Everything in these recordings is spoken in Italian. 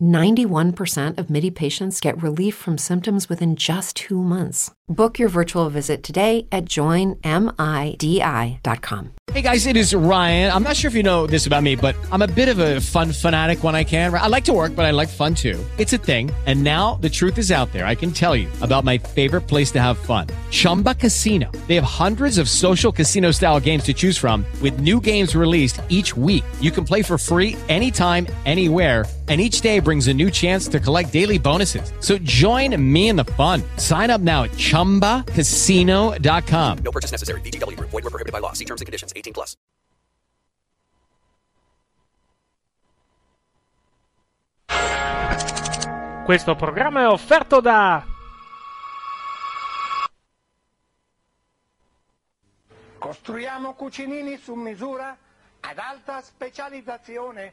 91% of MIDI patients get relief from symptoms within just two months. Book your virtual visit today at joinmidi.com. Hey guys, it is Ryan. I'm not sure if you know this about me, but I'm a bit of a fun fanatic when I can. I like to work, but I like fun too. It's a thing. And now the truth is out there. I can tell you about my favorite place to have fun Chumba Casino. They have hundreds of social casino style games to choose from, with new games released each week. You can play for free anytime, anywhere and each day brings a new chance to collect daily bonuses. So join me in the fun. Sign up now at ChumbaCasino.com. No purchase necessary. VGW. Void were prohibited by law. See terms and conditions. 18 plus. Questo programma è offerto da Costruiamo cucinini su misura ad alta specializzazione.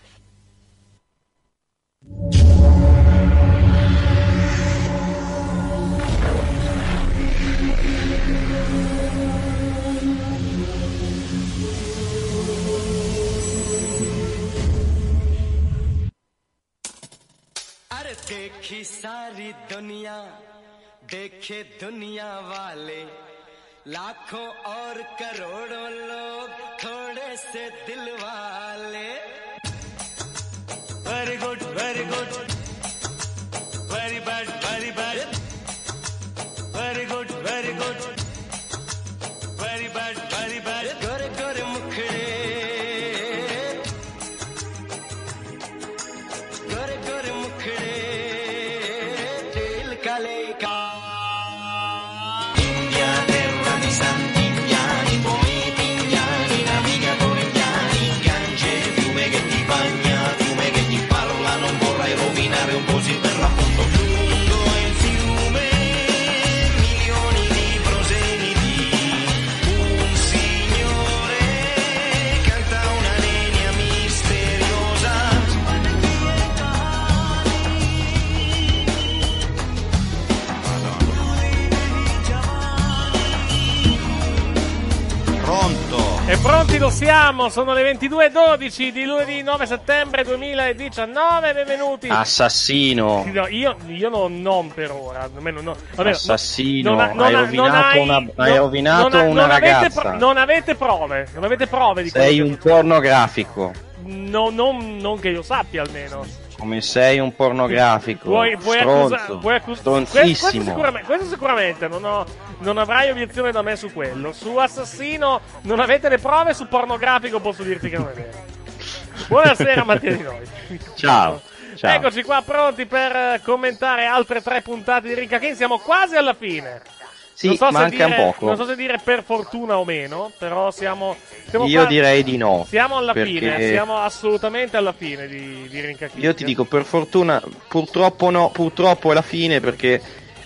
देखी सारी दुनिया देखे दुनिया वाले। लाखों और करोड़ों लोग थोड़े से दिल वाले very good, very good. Pronti lo siamo, sono le 22.12 di lunedì 9 settembre 2019, benvenuti. Assassino. No, io, io non, non per ora, almeno no. Vabbè, Assassino. non ha- non hai ha- rovinato, hai- una, hai rovinato una avete ragazza. non avete prove, non avete prove di Sei un pornografico. no, non, non che io sappia almeno. Come sei un pornografico. Puoi, puoi Stronzo. accusare. Puoi accus- questo, sicuramente, questo sicuramente non, ho- non avrai obiezione da me su quello. Su assassino non avete le prove, su pornografico posso dirti che non è vero. Buonasera Mattia di noi. Ciao. Ciao. Eccoci qua pronti per eh, commentare altre tre puntate di Rinca King. Siamo quasi alla fine. Sì, non so se manca dire, un poco. Non so se dire per fortuna o meno, però siamo. siamo Io qua- direi di no. Siamo alla perché fine, siamo assolutamente alla fine di, di. Io ti dico, per fortuna, purtroppo no, purtroppo è la fine perché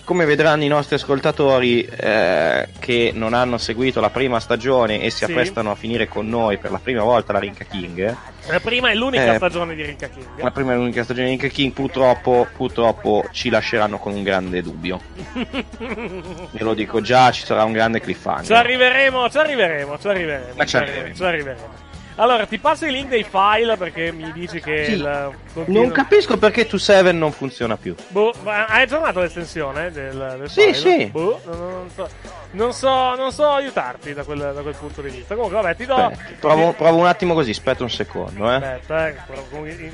come vedranno i nostri ascoltatori eh, che non hanno seguito la prima stagione e si Sì. apprestano a finire con noi per la prima volta la Rinca King, La prima e l'unica Eh, stagione di Rinca King. la prima e l'unica stagione di Rinca King, purtroppo, purtroppo ci lasceranno con un grande dubbio. Ve lo dico già, ci sarà un grande cliffhanger. Ci arriveremo, ci arriveremo, ci arriveremo. Ma ci arriveremo. Ci arriveremo. Allora, ti passo i link dei file perché mi dici che Sì. il continuo- Non capisco perché 2 non funziona più. Boh, ma hai aggiornato l'estensione del, del Sì, file? sì. Boh, non, non so, non, so, non so aiutarti da quel, da quel punto di vista. Comunque, vabbè, ti do. Aspetta, provo, provo un attimo così, aspetta un secondo, eh. Aspetta, eh,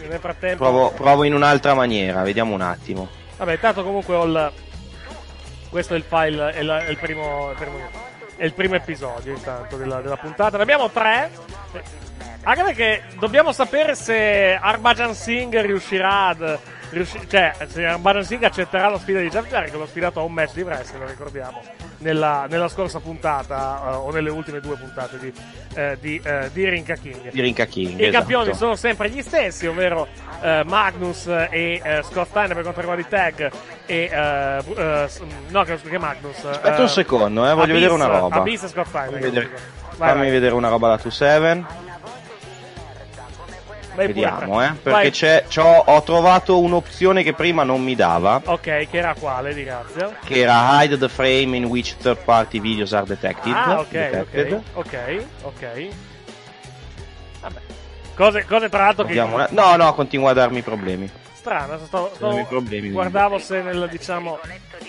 nel frattempo. Provo, provo in un'altra maniera, vediamo un attimo. Vabbè, intanto comunque ho il. Questo è il file, è, la- è il primo. È il primo, è il primo episodio intanto della, della puntata. Ne abbiamo tre. Anche perché dobbiamo sapere se Arbajan Singh riuscirà ad. riusci- cioè, se Arbajan Singh accetterà la sfida di Jeff Jarrett, che l'ho sfidato a un match di wrestling, lo ricordiamo, nella, nella scorsa puntata, eh, o nelle ultime due puntate di, eh, di, eh, di Rinka King. Di Rinka King. I esatto. campioni sono sempre gli stessi, ovvero Magnus e Scott Steiner per quanto riguarda i tag. E no, che, che Magnus. Aspetta un secondo, eh, voglio Abyss- vedere una roba. Abyss e Scott Steiner. Fammi vedere, Vai, fammi vai. vedere una roba da 2-7. Vai Vediamo, eh. Perché c'è, c'ho- ho trovato un'opzione che prima non mi dava. Ok, che era quale, di grazia? Che era hide the frame in which third party videos are detected. Ah, ok, detected. ok, ok, ok. Vabbè. Cose, cose tra l'altro che... Vediamo, eh. No, no, continua a darmi problemi. Strano, stavo- i problemi. guardavo se nel, diciamo,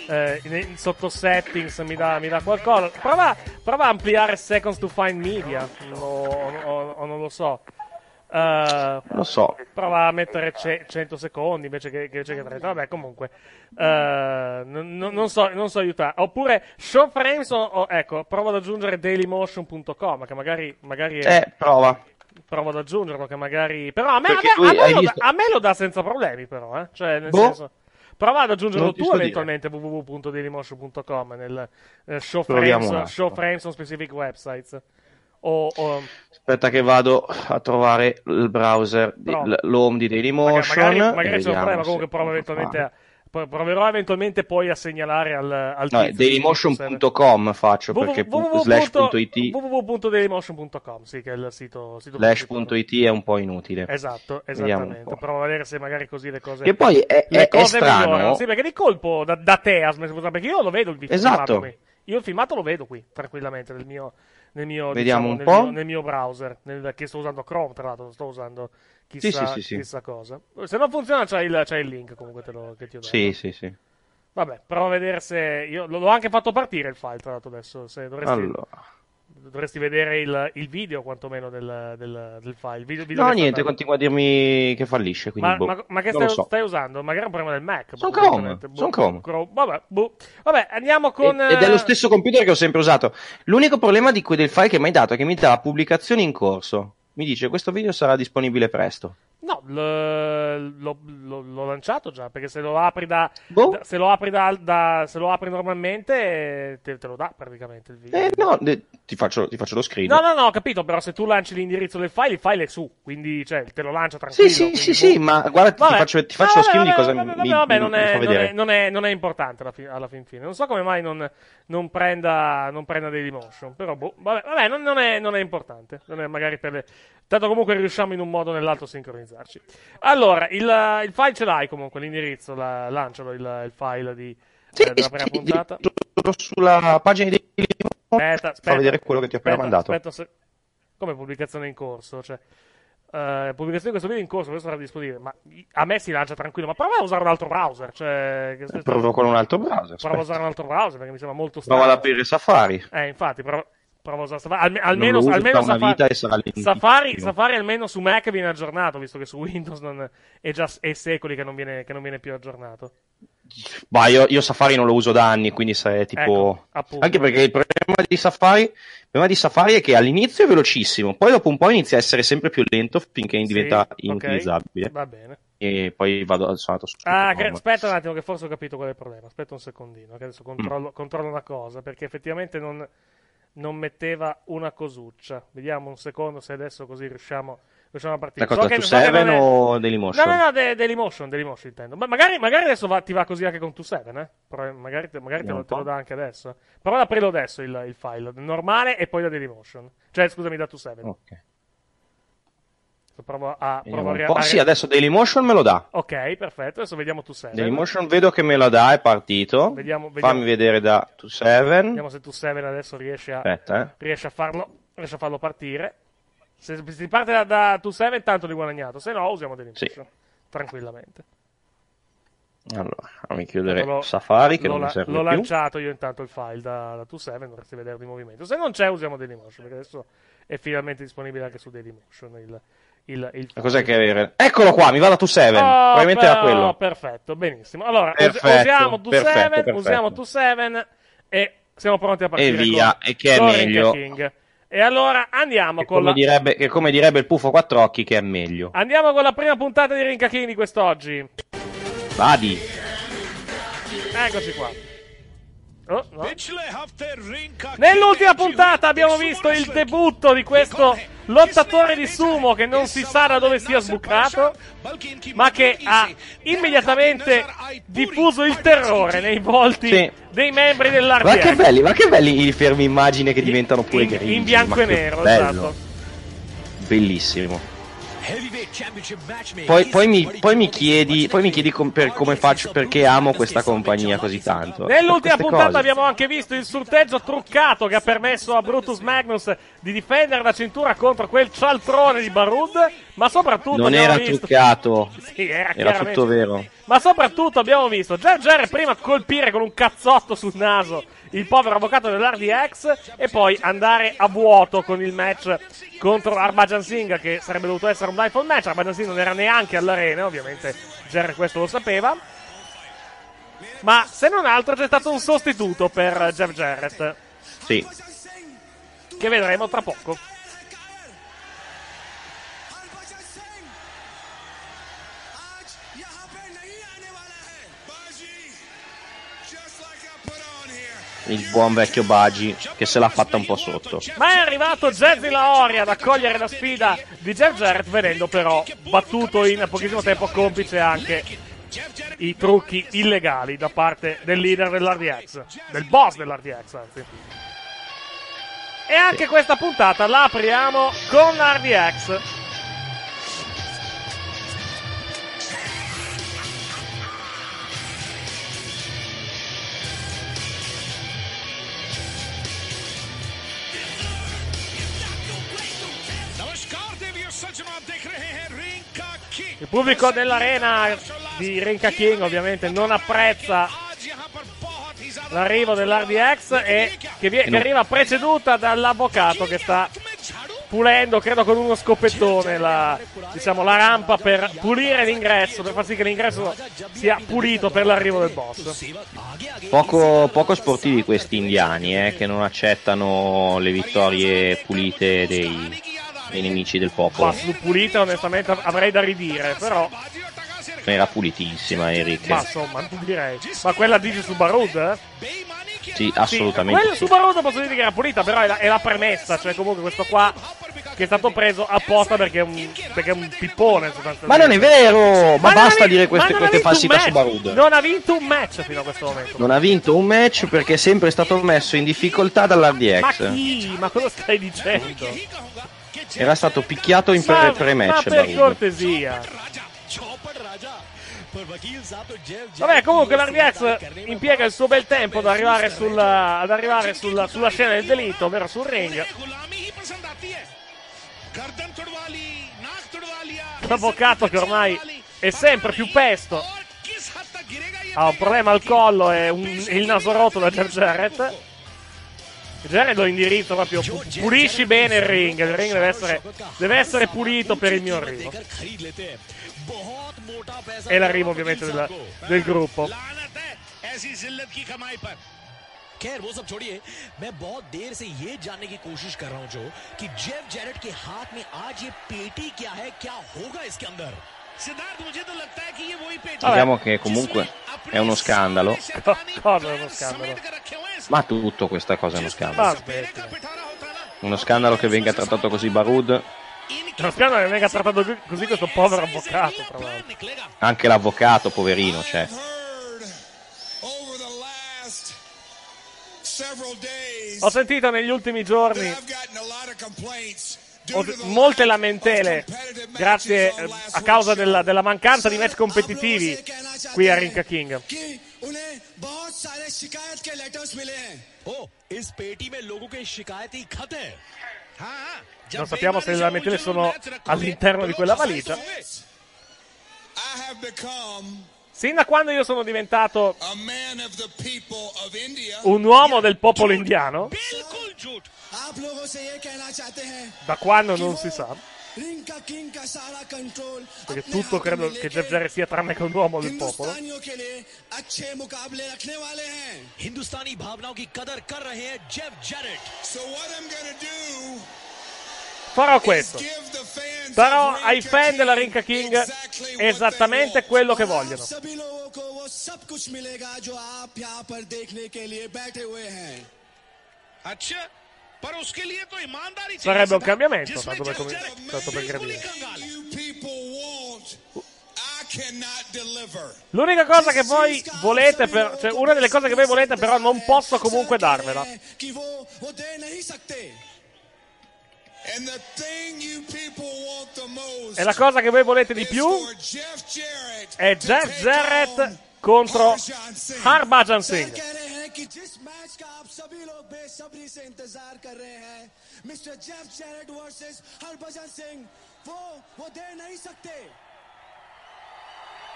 eh, in sotto settings mi dà, mi dà qualcosa. Prova, prova a ampliare seconds to find media, o, o- o non lo so. Eh, Lo so. prova a mettere ce- 100 secondi invece che, che, invece che 30. Vabbè, comunque, eh, non, non- non so, non so aiutare. Oppure, show frames, o, o- ecco, provo ad aggiungere dailymotion.com, che magari, magari è, Eh, prova. provo ad aggiungerlo che magari però a me, a me- a me lo, visto- da, a me lo dà senza problemi però eh? cioè nel Boh. senso prova ad aggiungerlo tu eventualmente www.dailymotion.com nel eh, show, frames, show frames on specific websites o, o Aspetta che vado a trovare il browser, l- l'home di Dailymotion. magari, magari, magari c'è un vediamo problema se comunque provo eventualmente a, pro- proverò eventualmente poi a segnalare al, al No, dailymotion.com faccio perché www. slash.it www.dailymotion.com sì che è il sito, sito slash.it è un po' inutile. Esatto, esattamente. Provo a vedere se magari così le cose. Che poi è, è- è strano. migliorano. Sì, perché di colpo da, da te ha smesso perché io lo vedo il video Esatto. Io il filmato lo vedo qui, tranquillamente, nel mio, nel mio, Vediamo diciamo, un nel po'. mio, nel mio browser, nel- che sto usando Chrome, tra l'altro, non sto usando chissà, Sì, sì, sì, chissà cosa. Se non funziona c'hai il, il link comunque te lo, che ti ho dato. Sì, sì, sì. Vabbè, provo a vedere se... Io l'ho l'ho anche fatto partire il file, tra l'altro, adesso. Se dovresti, Allora. Dovresti vedere il, il video, quantomeno, del, del, del file. Il video, video No, niente, continua a dirmi che fallisce, quindi Ma, boh. ma- ma che stai, so. stai usando? Magari è un problema del Mac. Son probabilmente. Chrome, son Chrome. Vabbè, boh. Vabbè, andiamo con... Ed è lo eh, stesso computer che ho sempre usato. L'unico problema di quel del file che mi hai dato è che mi dà pubblicazioni in corso. Mi dice questo video sarà disponibile presto. No, l'ho, l'ho- l'ho lanciato già, perché se lo apri da... Boh. da- se lo apri da, da- se lo apri normalmente te, te lo dà praticamente il video. Eh no, ti, faccio, ti faccio lo screen. No, no, no, ho capito, però se tu lanci l'indirizzo del file, il file è su, quindi cioè, te lo lancia Sì, tranquillo. sì, quindi, sì, boh. sì, ma guarda, ti faccio, ti faccio lo screen di cosa vabbè, mi, vabbè, mi- non, mi è, fa non, vedere. è, non, è, non è importante alla, fi- alla fin fine. Non so come mai non, non prenda, non prenda Dailymotion, però boh, vabbè, vabbè, non, non è, non è importante. Non è magari per le... Tanto comunque riusciamo in un modo o nell'altro a sincronizzarci. Allora, il, il file ce l'hai comunque, l'indirizzo, la, lancialo il, il file di, Sì, eh, della prima sì, puntata. sulla pagina di Aspetta, aspetta. fa vedere quello che ti ho appena aspetta, mandato. Aspetta, se- come pubblicazione in corso? Cioè, eh, pubblicazione di questo video in corso, questo sarà disponibile. Ma a me si lancia tranquillo. Ma prova a usare un altro browser. Cioè, che- Provo con un altro browser. prova a usare un altro browser perché mi sembra molto strano. ad aprire Safari. Eh, infatti, prova, prova a Safari. Alme- almeno, uso almeno Safari. Safari, Safari almeno su Mac viene aggiornato, visto che su Windows non, è già è secoli che non viene, che non viene più aggiornato. Ma io, io Safari non lo uso da anni, quindi se è tipo. Ecco. Anche perché il problema di Safari, il problema di Safari è che all'inizio è velocissimo, poi dopo un po' inizia a essere sempre più lento finché diventa Sì, inutilizzabile. Va bene. E poi vado sono andato su. Ah, che- aspetta un attimo, che forse ho capito qual è il problema. Aspetta un secondino, che Mm. adesso controllo, controllo una cosa, perché effettivamente non, non metteva una cosuccia. Vediamo un secondo se adesso così riusciamo, riusciamo a partire. La cosa che- tu 7 non è- o Dailymotion? No, no, no, de- Dailymotion, Dailymotion intendo. Ma magari, magari adesso va- ti va così anche con 2 eh? Però magari te, magari te lo, te lo dà anche adesso. Prova ad aprirlo adesso il, il file, normale e poi da Dailymotion. Cioè, scusami, da 2 Ok. Provo a, provo a a Sì, adesso Dailymotion me lo dà. Ok, perfetto, adesso vediamo 2 Dailymotion vedo che me lo dà, è partito. Vediamo- vediamo. Fammi vedere da 27. Vediamo se 2 adesso riesce a... Aspetta, eh. riesce a farlo, riesce a farlo partire. Se si parte da, da 2 tanto di guadagnato, se no usiamo Dailymotion. Tranquillamente. Allora, fammi chiudere L'ho- Safari che l'ho non mi serve L'ho più. lanciato io intanto il file da, da 2 dovresti vedere di movimento. Se non c'è usiamo Dailymotion, perché adesso è finalmente disponibile anche su Dailymotion il, il, il Cos'è che avere? Eccolo qua, mi va da 27. Oh, Probabilmente era quello. Perfetto, benissimo. Allora, Perfetto, usiamo 2 perfetto, perfetto. usiamo 2 e siamo pronti a partire. E via, e che è meglio. King. E allora andiamo Che con come, la... direbbe, che come direbbe il puffo quattro occhi che è meglio. Andiamo con la prima puntata di Rinca King di quest'oggi. Vadi. Eccoci qua. Oh, no. Nell'ultima puntata abbiamo visto il debutto di questo lottatore di sumo che non si sa da dove sia sbucato, ma che ha immediatamente diffuso il terrore nei volti Sì. dei membri Ma che belli, ma che belli i fermi immagine che diventano pure in, grigi. in bianco e nero, bello. esatto. Bellissimo. Poi, poi mi, poi mi chiedi, poi mi chiedi com- per come faccio, perché amo questa compagnia così tanto. Nell'ultima puntata cose. abbiamo anche visto il sorteggio truccato che ha permesso a Brutus Magnus di difendere la cintura contro quel cialtrone di Barud, ma soprattutto Non abbiamo era visto... truccato, Sì, era, era tutto vero. Ma soprattutto abbiamo visto Jar Jar prima colpire con un cazzotto sul naso il povero avvocato dell'RDX e poi andare a vuoto con il match contro Arbajan Singh che sarebbe dovuto essere un blindfold match. Arbajan Singh non era neanche all'arena, ovviamente Jar questo lo sapeva. Ma se non altro c'è stato un sostituto per Jeff Jarrett Sì. che vedremo tra poco. Il buon vecchio Bagi che se l'ha fatta un po' sotto. Ma è arrivato Jazzy Laori ad accogliere la sfida di Jeff Jarrett, vedendo però battuto in pochissimo tempo complice anche i trucchi illegali da parte del leader dell'RDX, del boss dell'RDX anzi. E anche questa puntata la apriamo con l'RDX. Il pubblico dell'arena di Rinka King ovviamente non apprezza l'arrivo dell'RDX e che, vie- che arriva preceduta dall'avvocato che sta pulendo, credo con uno scoppettone, la, diciamo, la rampa per pulire l'ingresso, per far sì che l'ingresso sia pulito per l'arrivo del boss. Poco, poco sportivi questi indiani, eh, che non accettano le vittorie pulite dei, dei nemici del Ma popolo. su pulita onestamente av- avrei da ridire, però, Era pulitissima, Eric. ma insomma, non direi. Ma quella dici su Barud? eh? Sì, Sì, assolutamente. quella sì. su Barud posso dire che era pulita, però è la, è la premessa, cioè comunque questo qua che è stato preso apposta perché è un, perché è un pippone. Ma non è vero! Ma, ha basta vi- dire ma queste, queste vinto falsità su. Barud. Non ha vinto un match fino a questo momento. Non ha vinto un match perché è sempre stato messo in difficoltà Ma dall'RDX. chi? Ma cosa stai dicendo? Era stato picchiato in Ma, pre- ma pre-match. per cortesia. Vabbè, comunque l'RDX impiega il suo bel tempo ad arrivare, sulla, ad arrivare sulla, sulla scena del delitto, ovvero sul ring. L'avvocato che ormai è sempre più pesto. Ha un problema al collo e un- il naso rotto da Jeff Jarrett. Jarrett lo indirizzo proprio. pu- Pulisci bene il ring. Il ring deve essere, deve essere pulito per il mio arrivo. E l'arrivo ovviamente della- del gruppo. खैर वो सब छोड़िए मैं बहुत देर से ये जानने की कोशिश कर रहा हूँ जो कि जेफ जेरेट के हाथ में आज ये पेटी क्या है क्या होगा इसके अंदर Diciamo che comunque è uno scandalo. Cosa è uno scandalo? Ma tutto questa cosa è uno scandalo. Uno scandalo che venga trattato così Barud. Uno scandalo che venga trattato così questo povero avvocato. Anche l'avvocato, poverino, c'è. Cioè. Ho sentito negli ultimi giorni I've gotten a lot of complaints due ho- to the molte lack lamentele of competitive grazie matches on eh, last a causa week's della, show. della mancanza di match competitivi qui a Rinka King. कि उन्हें बहुत सारे शिकायत के लेटर्स मिले हैं ओ इस पेटी में लोगों के शिकायती खत है Non sappiamo se le lamentele sono all'interno di quella valigia. I have become Sin da quando io sono diventato un uomo del popolo indiano, da quando non si sa, perché tutto credo che Jeff Jarrett sia tranne che un uomo del popolo. Hindustani bhavnaon ki qadar kar Jeff Jarrett. So what I'm gonna do farò questo. Darò ai fan della Rinka King esattamente quello che vogliono. Sarebbe un cambiamento, tanto per, com- tanto per gradire. L'unica cosa che voi volete, per, cioè una delle cose che voi volete, però non posso comunque darvela. E la cosa che voi volete di più è Jeff Jarrett contro Harbhajan Singh.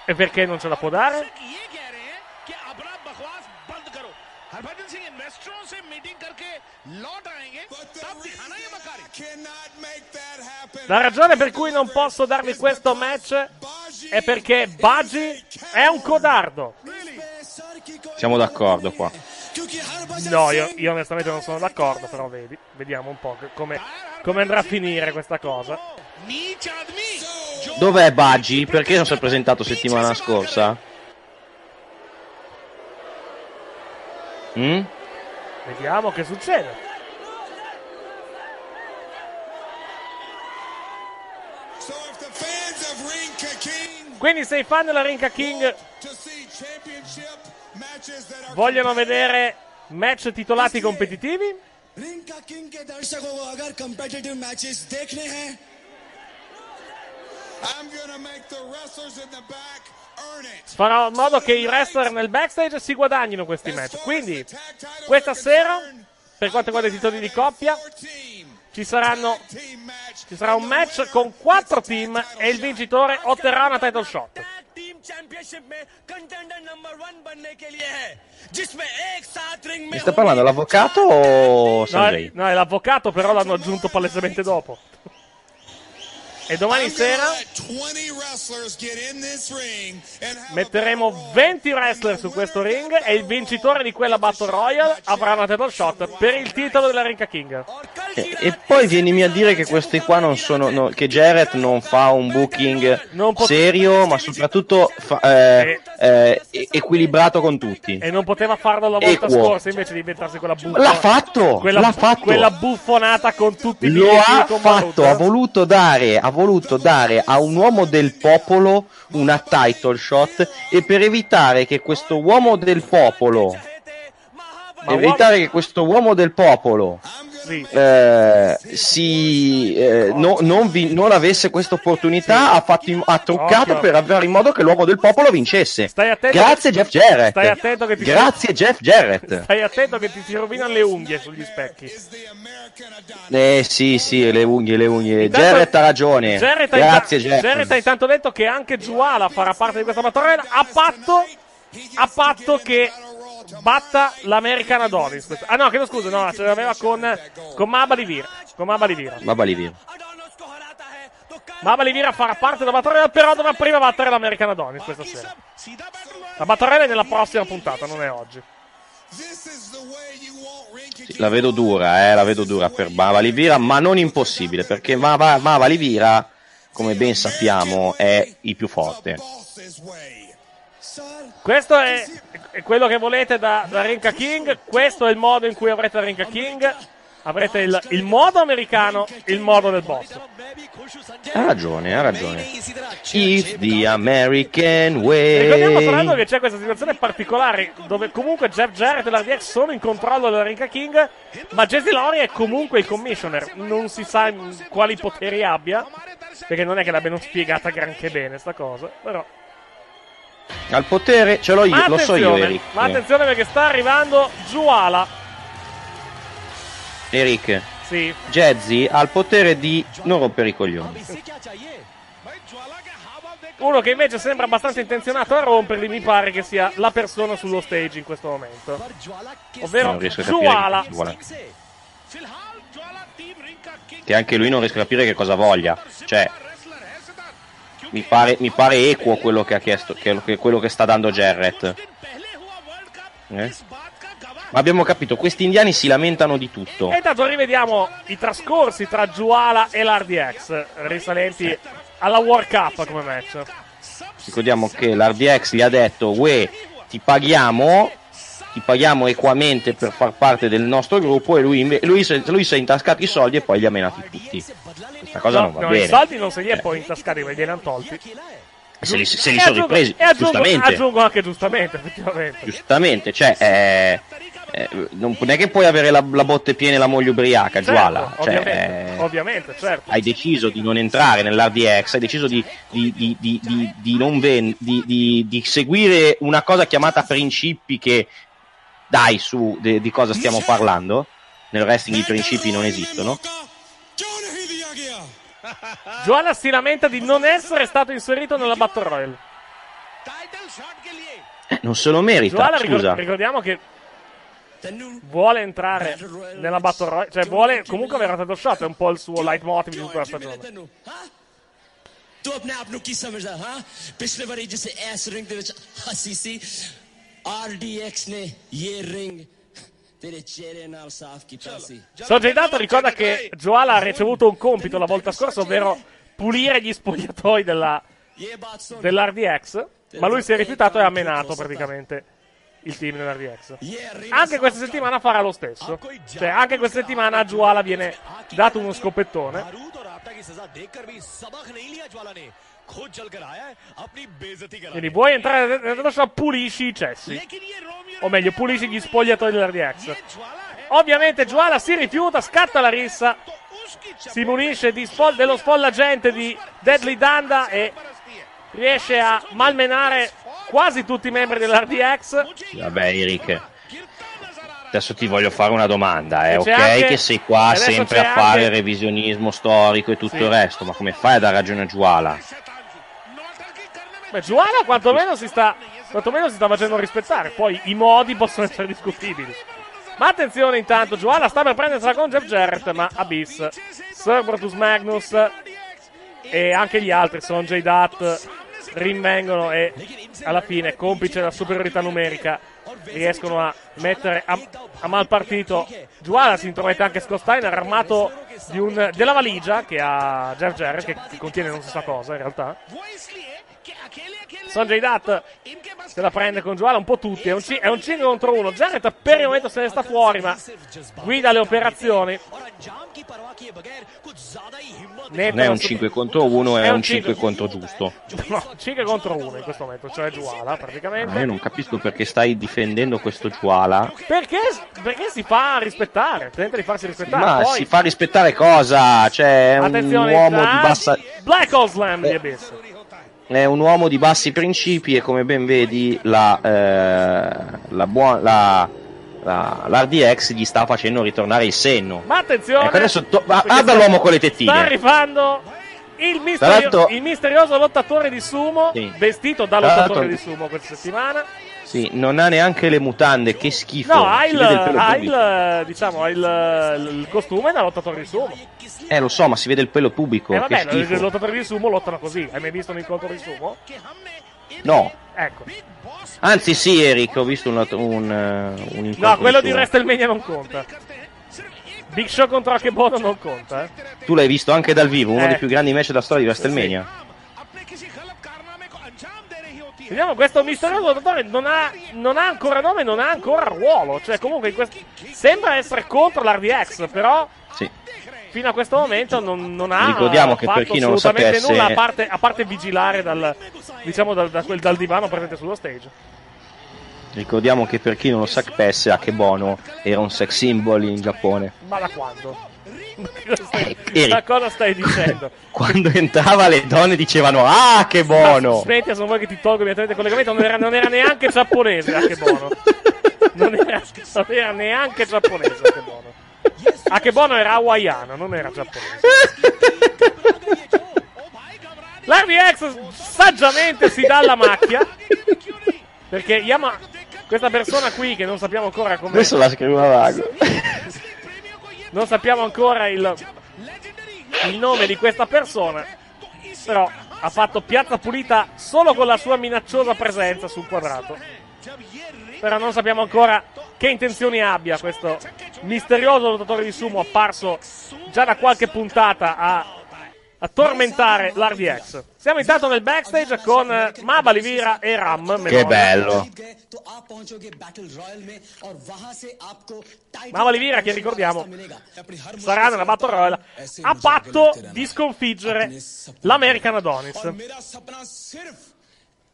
E perché non ce la può dare? ये कह रहे हैं कि अपना बकवास बंद करो हरभजन सिंह इन्वेस्टरों से मीटिंग करके लौट आएंगे But the तब दिखाना ये reason मकारी I cannot make that happen La ragione per cui non posso darvi questo match è perché Baji è un codardo. Sir की कोई Siamo d'accordo qua. क्योंकि Harbhajan No, io, Singh io onestamente non sono d'accordo, però vedi, vediamo un po' che- come, come andrà a finire questa cosa. नीच आदमी जो Dov'è Baggi? Perché non si è presentato settimana scorsa? Mm? Vediamo che succede. Quindi se i fan della Rinka King vogliono vedere match titolati competitivi, I'm gonna make the wrestlers in the back farò in modo che i wrestler nel backstage si guadagnino questi match. Quindi, questa sera, per quanto riguarda i titoli di coppia, ci, saranno, ci sarà un match con quattro team e il vincitore otterrà una title shot. Mi sta parlando l'avvocato o Sanjay? No, no, è l'avvocato, però l'hanno aggiunto palesemente dopo. E domani sera let 20 wrestlers get in this ring and have a metteremo 20 wrestler su questo ring e il vincitore di quella Battle Royale avrà una title shot per il titolo della Rinka King. E, e poi vienimi a dire che questi qua non sono. no, che Jarrett non fa un booking pot- serio, ma soprattutto fa- eh, eh, e- equilibrato con tutti. E non poteva farlo la volta Equo. scorsa invece di inventarsi quella buffa. L'ha fatto! Quella, l'ha fatto! quella buffonata con tutti i Lo ha fatto, ha voluto dare, ha voluto dare a un uomo del popolo una title shot e per evitare che questo uomo del popolo, Ma evitare che questo uomo del popolo. Eh, si, eh, no- non, vi- non avesse questa opportunità, ha, fatto ha truccato Occhio. per avere in modo che l'uomo del popolo vincesse. Grazie che- Jeff Jarrett. Stai attento che ti Grazie Jeff Jarrett. Stai attento che ti si rovinano le unghie sugli specchi. Eh sì, sì, le unghie, le unghie. Intanto- Jarrett ha ragione. Jarrett Grazie Jeff. Jarrett ha intanto detto che anche Juala farà parte di questa battaglia a patto, a patto che batta l'American Adonis. Ah no, chiedo scusa, no, ce l'aveva con, con Maba Livira. Con Maba Livira. Ma Balivir. Maba Livira farà parte della battaglia, però dovrà prima battere l'American Adonis questa sera. La battaglia è nella prossima puntata, non è oggi. Sì, la vedo dura, eh, la vedo dura per Mava Livira, ma non impossibile, perché Mava, Mava Livira, come ben sappiamo, è il più forte. Questo è, è quello che volete da, da Rinka King. Questo è il modo in cui avrete la Rinka King. Avrete il, il modo americano, il modo del boss. Ha ragione, ha ragione. If the American Ricordiamo tra l'altro way. che c'è questa situazione particolare dove comunque Jeff Jarrett e l'RDX sono in controllo della Rinka King, ma Jesse Lori è comunque il commissioner. Non si sa quali poteri abbia, perché non è che l'abbiano spiegata granché bene sta cosa, però... Al potere ce l'ho io, lo so io, Eric. ma attenzione perché sta arrivando Juala. Eric, Sì, Jazzy ha il potere di non rompere i coglioni. Uno che invece sembra abbastanza intenzionato a romperli, mi pare che sia la persona sullo stage in questo momento. Ovvero Non riesco a capire Juala. chi vuole. Che anche lui non riesce a capire che cosa voglia. Cioè, mi pare, mi pare equo quello che ha chiesto, che, che- quello che sta dando Jarrett. Eh? Ma abbiamo capito, questi indiani si lamentano di tutto. E intanto rivediamo i trascorsi tra Juala e l'RDX, risalenti alla World Cup come match. Ricordiamo che l'RDX gli ha detto, uè, ti paghiamo, ti paghiamo equamente per far parte del nostro gruppo e lui, lui, si- lui si è intascato i soldi e poi li ha menati tutti. Questa cosa No, non va no, bene. I soldi non se li è poi intascati perché glieli hanno tolti. Se li, se li sono aggiungo- ripresi, aggiungo, giustamente. aggiungo anche giustamente, effettivamente. Giustamente, cioè, eh, eh, non, non è che puoi avere la, la botte piena e la moglie ubriaca, Certo, Giuala. Cioè, ovviamente, eh, ovviamente, certo. hai deciso di non entrare nell'RDX, hai deciso di, di- di- di- di- di non ven- di, di- di seguire una cosa chiamata principi che dai su de- di cosa stiamo parlando. Nel wrestling i principi non esistono. Joala si lamenta di non essere stato inserito nella Battle Royale. Eh, non se lo merita, Joala ricor- scusa. ricordiamo che vuole entrare nella Battle Royale, cioè vuole comunque avere un title shot, è un po' il suo leitmotiv di tutta la stagione. ਤੂੰ ਆਪਣੇ ਆਪ ਨੂੰ ਕੀ ਸਮਝਦਾ ਹਾਂ ਪਿਛਲੇ ਵਾਰੀ ਜਿਸੇ S ring ਦੇ ਵਿੱਚ ਹੱਸੀ ਸੀ RDX ਨੇ ਇਹ ring Sorge Dato ricorda che Zoala ha ricevuto un compito la volta scorsa, ovvero pulire gli spogliatoi della, dell'RDX, ma lui si è rifiutato e ha menato praticamente il team dell'RDX. Anche questa settimana farà lo stesso. Cioè, anche questa settimana a Juala viene dato uno scopettone. Quindi vuoi entrare nella rossa, pulisci i cessi. O meglio, pulisci gli spogliatori dell'RDX. Ovviamente Giuala si rifiuta, scatta la rissa. Si munisce spol- dello spollagente di Deadly Danda e riesce a malmenare quasi tutti i membri dell'RDX. Vabbè, Eric. Adesso ti voglio fare una domanda, eh. ok? Anche... Che sei qua sempre a fare anche... revisionismo storico e tutto sì. il resto, ma come fai a dare ragione a Giuala? Beh, Joala quantomeno si sta quantomeno si sta facendo rispettare. Poi i modi possono essere discutibili. Ma attenzione intanto, Joala sta per prendersela con Jeff Jarrett, ma Abyss, Sir Brutus Magnus e anche gli altri, Sonjay Dutt, rinvengono e alla fine, complice della superiorità numerica, riescono a mettere a, a mal partito. Joala si intromette anche Scott Steiner armato un- della valigia che ha Jeff Jarrett, che, che contiene non si sa cosa in realtà. Sanjay Dutt se la prende con Joala un po' tutti. È un, ci- è un 5 contro 1. Jarrett per il momento se ne sta fuori, ma guida le operazioni. Non è un 5 contro 1, è, un un 5 cinque- contro giusto. No, 5 contro 1 in questo momento, cioè Joala praticamente. Ma io non capisco perché stai difendendo questo Giuala. Perché, perché si fa rispettare? Tenta di farsi rispettare. Ma Poi, si fa rispettare cosa? Cioè, è un uomo di bassa. Black Hole Slam di Abyss. È un uomo di bassi principi e come ben vedi la, eh, la buona, la, la- l'RDX gli sta facendo ritornare il senno. Ma attenzione! Ecco, adesso to- guarda sta- l'uomo con le Sta tettine. arrivando il, misterio- il misterioso lottatore di sumo, Sì. vestito da lottatore di sumo questa settimana. Sì, non ha neanche le mutande, che schifo. No, ha il, ha il, diciamo, ha il, il costume da lottatore di sumo. Eh, lo so, ma si vede il pelo pubblico. E che vabbè, i schifo. lottatori di sumo lottano così. Hai mai visto un incontro di sumo? No. Ecco. Anzi, sì, Eric, ho visto un, un, eh, un incontro No, quello di suo. WrestleMania non conta. Big Show contro Akebono non conta, eh. Tu l'hai visto anche dal vivo, uno Eh. dei più grandi match della storia di WrestleMania. Vediamo, questo misterioso lottatore non ha, non ha ancora nome, non ha ancora ruolo. Cioè, comunque, quest- sembra essere contro l'RDX, però Sì. fino a questo momento non, non ha Ricordiamo che per chi non lo assolutamente sapesse- nulla a parte, a parte vigilare dal, diciamo, dal, da quel- dal divano presente sullo stage. Ricordiamo che per chi non lo sapesse, Akebono era un sex symbol in Giappone. Ma da quando? Ma cosa cosa stai dicendo? Quando entrava le donne dicevano Ah, che buono! Smetti, se non vuoi che ti tolgo immediatamente il collegamento. Non era, non era neanche giapponese, Akebono. Non era, non era neanche giapponese, Akebono. Akebono era hawaiano, non era giapponese. L'RDX saggiamente si dà alla macchia. Perché Yama, questa persona qui che non sappiamo ancora come. Adesso la scrivo a vago. non sappiamo ancora il, il nome di questa persona, però ha fatto piazza pulita solo con la sua minacciosa presenza sul quadrato. Però non sappiamo ancora che intenzioni abbia questo misterioso lottatore di sumo apparso già da qualche puntata a, a tormentare l'RDX. Siamo intanto nel backstage con eh, Maba Livira e Ram. Che Menone. bello. तो आप पहुंचोगे battle royal में और वहां से आपको title Maba Livira, che ricordiamo, मिलेगा अपनी हर sarà nella Battle Royale, a patto di sconfiggere l'American Adonis. और मेरा सपना सिर्फ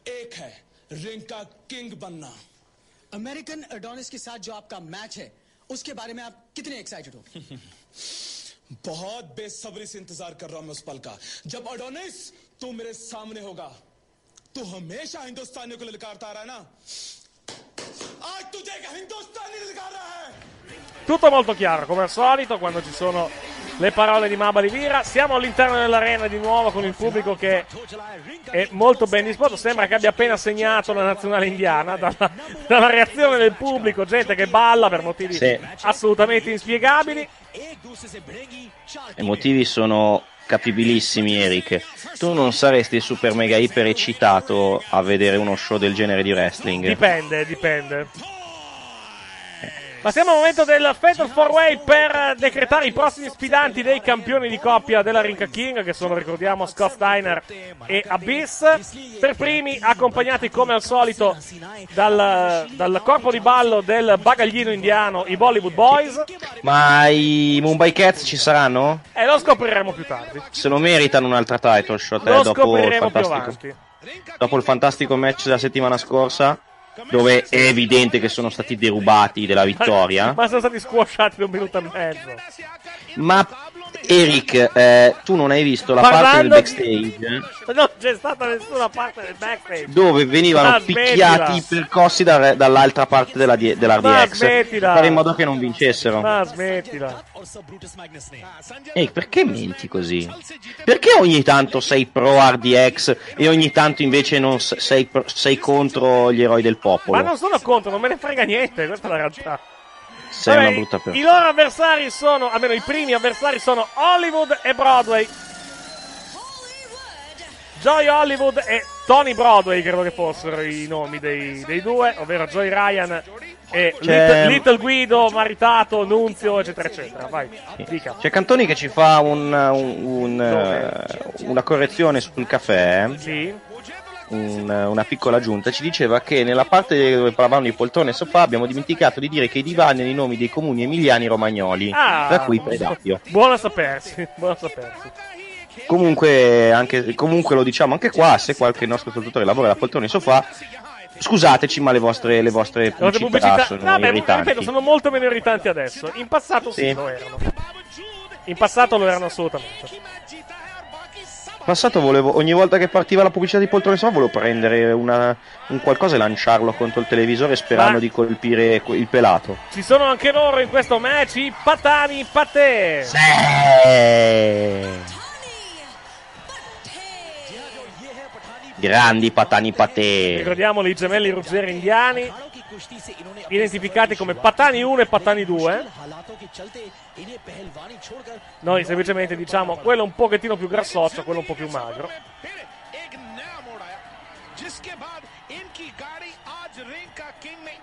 एक है रिंग का किंग बनना अमेरिकन एडोनिस के साथ जो आपका मैच है उसके बारे में आप कितने एक्साइटेड हो बहुत बेसब्री से इंतज़ार कर रहा हूँ मैं उस पल का। जब अडोनिस तू मेरे सामने होगा तू हमेशा हिंदुस्तानियों को ललकारता रहा है ना? आज तुझे हिंदुस्तानी ललकार रहा है। Tutto molto chiaro, come al solito, quando ci sono le parole di Maba Livira. Siamo all'interno dell'arena di nuovo con il pubblico che è molto ben disposto. Sembra che abbia appena segnato la nazionale indiana dalla, dalla reazione del pubblico, gente che balla per motivi Sì. assolutamente inspiegabili. I motivi sono capibilissimi, Eric. Tu non saresti super mega iper eccitato a vedere uno show del genere di wrestling. Dipende, dipende. Ma siamo al momento del Fatal 4-Way per decretare i prossimi sfidanti dei campioni di coppia della Rinca King, che sono, ricordiamo, Scott Steiner e Abyss. Per primi, accompagnati come al solito dal, dal corpo di ballo del bagaglino indiano, i Bollywood Boys. Ma i Mumbai Cats ci saranno? E lo scopriremo più tardi. Se lo meritano un'altra title shot eh, dopo, il fantastico, avanti. dopo il fantastico match della settimana scorsa, dove è evidente che sono stati derubati della vittoria. Ma sono stati squashati da un minuto e mezzo. Ma Eric, eh, tu non hai visto la parte del Parlando backstage Non c'è stata nessuna parte del backstage. dove venivano Ma picchiati smettila. percossi da- dall'altra parte della, die- Ma dell'RDX smettila. per fare in modo che non vincessero. Ma smettila. Ehi, perché menti così? Perché ogni tanto sei pro RDX e ogni tanto invece non sei, sei contro gli eroi del popolo? Ma non sono contro, non me ne frega niente, questa è la realtà. Sei Vabbè, una brutta I persona. loro avversari sono, almeno i primi avversari sono Hollywood e Broadway. Joy Hollywood e Tony Broadway credo che fossero i nomi dei, dei due, ovvero Joy Ryan e Little, Little Guido, maritato, Nunzio, eccetera, eccetera. Vai, dica. C'è Cantoni che ci fa un- un- un, eh, una correzione sul caffè, Sì. Un- una piccola aggiunta. Ci diceva che nella parte dove parlavamo di poltrone e sofà abbiamo dimenticato di dire che i divani erano i nomi dei comuni emiliani romagnoli, Ah, tra cui Predapio. Buono a sapersi, buono a sapersi. Comunque, anche, comunque lo diciamo anche qua, se qualche nostro ascoltatore lavora da poltrone e sofà, scusateci ma le vostre, le vostre pubblicità, pubblicità, sono vabbè, irritanti. ripeto, sono molto meno irritanti adesso. In passato sì, Sì. lo erano. In passato lo erano assolutamente. In passato volevo, ogni volta che partiva la pubblicità di poltrone sofà volevo prendere una- un qualcosa e lanciarlo contro il televisore sperando Ma- di colpire il pelato. Ci sono anche loro in questo match, i Patani Patè. Grandi patani patè. Ricordiamoli i gemelli ruggeri indiani, identificati come Patani 1 e Patani 2. Noi semplicemente diciamo quello un pochettino più grassoccio, quello un po' più magro. एक नया मोड़ आया जिसके बाद इनकी गाड़ी आज रिंग का किंग में एक के बाद एक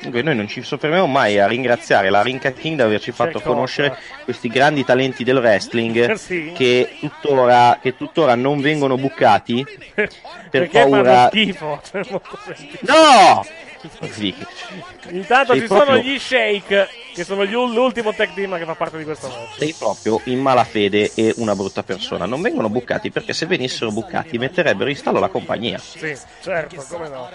Dunque noi non ci soffermiamo mai a ringraziare la Rinca King di averci fatto conoscere questi grandi talenti del wrestling che tuttora, che tuttora non vengono buccati per paura... Schifo, per no! Intanto Sei ci proprio... sono gli Shake, che sono gli, l'ultimo tech team che fa parte di questa notte. Sei proprio in malafede e una brutta persona. Non vengono buccati perché se venissero buccati metterebbero in stallo la compagnia. Sì, certo, come no.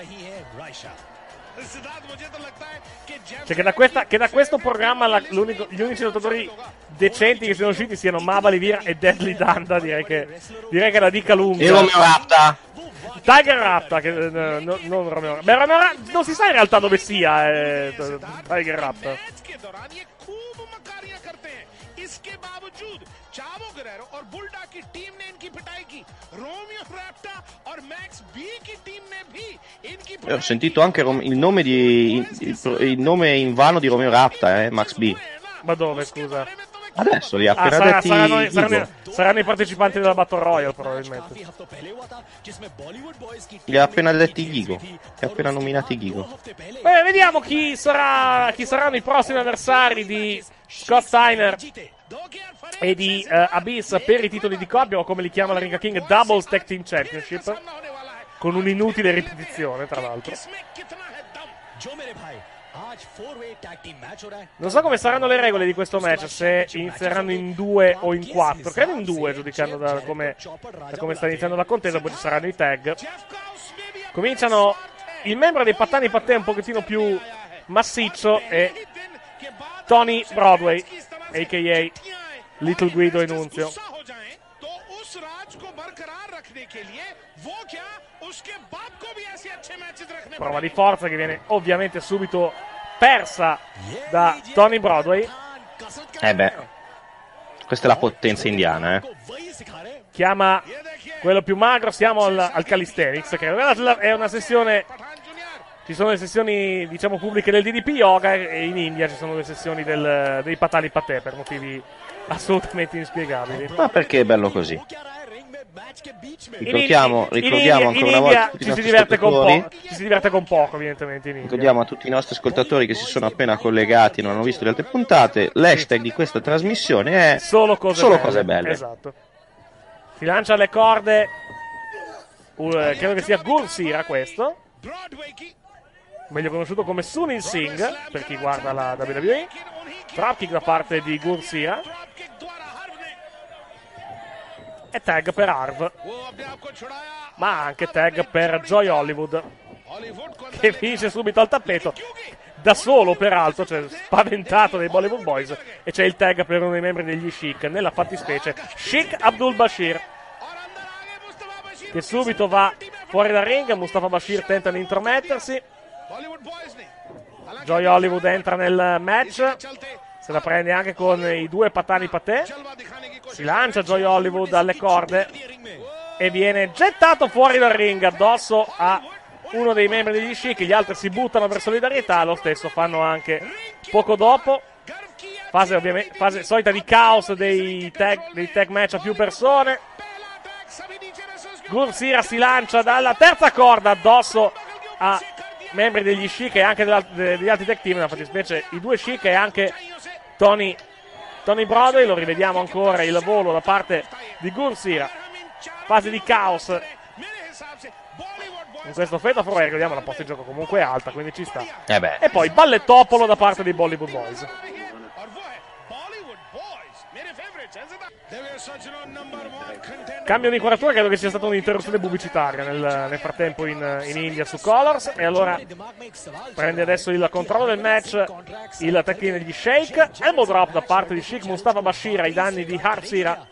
Cioè che da, questa- che da questo programma la- l'unico- gli unici lottatori decenti che siano usciti siano Maba Livira e Deadly Danda, direi che, direi che la dica lunga. E Romeo Rapta? Tiger Rapta, che, eh, no- non Romeo Rapta. Beh, Romeo Rapta non si sa in realtà dove sia eh, t- Tiger Rapta. के दौरान ये खूब मकारियां करते हैं इसके बावजूद चावो गुरेरो और बुलडा की टीम ने इनकी पिटाई की रोमियो रैप्टा और मैक्स बी की टीम ने भी इनकी Eh, Ho sentito anche Rom- il nome di il, il nome in vano di Romeo Rapta, eh, Max B. Ma dove, scusa? Adesso li ha Ah, appena sarà- detti saranno, Igor. saranno- saranno i partecipanti della Battle Royale, probabilmente. Li ha appena detti Gigo. Li ha appena nominati Gigo. Beh, vediamo chi, sarà, chi saranno i prossimi avversari di Scott Steiner e di eh, Abyss per i titoli di coppia, o come li chiama la Ring of King, Doubles Tag Team Championship. Con un'inutile ripetizione, tra l'altro. Non so come saranno le regole di questo match, se inizieranno in due o in quattro. Credo in due, giudicando da come, da come sta iniziando la contesa, poi ci saranno i tag. Cominciano il membro dei Pattani Pattè un pochettino più massiccio e Tony Broadway, a.k.a. Little Guido e Nunzio. Prova di forza che viene ovviamente subito persa da Tony Broadway. Eh beh, questa è la potenza indiana, eh. Chiama quello più magro, siamo al, al calisthenics, credo. È una sessione ci sono le sessioni, diciamo, pubbliche del DDP Yoga e in India ci sono le sessioni del- dei Patali Patè per motivi assolutamente inspiegabili. Ma perché è bello così? In Ricordiamo, in ricordiamo India- ancora in una India volta ci si, diverte con po- ci si diverte con poco, evidentemente. In India. Ricordiamo a tutti i nostri ascoltatori che si sono appena collegati e non hanno visto le altre puntate. L'hashtag di questa trasmissione è Solo cose solo belle. cose belle. Esatto. Si lancia alle corde. uh, credo che sia Gursira questo. Meglio conosciuto come Sunil Singh per chi guarda la WWE. Dropkick da parte di Gursira. E tag per Arv. Ma anche tag per Joy Hollywood. Che finisce subito al tappeto. Da solo, peraltro, cioè spaventato dai Bollywood Boys. E c'è il tag per uno dei membri degli Chic. Nella fattispecie, Sheikh Abdul Bashir. Che subito va fuori dal ring. Mustafa Bashir tenta di intromettersi. Joy Hollywood entra nel match. Se la prende anche con i due patani patè. Si lancia Joy Hollywood alle corde. E viene gettato fuori dal ring addosso a uno dei membri degli Chic. Gli altri si buttano per solidarietà. Lo stesso fanno anche poco dopo. Fase, ovviamente, fase solita di caos dei tag, dei tag match a più persone. Gursira si lancia dalla terza corda addosso a membri degli Chic e anche degli altri tag team. Nella fattispecie i due Chic e anche Tony, Tony Broadway. Lo rivediamo ancora il volo da parte di Gursira. Fase di caos in questo Fatal Four ricordiamo la posta di gioco comunque è alta, quindi ci sta. Eh. E poi ballettopolo da parte dei Bollywood Boys. Cambio di inquadratura, credo che sia stata un'interruzione pubblicitaria nel, nel frattempo in, in India su Colors. E allora prende adesso il controllo del match il team degli Shake. Elbow drop da parte di Sheikh Mustafa Bashir ai danni di Harsira.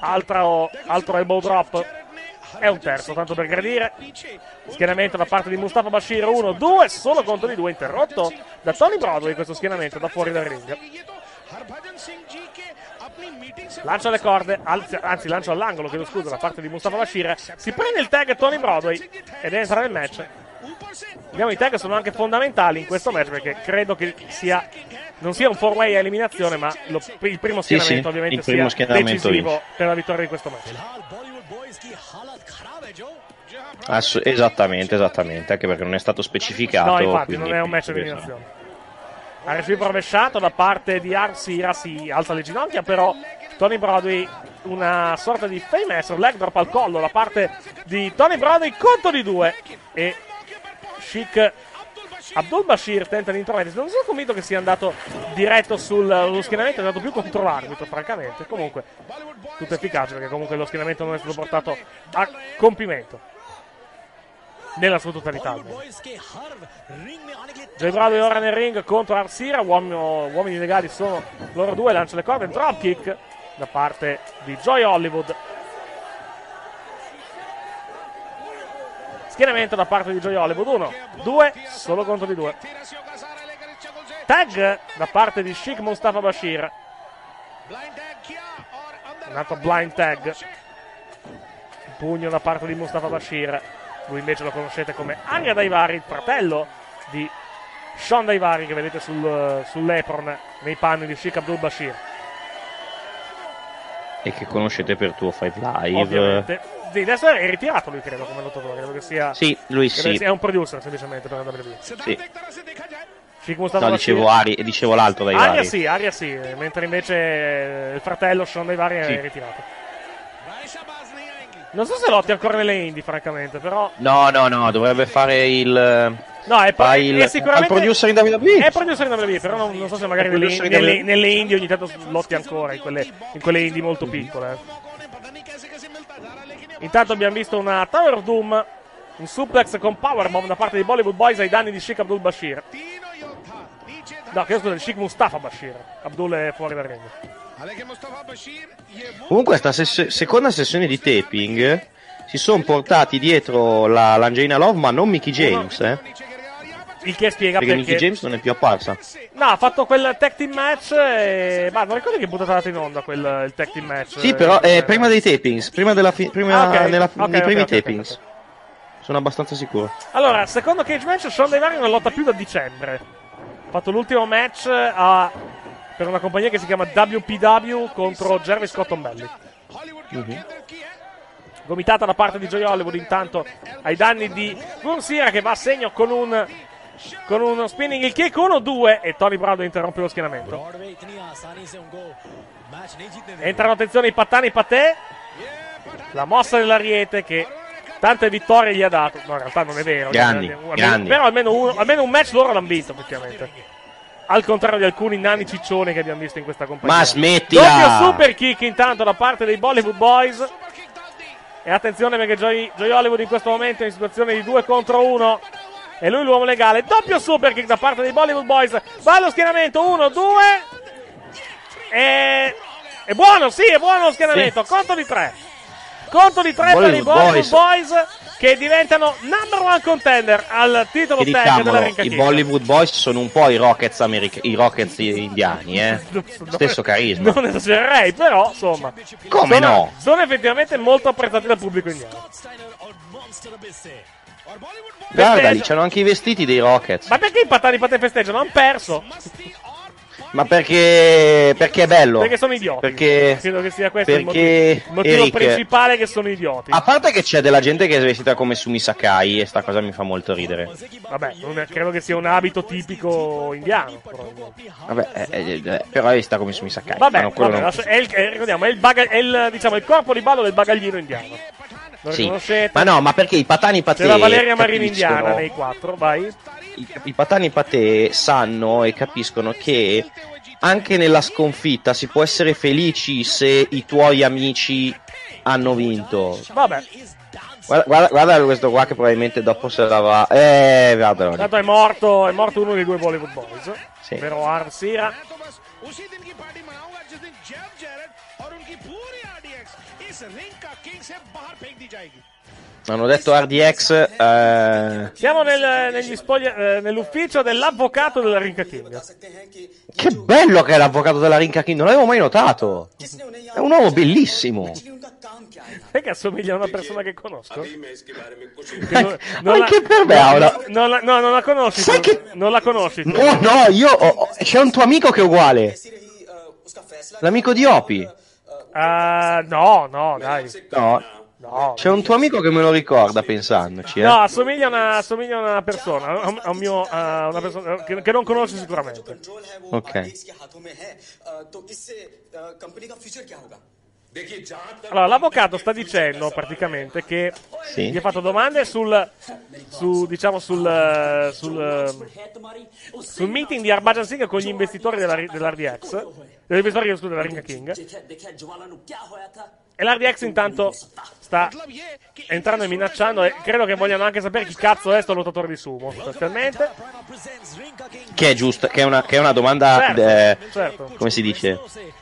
Altro, altro elbow drop. E un terzo, tanto per gradire. Schienamento da parte di Mustafa Bashir 1, 2, solo contro di 2, interrotto da Tony Broadway questo schienamento da fuori dal ring. Lancia le corde, anzi, anzi lancia all'angolo, chiedo scusa, da parte di Mustafa Bashir. Si prende il tag Tony Broadway ed entra nel match. Vediamo i tag sono anche fondamentali in questo match perché credo che sia non sia un four way a eliminazione, ma lo- il primo Sì, schieramento sì, ovviamente il primo sia decisivo vince. per la vittoria di questo match. Ass- esattamente, esattamente. Anche perché non è stato specificato. No, infatti, non è un match di eliminazione. RSV rovesciato da parte di Arsira, si alza le ginocchia, però Tony Broadway una sorta di famous leg drop al collo da parte di Tony Broadway, conto di due. E Chic Abdul Bashir tenta di intromettersi. Non sono convinto che sia andato diretto sullo schienamento, è andato più contro l'arbitro, francamente. Comunque, tutto efficace perché comunque lo schienamento non è stato portato a compimento. Nella sua totalità. almeno. Joy Broadway ora nel ring contro Arsira, uomo- uomini legali sono loro due, lancia le corde, dropkick da parte di Joy Hollywood. Schienamento da parte di Joy Hollywood, 1, 2, solo contro di 2. Tag da parte di Sheikh Mustafa Bashir. Un altro blind tag. Pugno da parte di Mustafa Bashir. Lui invece lo conoscete come Anya Daivari, il fratello di Sean Daivari che vedete sul, sull'apron nei panni di Sheikh Abdul Bashir. E che conoscete per tuo Five Live. Ovviamente. Sì, adesso è ritirato lui, credo, come lottatore. Credo che sia. Sì, lui sì. sia un producer semplicemente per andare via. Sì. Sheikh Mustafa No, dicevo, Ari, dicevo l'altro dai Aria vari. sì, Aria sì, mentre invece eh, il fratello Sean Daivari Sì. è ritirato. Non so se lotti ancora nelle indie, francamente, però. No, no, no, dovrebbe fare il. No, è, è- il, è sicuramente. al producer in WWE. È producer in WWE, però non, non so se magari È nelle, in nelle- nelle indie ogni tanto lotti ancora, in quelle, in quelle indie molto piccole. Intanto abbiamo visto una Tower of Doom, un suplex con powerbomb da parte dei Bollywood Boys ai danni di Sheikh Abdul Bashir. No, che scusa, di Sheikh Mustafa Bashir. Abdul è fuori dal ring. Comunque, sta sess- seconda sessione di taping si sono portati dietro la l'Angelina Love, ma non Mickey James, eh? Il che spiega Perché perché. Mickey James non è più apparsa. No, ha fatto quel tag team match. E... Ma non ricordo che buttata dato in onda quel il tag team match. Sì, però eh, prima dei tapings, prima della fi- prima Ah, ok. nella- Ok, nei ok, primi tapings. Sono abbastanza sicuro. Allora, secondo Cage Match, Sean Daivari non lotta più da dicembre. Ha fatto l'ultimo match a- per una compagnia che si chiama WPW contro Jervis Cotton Belly. Uh-huh. Mhm. Gomitata da parte di Joy Hollywood intanto ai danni di Gunsira che va a segno con un con uno spinning il kick 1-2 e Tony Brado interrompe lo schienamento. Entrano attenzione i pattani patè. La mossa dell'Ariete che tante vittorie gli ha dato. No, in realtà non è vero. Grandi, almeno, grandi. Però almeno, uno, almeno un match loro l'hanno vinto effettivamente. Al contrario di alcuni nani ciccioni che abbiamo visto in questa compagnia. Ma smettila! Doppio super kick intanto da parte dei Bollywood Boys. E attenzione perché Joy, Joy Hollywood in questo momento è in situazione di 2 contro 1. E lui l'uomo legale. Doppio super kick da parte dei Bollywood Boys. Va allo schienamento. 1, 2. E... È buono, sì, è buono lo schienamento. Conto di 3. Conto di 3 per i Bollywood Bollywood Boys. Che diventano number one contender al titolo tag della Ring i. Bollywood Boys sono un po' i Rockets, americ- i Rockets indiani, eh. Stesso carisma. Non esagererei, però insomma. Come sono, no? Sono effettivamente molto apprezzati dal pubblico indiano. Guarda, lì c'hanno anche i vestiti dei Rockets. Ma perché i patani patè festeggiano? Hanno perso. Ma perché, perché è bello? Perché sono idioti. Perché, Credo che sia questo il perché motivo, il motivo Eric, principale che sono idioti. a parte che c'è della gente che è vestita come Sumi Sakai e sta cosa mi fa molto ridere. Vabbè, non è- credo che sia un abito tipico indiano. probabilmente. Vabbè, eh, eh, eh, però è vestita come Sumi Sakai. Vabbè, vabbè, non- è il, è- ricordiamo, è il, baga- è il, diciamo, il corpo di ballo del bagaglino indiano. Lo Sì. riconoscete? Ma no, ma perché i patani patè C'è la Valeria Marini capiscono- indiana nei quattro, vai. i, i patani patè sanno e capiscono che anche nella sconfitta si può essere felici se i tuoi amici hanno vinto. Vabbè, Guarda, guarda, guarda questo qua che probabilmente dopo se la va. Eh, guardalo lì. tanto è morto, è morto uno dei due Bollywood Boys. Sì. Ovvero Arsira. उसी दिन की पार्टी मनाऊंगा जिस दिन Jeff Jared और उनकी पूरी आरडीएक्स इस ring hanno detto RDX. eh, Siamo nel- negli spoglia- eh, nell'ufficio dell'avvocato della Rinca King. Che bello che è l'avvocato della Rinca King, non l'avevo mai notato. È un uomo bellissimo. Sai che assomiglia a una persona che conosco? Anche- anche per me ha una- Non la, no, non la conosci. Sai tu. che- Non la conosci. tu. No, no, io ho- c'è un tuo amico che è uguale. L'amico di Opi. Ah, no, no, dai. No, No, c'è un tuo amico che me lo ricorda pensandoci, eh. No, assomiglia a una, assomiglia a una persona, a un, a un mio, a una persona che, che non conosci sicuramente. Ok. Allora, l'avvocato sta dicendo praticamente che Sì. gli ha fatto domande sul, su, diciamo, sul, sul, sul meeting di Harbhajan Singh con gli investitori della, dell'RDX, degli investitori scusa, della Ringa King. E l'RDX intanto sta entrando e minacciando e credo che vogliano anche sapere chi cazzo è sto lottatore di sumo sostanzialmente. Che è giusto, che è una, che è una domanda... Certo, eh, certo. Come si dice? Mhm.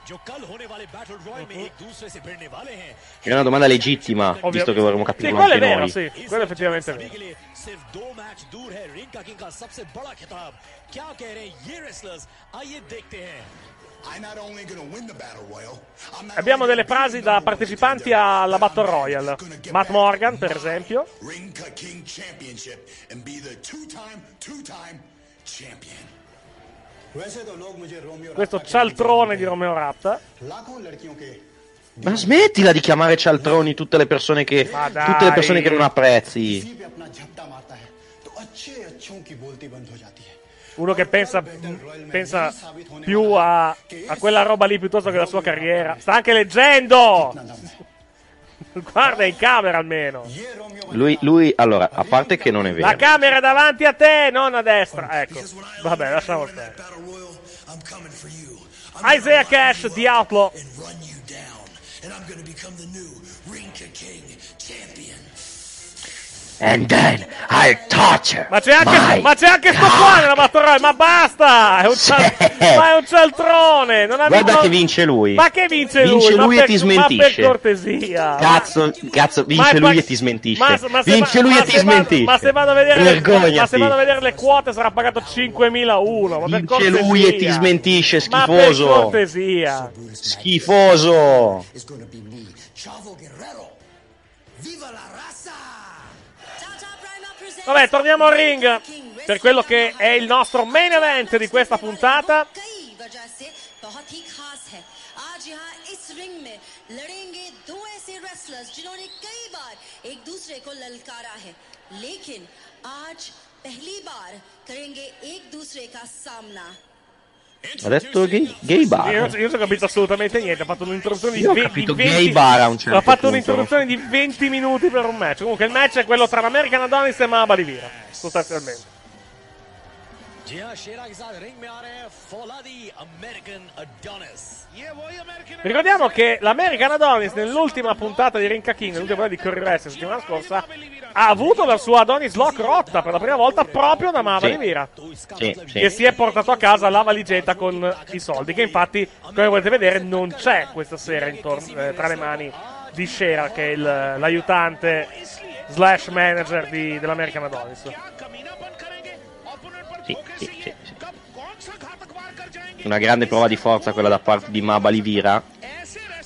È una domanda legittima, Ovvio. visto che vorremmo capire sì, quello vero, noi. sì, quello è effettivamente vero. Abbiamo delle frasi da partecipanti alla Battle Royale. Matt Morgan, per esempio. Questo cialtrone di Romeo Ratta. Ma smettila di chiamare cialtroni tutte le persone che, tutte le persone che non apprezzi. Uno che pensa, pensa più a, a quella roba lì piuttosto che alla sua carriera. Sta anche leggendo! Guarda in camera almeno. Lui, lui, allora, a parte che non è La vero. camera è davanti a te, non a destra. Ecco. Vabbè, lasciamo stare. Isaiah Cash, The Outlaw. And I'm gonna become the new Ring King champion. And then I torture. Ma c'è anche, my ma c'è anche sto qua nella Battle Royale, ma basta! È un, cial- ma è un cialtrone! Non ha Guarda vinto- che vince lui. Ma che vince lui? Vince Ma lui per- e ti Ma smentisce. per cortesia. Cazzo, cazzo, Ma vince lui e ti smentisce. Ma, ma se vince va- lui ma e ti smentisce. Ma se vado a vedere, le, Vergognati. ma se vado a vedere le quote sarà pagato 5.001. Ma Vince lui e ti smentisce, Ma per schifoso. cortesia. Schifoso. Viva la raza! Vabbè, torniamo al ring per quello che è il nostro main event di questa puntata. कई वजह से बहुत ही खास है आज यहाँ इस रिंग में लड़ेंगे दो ऐसे रेसलर्स जिन्होंने कई बार एक दूसरे को ललकारा है लेकिन आज पहली बार करेंगे एक दूसरे का सामना ha detto gay, gay bar. Io, io non ho capito assolutamente niente. Ha fatto un'introduzione di, Io ho ve- capito di 20 gay bar a un certo Ha fatto punto. un'introduzione di 20 minuti per un match. Comunque, il match è quello tra l'American Adonis e Maba di Vira. Sostanzialmente. Ricordiamo che l'American Adonis nell'ultima puntata di Rinca King, nell'ultima puntata di Curry Wrestling la settimana scorsa, ha avuto la sua Adonis Lock rotta per la prima volta proprio da Mava Sì. di Vira. Sì, sì. E si è portato a casa la valigetta con i soldi, che infatti, come potete vedere, non c'è questa sera intorno- eh, tra le mani di Shera, che è il- l'aiutante slash manager di- dell'American Adonis. Sì, sì, sì, sì. Una grande prova di forza quella da parte di Maba Livira,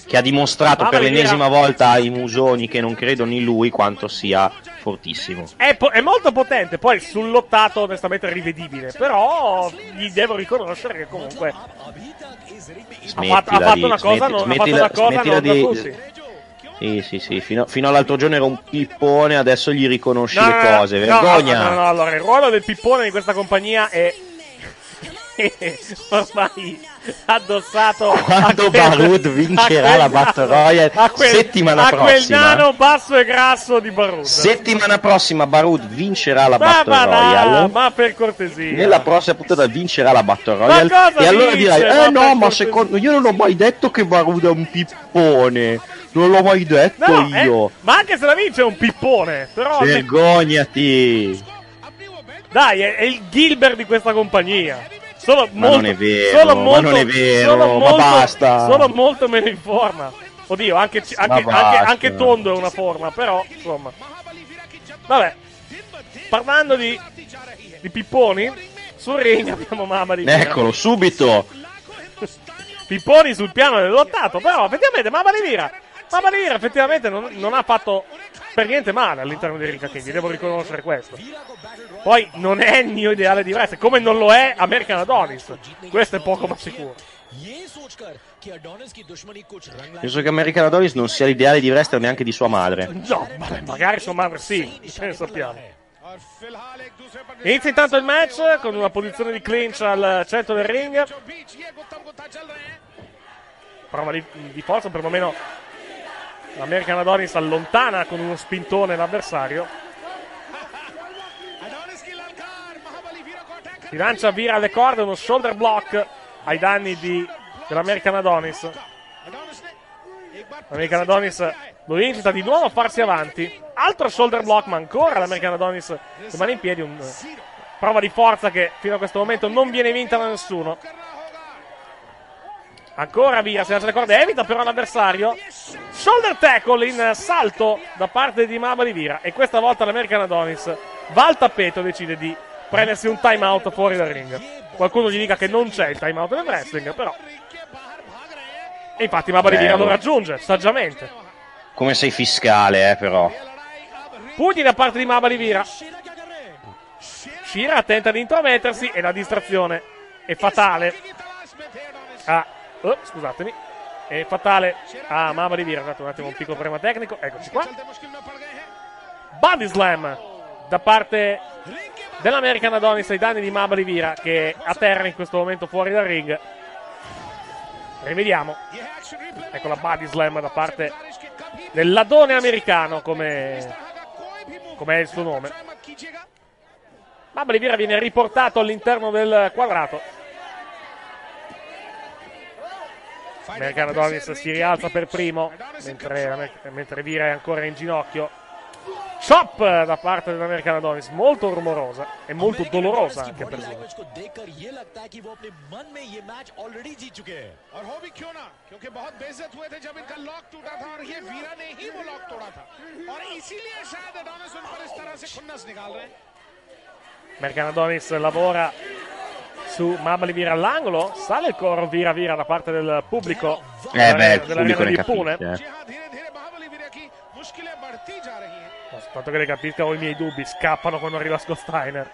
che ha dimostrato Maba per Livira- l'ennesima volta ai musoni che non credono in lui quanto sia fortissimo. È, po- è molto potente, poi sul lottato onestamente è rivedibile, però gli devo riconoscere che comunque ha Smettila fatto, ha fatto di- una cosa, smetti- non, ha fatto smettila- una cosa smettila non di-. Sì, sì, sì, fino, fino all'altro giorno era un pippone, adesso gli riconosci No, le cose, no, vergogna! No, no, no, allora il ruolo del pippone di questa compagnia è ormai addossato Quando a quel- Barud a vincerà quel la Battle Royale a quel- settimana a quel prossima. nano basso e grasso di Barud. Settimana prossima Barud vincerà la Ma Battle là, Royale. ma per cortesia. Nella prossima puntata vincerà la Battle Royale. E allora dice? dirai: Ma Eh no, ma cortesia." secondo io non ho mai detto che Barud è un pippone. Non l'ho mai detto No, eh, io. ma anche se la vince è un pippone, però Vergognati. dai, è, è il Gilbert di questa compagnia. Solo Ma molto, non è vero, solo ma molto, non è vero, solo ma molto- basta. Solo molto meno in forma. Oddio, anche, anche, Ma anche, anche tondo è una forma, però, insomma. Vabbè, parlando di, di pipponi, sul ring abbiamo Mamma di. Eccolo, subito. Pipponi sul piano del lottato, però effettivamente Mamma di Vira, ma Manira effettivamente non, non, ha fatto per niente male all'interno di Riccachini, devo riconoscere questo. Poi non è il mio ideale di wrestling, come non lo è American Adonis. Questo è poco ma sicuro. Penso che American Adonis non sia l'ideale di wrestler neanche di sua madre. No, magari sua madre sì, ce ne sappiamo. Inizia intanto il match con una posizione di clinch al centro del ring. Prova di, di forza, perlomeno l'American Adonis allontana con uno spintone l'avversario. Si lancia vira alle corde, uno shoulder block ai danni di, dell'American Adonis. L'American Adonis lo incita di nuovo a farsi avanti. Altro shoulder block, ma ancora l'American Adonis rimane in piedi. Un, prova di forza che fino a questo momento non viene vinta da nessuno. Ancora via, le corde, evita però l'avversario. Shoulder tackle in salto da parte di Mama di Vira. E questa volta l'American Adonis va al tappeto e decide di prendersi un time out fuori dal ring. Qualcuno gli dica che non c'è il time out nel wrestling, però. E infatti Mabali Vira lo raggiunge, saggiamente. Come sei fiscale, eh, però. Pugni da parte di Mabali Vira. Shira tenta di intromettersi e la distrazione è fatale. Ah, oh, scusatemi. È fatale a Mabali Vira. Scusate un attimo un piccolo problema tecnico. Eccoci qua. Body slam da parte dell'American Adonis ai danni di Mabali Vira che atterra in questo momento fuori dal ring. Rivediamo. Ecco la body slam da parte dell'Adone americano come, come è il suo nome. Mabali Vira viene riportato all'interno del quadrato. Americano Donis si rialza per primo, mentre, mentre Vira è ancora in ginocchio. Chop da parte dell'American Adonis, molto rumorosa e molto dolorosa anche per lui. American Adonis lavora su Mabali Vira all'angolo. Sale il coro Vira Vira da parte del pubblico. Eh beh, il pubblico ne capisce. Tanto che le capisca ho i miei dubbi, scappano quando arriva Scosteiner.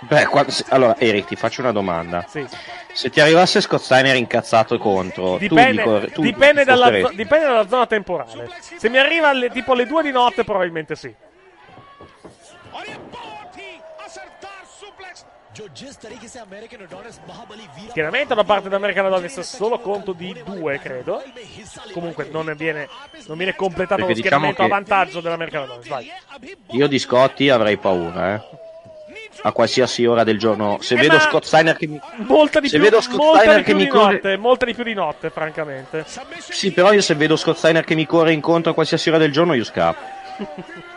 Beh, quando... allora Eric, ti faccio una domanda. Sì. Se ti arrivasse Scosteiner incazzato contro, dipende, tu dico, tu dipende, dalla, dipende dalla zona temporale. Se mi arriva alle, tipo alle 2 di notte, probabilmente sì. Schieramento da parte dell'American Adonis solo conto di 2, credo. Comunque non viene, non viene completato Perché lo schieramento diciamo a che- vantaggio dell'American Adonis. Vai. Io di Scotti avrei paura, eh. A qualsiasi ora del giorno. Se Eh, vedo Scott Steiner che mi. Molta di Se più, vedo Scott molta Steiner di più che di mi corre- notte, molta di più di notte, francamente. Sì, però io se vedo Scott Steiner che mi corre incontro a qualsiasi ora del giorno, io scappo.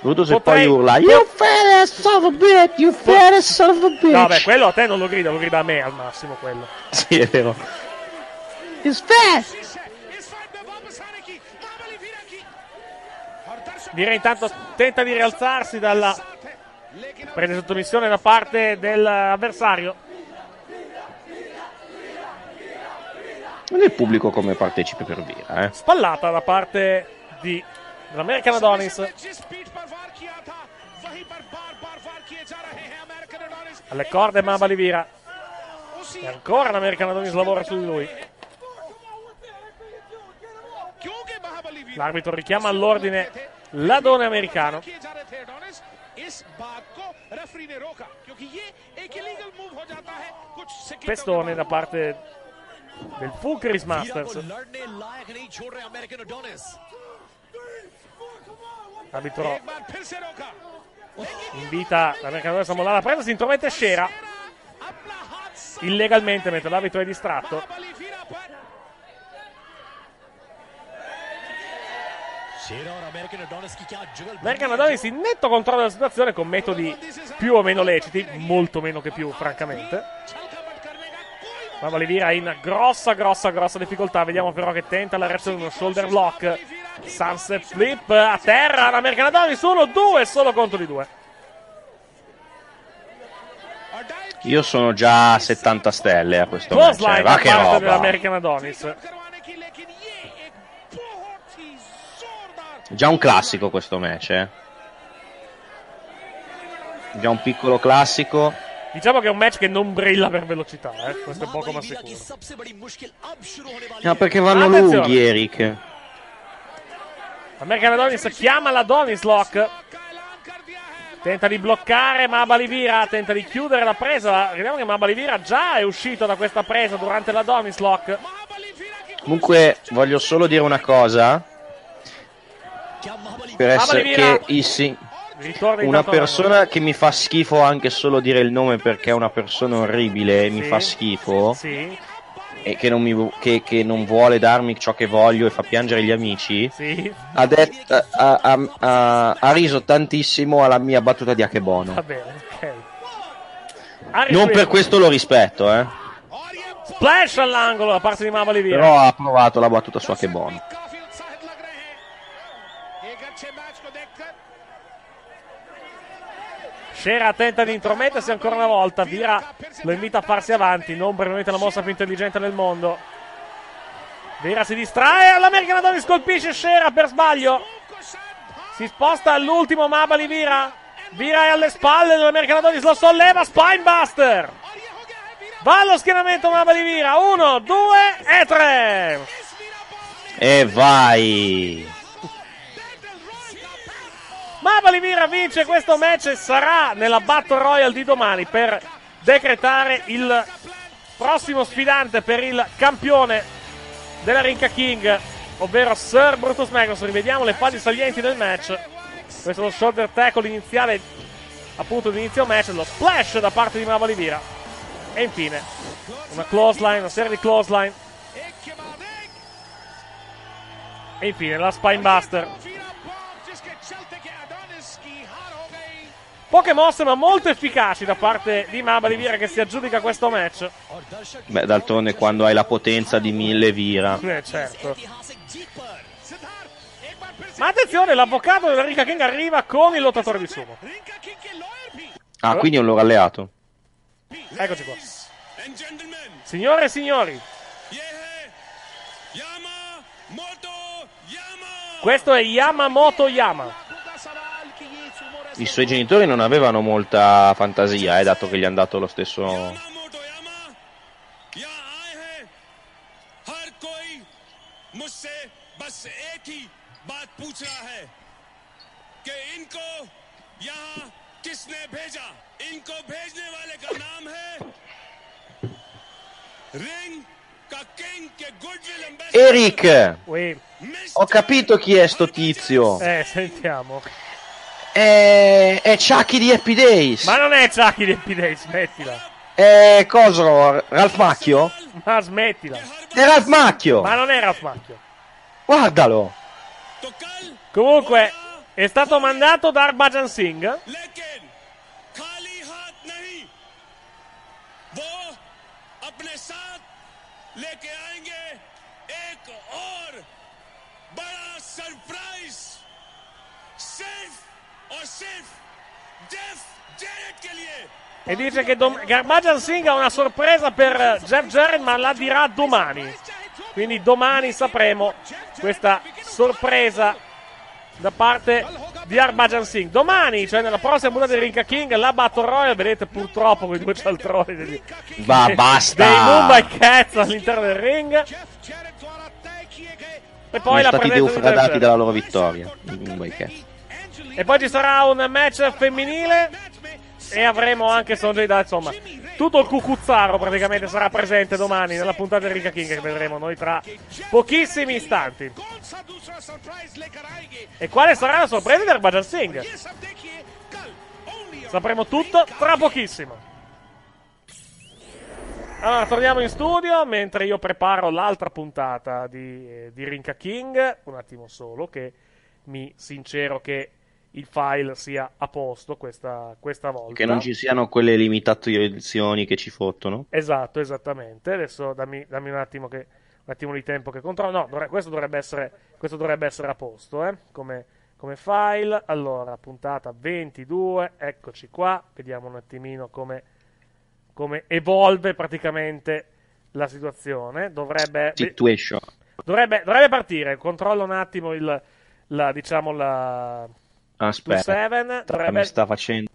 Soprattutto se Potrei- poi urla You fat ass of a bitch, you fat ass of a bitch. No, beh, quello a te non lo grida, lo grida a me al massimo quello. Sì, è vero. It's fast. Direi intanto tenta di rialzarsi dalla prende sottomissione da parte dell'avversario. Non è il pubblico come partecipe per via, eh. Spallata da parte di dell'American Adonis. Alle corde Mamba Livira. E ancora l'American Adonis lavora su di lui. L'arbitro richiama all'ordine l'adone americano. Pestone da parte del Full Chris Masters. L'arbitro invita la a Samola la presa, si intromette Scera illegalmente mentre l'arbitro è distratto. Bergen Adonis in netto controllo della situazione con metodi più o meno leciti, molto meno che più, francamente. Ma Valivira in grossa, grossa, grossa difficoltà. Vediamo però che tenta la reazione di uno shoulder block Sunset Flip a terra, l'American Adami solo due, solo contro di due. Io sono già a 70 stelle a questo punto. Eh, cioè, va che roba. dell'American Adonis. Già un classico questo match, eh. Già un piccolo classico. Diciamo che è un match che non brilla per velocità, eh. Questo è poco ma sicuro. No, perché vanno Attenzione. lunghi, Eric. American Adonis chiama l'Adonis Lock. Tenta di bloccare Mabalivira, tenta di chiudere la presa. Vediamo che Mabalivira già è uscito da questa presa durante l'Adonis Lock. Comunque, voglio solo dire una cosa. Per essere che i si- Ritorna una persona che mi fa schifo anche solo dire il nome perché è una persona orribile e mi Sì. fa schifo Sì, e che non, mi che- che non vuole darmi ciò che voglio e fa piangere gli amici sì. ha, det- ha- ha- ha- riso tantissimo alla mia battuta di Akebono Va bene, ok. Harry non per questo lo rispetto eh. Splash all'angolo da parte di Mabalivira. però ha provato la battuta su Akebono Scera tenta di intromettersi ancora una volta. Vira lo invita a farsi avanti. Non probabilmente la mossa più intelligente del mondo. Vira si distrae. All'American Adonis colpisce Scera per sbaglio. Si sposta all'ultimo Mabali Vira. Vira è alle spalle dell'American Adonis. Lo solleva. Spinebuster. Va allo schienamento Mabali Vira. Uno, due e tre. E vai. Ma Valivira vince questo match e sarà nella Battle Royale di domani per decretare il prossimo sfidante per il campione della Rinca King, ovvero Sir Brutus Magnus. Rivediamo le fasi salienti del match. Questo è lo shoulder tackle iniziale, appunto di inizio match, lo splash da parte di Mava Livira. E infine una close line, una serie di close line. E infine la Spinebuster. Poche mosse ma molto efficaci da parte di Maba Livira che si aggiudica questo match. Beh, d'altronde quando hai la potenza di mille vira. Eh, certo. Ma attenzione, l'avvocato della Rika King arriva con il lottatore di sumo. Ah, quindi è un loro alleato. Eccoci qua. Signore e signori. Questo è Yamamoto Yama i suoi genitori non avevano molta fantasia, eh, dato che gli hanno dato lo stesso... Eric! Oui. Ho capito chi è sto tizio. Eh, sentiamo. È, è Chucky di Happy Days. Ma non è Chucky di Happy Day, smettila. È coso? Ralph Macchio? Ma smettila. È Ralph Macchio. Ma non è Ralph Macchio. Guardalo. Comunque, è stato mandato da Arbajan Singh. अपने साथ लेके आएंगे E dice che dom- Garbajan Singh ha una sorpresa per eh, Jeff Jarrett, ma la dirà domani. Quindi domani sapremo questa sorpresa da parte di Arbajan Singh. Domani, cioè nella prossima puntata di Rinka King, la Battle Royale, vedete purtroppo quei due cialtroni dei, Va, basta. dei Mumbai Cats all'interno del ring. E poi Sono la stati presenza Jarrett. dalla loro vittoria. i Mumbai Cats. E poi ci sarà un match femminile. E avremo anche Sonjay Da. Insomma, tutto il cucuzzaro praticamente sarà presente domani nella puntata di Rica King che vedremo noi tra pochissimi istanti. E quale sarà la sorpresa di Arbajan Singh? Sapremo tutto tra pochissimo. Allora, torniamo in studio mentre io preparo l'altra puntata di, eh, di Rinka King. Un attimo solo, che mi sincero che il file sia a posto questa, questa volta. Che non ci siano quelle limitazioni che ci fottono. Esatto, esattamente. Adesso dammi, dammi un attimo che un attimo di tempo che controllo. No, dovre- questo dovrebbe essere questo dovrebbe essere a posto, eh, come, come file. Allora, puntata 22, eccoci qua. Vediamo un attimino come, come evolve praticamente la situazione. Dovrebbe Situation. dovrebbe, dovrebbe partire. Controllo un attimo il la diciamo la Aspetta, 27, dovrebbe- mi sta facendo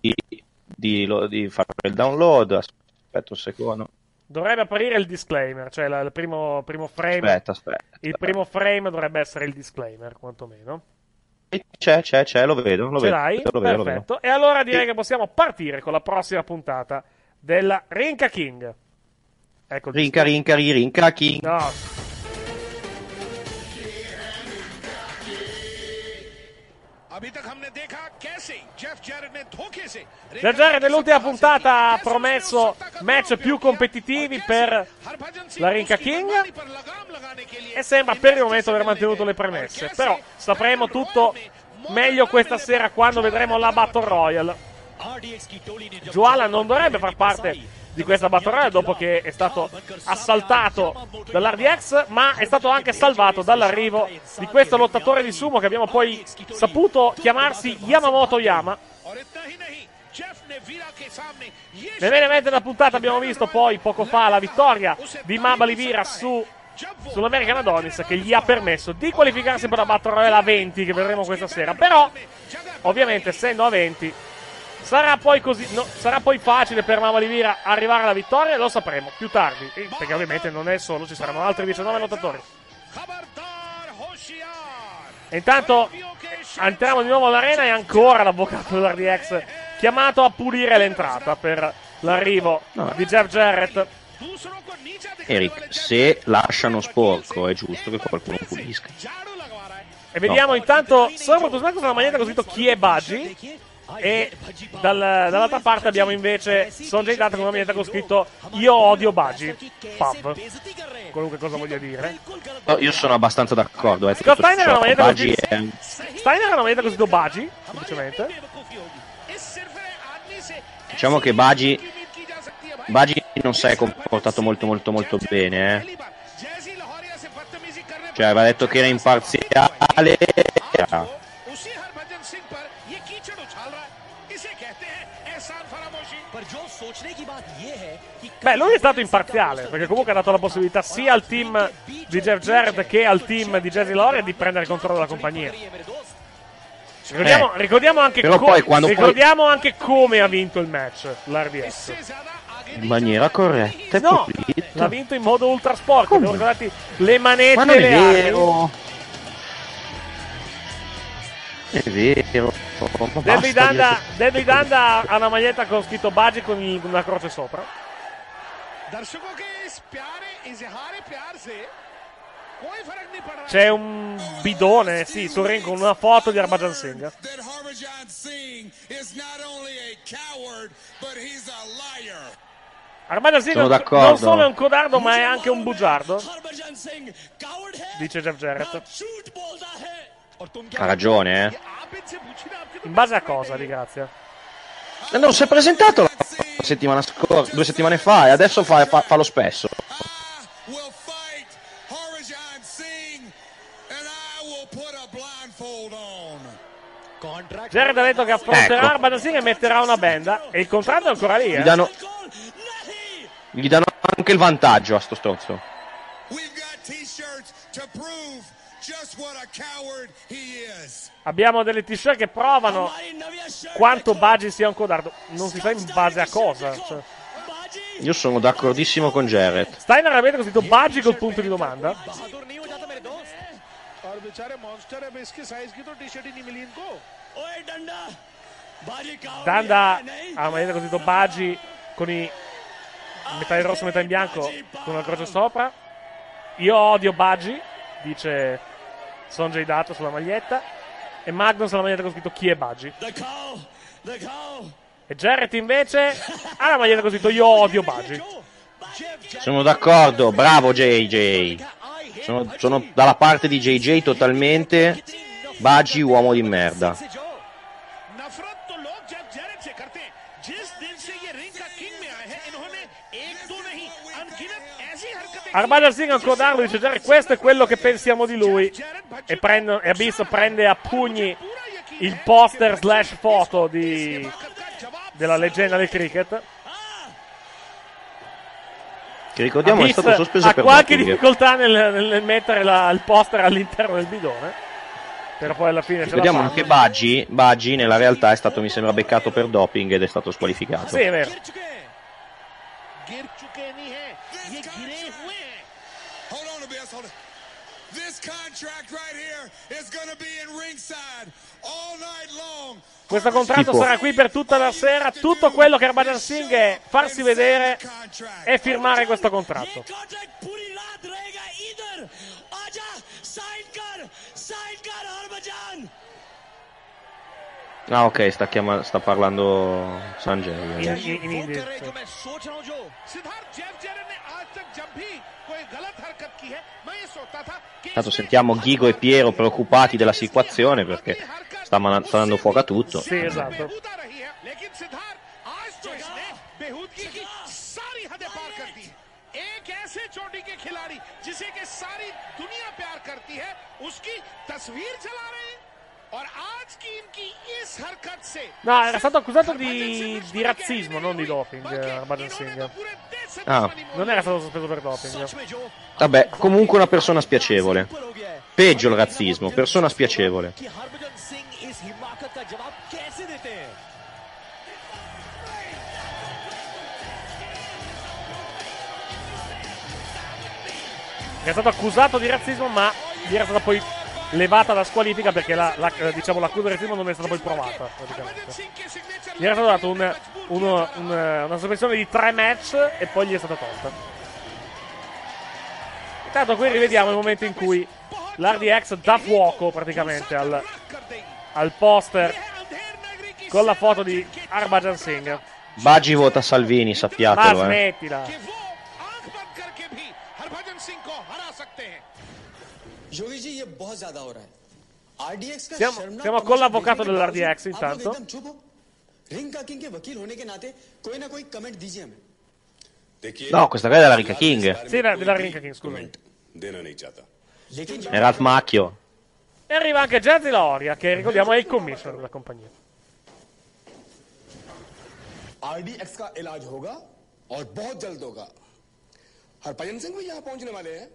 di, di, di fare il download. Aspetta un secondo. Dovrebbe apparire il disclaimer, cioè la- il primo, primo frame. Aspetta, aspetta. Il primo frame dovrebbe essere il disclaimer, quantomeno. C'è, c'è, c'è, lo vedo. Lo Ce vedo, l'hai? Lo vedo, lo vedo. Perfetto. E allora direi che possiamo partire con la prossima puntata della Rinka King. Ecco il Rinca, rinca, ri, rinca, king. No. Jeff Jarrett nell'ultima puntata ha promesso match più competitivi per la Rinca King e sembra per il momento aver mantenuto le premesse. Però sapremo tutto meglio questa sera quando vedremo la Battle Royale. Joala non dovrebbe far parte di questa Battle Royale dopo che è stato assaltato dall'RDX, ma è stato anche salvato dall'arrivo di questo lottatore di sumo che abbiamo poi saputo chiamarsi Yamamoto Yama. Nel main della puntata abbiamo visto poi poco fa la vittoria di Mamba Livira su sull'American Adonis che gli ha permesso di qualificarsi per la Battle Royale a 20 che vedremo questa sera. Però, ovviamente, essendo a 20, sarà poi, così, no, sarà poi facile per Mamba Livira arrivare alla vittoria. Lo sapremo più tardi, eh, perché ovviamente non è solo, ci saranno altri 19 lottatori. E intanto entriamo di nuovo all'arena e ancora l'avvocato dell'RDX chiamato a pulire l'entrata per l'arrivo di Jeff Jarrett. Eric, se lasciano sporco è giusto che qualcuno pulisca. E vediamo intanto Summer to SmackDown con una maglietta con scritto chi è Budgie. E dal- dall'altra parte abbiamo invece Sonjay Dutt con una maglietta con scritto io odio Budgie. Pub. Qualunque cosa voglia dire. No, io sono abbastanza d'accordo. Eh, Scott Steiner ha una maglietta con Baggi scritto è- Steiner ha una maglietta con scritto Budgie. Semplicemente. Diciamo che Bagi Bagi non si è comportato molto molto molto bene, eh. Cioè, aveva detto che era imparziale. era- Beh, lui è stato imparziale, perché comunque ha dato la possibilità sia al team di Jeff Jarrett che al team di Jazzy Loria di prendere il controllo della compagnia. Ricordiamo, Eh, ricordiamo anche, co- quando poi- ricordiamo anche come ha vinto il match l'RDS. in maniera corretta No, pulita. l'ha vinto in modo ultra sport. Devo ricordarti le manette Ma non e è le armi. vero. È vero. David Danda, David Anda ha una maglietta con scritto Bagi con una croce sopra. C'è un bidone, sì, Turin con una foto di Arbajan Singh. Armadio Singh non, non solo è un codardo, ma è anche un bugiardo. Dice Jeff Jarrett. Ha ragione, eh. In base a cosa, di grazia? Non si è presentato la settimana scorsa, due settimane fa, e adesso fa, fa- fa lo spesso. Jared ha detto che affronterà Ecco. Harbhajan Singh e metterà una benda. E il contratto è ancora lì, Gli eh. danno, gli danno anche il vantaggio a sto stronzo. We've got t-shirts to prove Abbiamo delle t-shirt che provano quanto Baggi sia un codardo. Non si sa in base a cosa. Cioè. Io sono d'accordissimo con Jared. Steiner avete così Baggi col punto di domanda. Danda avete così Baggi con i metà in rosso, metà in bianco con una croce sopra. Io odio Baggi, dice Sonjay Dato sulla maglietta. E Magnus ha la maglietta con scritto chi è Budgie. E Jarrett invece ha la maglietta con scritto io odio Budgie. Sono d'accordo, bravo JJ. Sono, sono dalla parte di JJ totalmente. Baggi, uomo di merda. Armada Singh ancora darlo, dice Jarrett, questo è quello che pensiamo di lui. E, prende, e Abyss prende a pugni il poster slash foto di, della leggenda del cricket. Che ricordiamo è Abyss stato sospeso ha per qualche doping. difficoltà nel, nel- mettere la- il poster all'interno del bidone. Però poi alla fine ce Ricordiamo fa. che Baggi, Baggi nella realtà è stato, mi sembra, beccato per doping ed è stato squalificato. Sì, è vero. Questo contratto sarà qui per tutta la sera. Tutto quello che Arbadan Singh è farsi vedere e firmare questo contratto. Ah ok, sta, chiama- sta parlando Sanjay. In, in, in, in, in. Intanto sentiamo Ghigo e Piero preoccupati della situazione perché sta, man- sta dando fuoco a tutto. Sì, esatto. बेहूदा रही है लेकिन सिद्धार्थ आज तो इसने बेहूदगी की सारी हदें पार कर दी एक ऐसे चोटी के खिलाड़ी जिसे कि सारी दुनिया प्यार करती है उसकी तस्वीर चला रहे हैं No, era stato accusato di, di razzismo, non di doping. Eh, ah. Non era stato sospeso per doping. Vabbè, comunque una persona spiacevole. Peggio il razzismo, persona spiacevole. Era stato accusato di razzismo, ma gli era stata poi levata la squalifica perché la, la, eh, diciamo, la del primo non è stata poi provata praticamente. Gli era stato dato un, uno, un, eh, una sospensione di tre match e poi gli è stata tolta. Intanto qui rivediamo il momento in cui l'RDX dà fuoco praticamente al, al poster con la foto di Arbajan Singh. Baggi vota Salvini, sappiatelo. Ma eh. smettila. Eh. Siamo, शर्मनाक siamo con प्रदर्शन l'avvocato देखने के dell'RDX बावजूद आप लोग intanto. एकदम चुप हो रिंग का किंग के वकील होने के नाते कोई ना कोई कमेंट दीजिए हमें No, questa qua è della Rica King. Sì, era della Rinca King, scusami. देना नहीं चाहता लेकिन È Ralph Macchio. E arriva anche Jazzy Loria, che ricordiamo è il commissioner della compagnia. RDX का इलाज होगा और बहुत जल्द होगा हरभजन सिंह भी यहां पहुंचने वाले हैं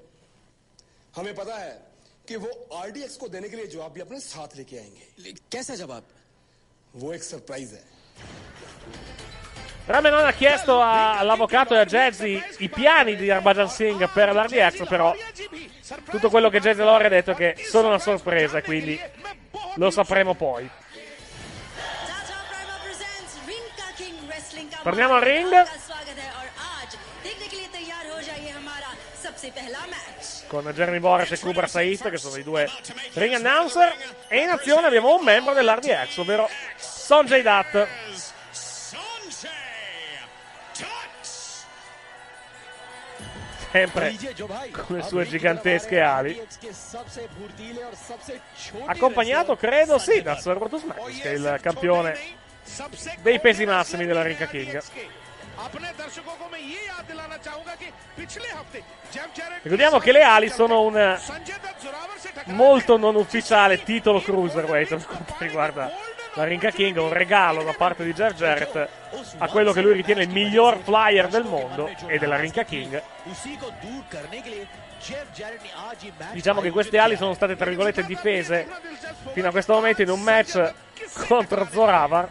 हमें पता है कि वो आरडीएक्स को देने के लिए जवाब भी अपने साथ लेके आएंगे कैसा जवाब वो एक सरप्राइज है Rame non ha chiesto a- all'avvocato e a Jazzy i piani di Harbhajan Singh per l'RDX, però tutto quello che Jazzy Loria ha detto è che sono una sorpresa, quindi lo sapremo poi. Rinca king wrestling का Torniamo al ring. con Jeremy Boris e Kubra Said, che sono i due ring announcer. E in azione abbiamo un membro dell'RDX, ovvero Sonjay Dutt. Sempre con le sue gigantesche ali. Accompagnato, credo, sì, da Sir Rotus Max, che è il campione dei pesi massimi della Rinca King. अपने दर्शकों को मैं ये याद दिलाना चाहूंगा कि पिछले हफ्ते Jeff Jarrett Ricordiamo che le ali sono un Sanjay दत्त जोरावर से टकरा molto non ufficiale titolo cruiserweight per quanto riguarda la Rinca King, un regalo da parte di Jeff Jarrett a quello che lui ritiene il miglior flyer del mondo e della Rinca King. उसी को दूर करने के लिए Jeff Jarrett ने आज ये match Diciamo che queste ali sono state, tra virgolette, difese fino a questo momento in un match contro Zoravar.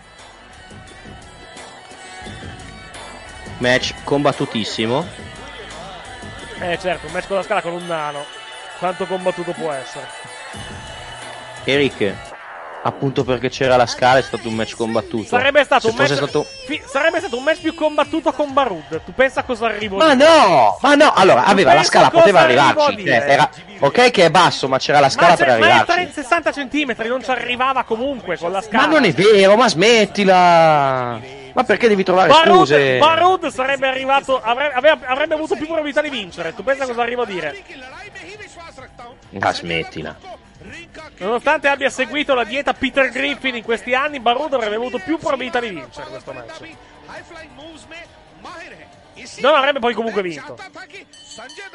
Match combattutissimo. Eh certo, un match con la scala con un nano. Quanto combattuto può essere? Eric, appunto perché c'era la scala è stato un match combattuto. Sarebbe stato, un match, stato... fi- sarebbe stato un match più combattuto con Barud. Tu pensa cosa arrivo Ma a dire? no! Ma no! Allora, aveva la scala, poteva arrivarci. Cioè, era... Ok che è basso, ma c'era la scala Ma, per c'è- ma arrivarci. 30 60 centimetri, non ci arrivava comunque con la scala. Ma non è vero, ma smettila! Ma perché devi trovare Barud, scuse? Barud sarebbe arrivato, avrebbe, aveva- avrebbe avuto più probabilità di vincere. Tu pensa cosa arrivo a dire? Ma smettila. Nonostante abbia seguito la dieta Peter Griffin in questi anni, Barud avrebbe avuto più probabilità di vincere questo match. Non avrebbe poi comunque vinto.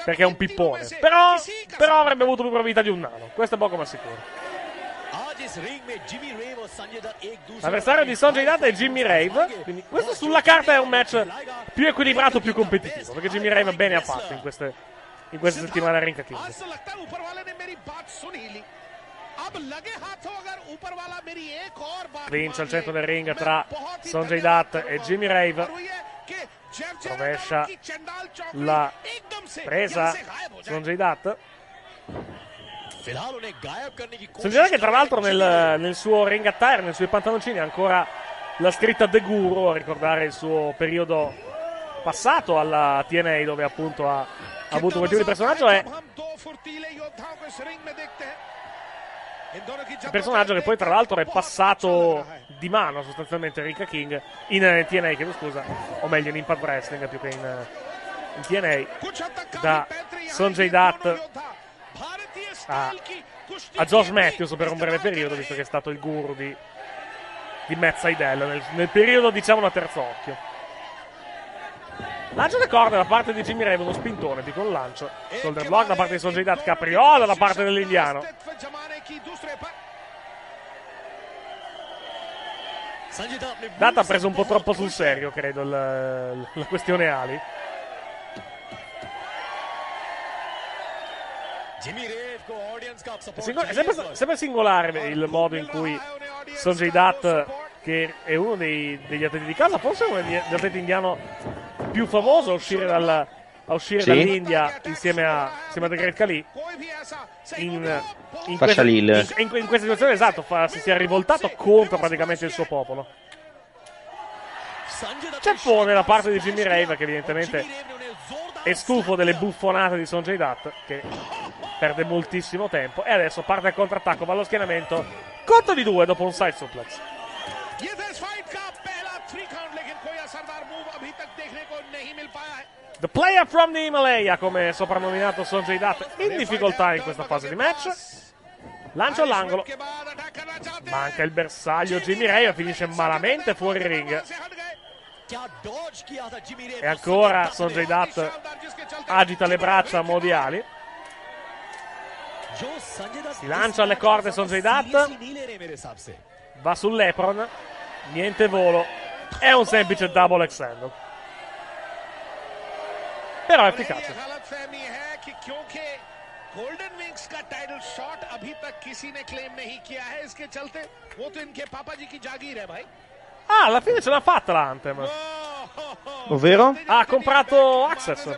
Perché è un pippone. Però, però avrebbe avuto più probabilità di un nano. Questo è poco ma sicuro. L'avversario di Sanjay Dutt è Jimmy Rave. Quindi questo sulla carta è un match più equilibrato, più competitivo. Perché Jimmy Rave bene ha fatto in queste in questa settimana rincativa. Vince al centro del ring tra Sonjay Dutt e Jimmy Rave. Rovescia la presa Sonjay Dutt. Sonjay Dutt che tra l'altro nel, nel suo ring attire, nei suoi pantaloncini ha ancora la scritta The Guru a ricordare il suo periodo passato alla TNA dove appunto ha ha avuto un motivo di personaggio è un personaggio che poi tra l'altro è passato di mano sostanzialmente Ricca King in eh, TNA chiedo scusa o meglio in Impact Wrestling più che in, eh, in TNA da Sonjay Dutt a, a Josh Matthews per un breve periodo visto che è stato il guru di, di Matt Seidel nel, nel periodo diciamo da terzo occhio. Lancio le corde da parte di Jimmy Raven, uno spintone di col lancio. Shoulder block da parte di Sojidat Capriola da parte dell'indiano. Data ha preso un po' troppo sul serio, credo, la, la questione Ali. È, singol- è, sempre, sempre, singolare il modo in cui Sanjay Dutt, che è uno dei, degli atleti di casa, forse uno degli atleti indiano più famoso a uscire, dal- a uscire Sì. dall'India insieme a, insieme a The Great Khali. In, in, questa, Khalil. in, in- questa situazione, esatto, fa- si sia rivoltato contro praticamente il suo popolo. Ceffone da parte di Jimmy Rave, che evidentemente è stufo delle buffonate di Sonjay Dutt, che perde moltissimo tempo. E adesso parte il contrattacco, va allo schienamento. Conto di due dopo un side suplex. The player from the Himalaya, come soprannominato Sonjay Dutt, in difficoltà in questa fase di match. Lancio all'angolo. Manca il bersaglio Jimmy Ray e finisce malamente fuori ring. E ancora Sonjay Dutt agita le braccia modiali. Si lancia alle corde Sonjay Dutt. Va sull'epron. Niente volo. È un semplice double extendo. Però è efficace. गलत फहमी है कि क्योंकि golden wings का title shot अभी तक किसी ने क्लेम नहीं किया है इसके चलते वो तो इनके पापा जी की जागीर है भाई Ah, alla fine ce l'ha fatta l'Anthem. Ovvero? Ha comprato Access.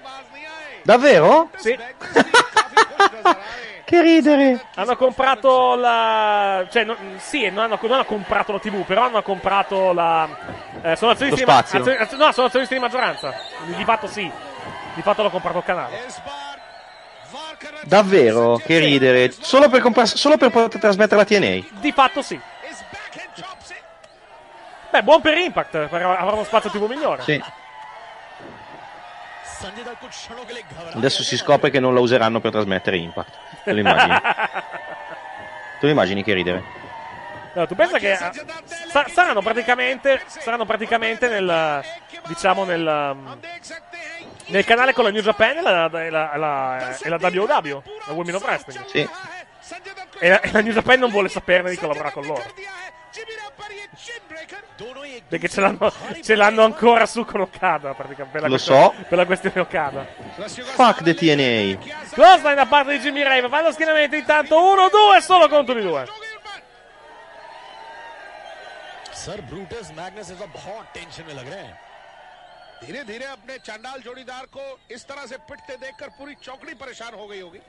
Davvero? Sì. Che ridere. Hanno comprato la. Cioè, no- sì, non hanno, non hanno comprato la TV, però hanno comprato la. eh, sono azionisti Lo di ma- spazio. azio- azio- no, sono azionisti di maggioranza. Di, di fatto sì. Di fatto l'ho comprato il canale. Davvero? Che ridere. Solo per, compa- solo per poter trasmettere la TNA? Di fatto sì. Beh, buon per Impact, avrà uno spazio tipo migliore. Sì. Adesso si scopre che non la useranno per trasmettere Impact. Te lo immagini? tu lo immagini che ridere? No, tu pensa che ah, sa- saranno praticamente, saranno praticamente nel, diciamo nel, um, nel canale con la New Japan e la, e la, e la- e la WOW, la Women of Wrestling. Sì. E la, e la New Japan non vuole saperne di collaborare con loro. Perché ce l'hanno, ce l'hanno ancora su con Okada, praticamente. Per la Lo questione- so. Per la questione Okada. Fuck the TNA. Close da parte di Jimmy Rave, fa lo schienamento intanto 1-2 solo contro di due. Sir Brutus Magnus इस वक्त बहुत tension में लग रहे हैं धीरे धीरे अपने चंडाल जोड़ीदार को इस तरह से पिटते देखकर पूरी चौकड़ी परेशान हो गई होगी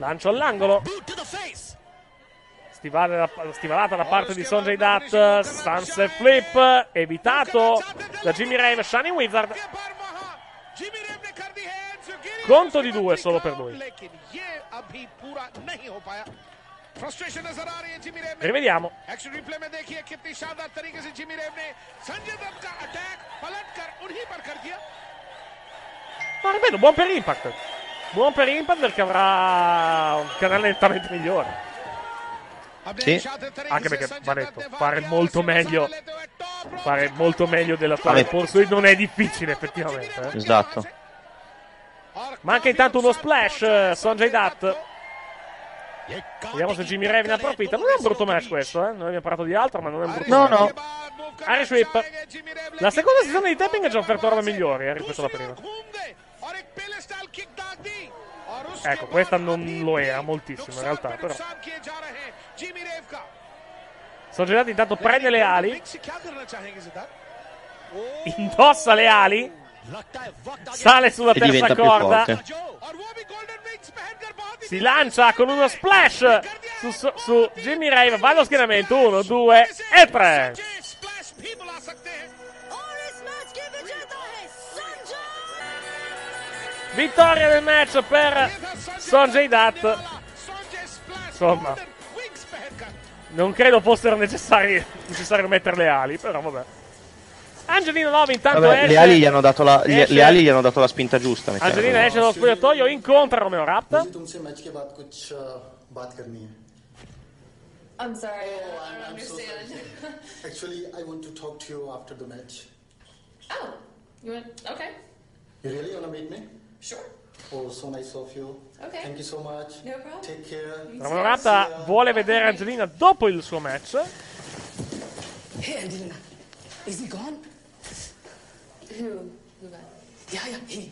Lancio all'angolo. Stivale da- stivalata da parte di Sonjay Dutt. Sunset Flip. Evitato da Jimmy Rave. Shining Wizard. Conto di due solo per lui. Rivediamo. Ma ripeto, buon per Impact. Buon per Impact perché avrà un canale nettamente migliore. Sì. Anche perché, va detto, fare molto meglio fare molto meglio della dell'attuale Forse non è difficile effettivamente. Eh. Esatto. Manca intanto uno splash, Sanjay Dutt. Vediamo se Jimmy Revin approfitta. Non è un brutto match questo, eh. Noi abbiamo parlato di altro, ma non è un brutto no, match. No, no. Harry Sweep. La seconda sezione di tapping ha già offerto robe migliori eh, rispetto alla prima. Ecco, questa non lo era moltissimo in realtà, però. Soggirati intanto prende le ali. Indossa le ali. Sale sulla terza corda si lancia con uno splash su, su, su Jimmy Rave, va allo schienamento, 1, 2 e 3. Vittoria del match per Sonjay Dutt. Insomma, non credo fossero necessari, necessario mettere le ali, però vabbè. Angelina 9 intanto Vabbè, esce. Le ali, gli hanno dato la, gli, le ali gli hanno dato la spinta giusta. Angelina esce dallo spogliatoio, incontra Romeo Rapp. I'm sorry, oh, I don't I'm understand. So Actually, I want to talk to you after the match. Oh, you want? Okay. You really want to meet me? Sure. Oh, so nice of you. Okay. Thank you so much. No problem. Vuole vedere Angelina dopo il suo match. Hey, Angelina, is he gone? Who? Who got? Yeah, yeah. He.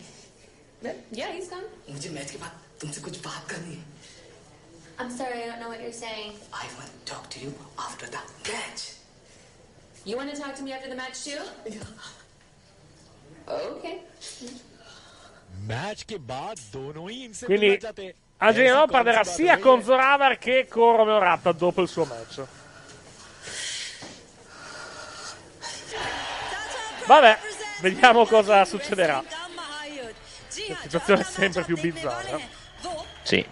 Yeah, he's gone. मुझे match के बाद तुमसे कुछ बात करनी है I'm sorry, I don't know what you're saying. I want to talk to you after the match. You want to talk to me after the match too? Okay. Match के बाद दोनों ही इनसे Quindi मिलना चाहते हैं। Angelina ऐसी Love कौन सी perderà बात sia हो गई con है? Zoravar che con Romeo Rapta dopo il suo match. Vabbè, vediamo cosa succederà. La situazione è sempre più bizzarra. Sì.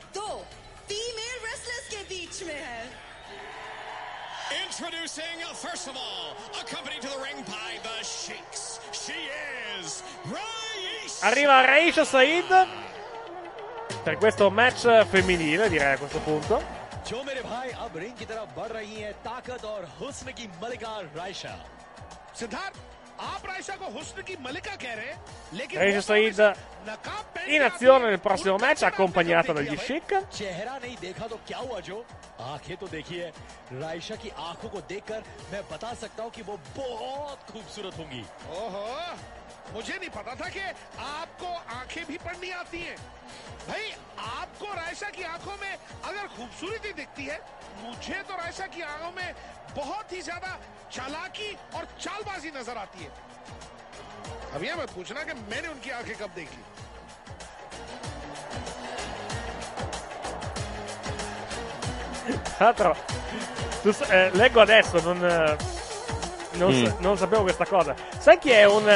Female wrestlers के बीच में है Introducing, first of all, accompanied to the ring by the Sheiks. She is Raisha. Arriva Raisha Said per questo match femminile, direi a questo punto. जो मेरे भाई अब रिंग की तरफ बढ़ रही हैं ताकत और हुस्न की मलिका रायशा सिद्धार्थ आप रायशा को हुस्न की मलिका कह रहे हैं लेकिन Raisha Said in azione nel prossimo match, accompagnata dagli Sheik? चेहरा नहीं देखा तो क्या हुआ जो? आँखें तो देखिए रायशा की आँखों को देखकर मैं बता सकता हूँ कि वो बहुत खूबसूरत होंगी। ओहो! मुझे नहीं पता था कि आपको आँखें भी पढ़नी आती हैं भाई आपको रायशा की आँखों में अगर खूबसूरती दिखती है मुझे तो रायसा की आँखों में बहुत ही ज़्यादा चालाकी और चालबाजी नज़र आती है अब यह मैं पूछना कि मैंने उनकी आँखें कब देखी Tra l'altro, eh, leggo adesso, non, eh, non, Mm. sa- non sapevo questa cosa. Sai chi è un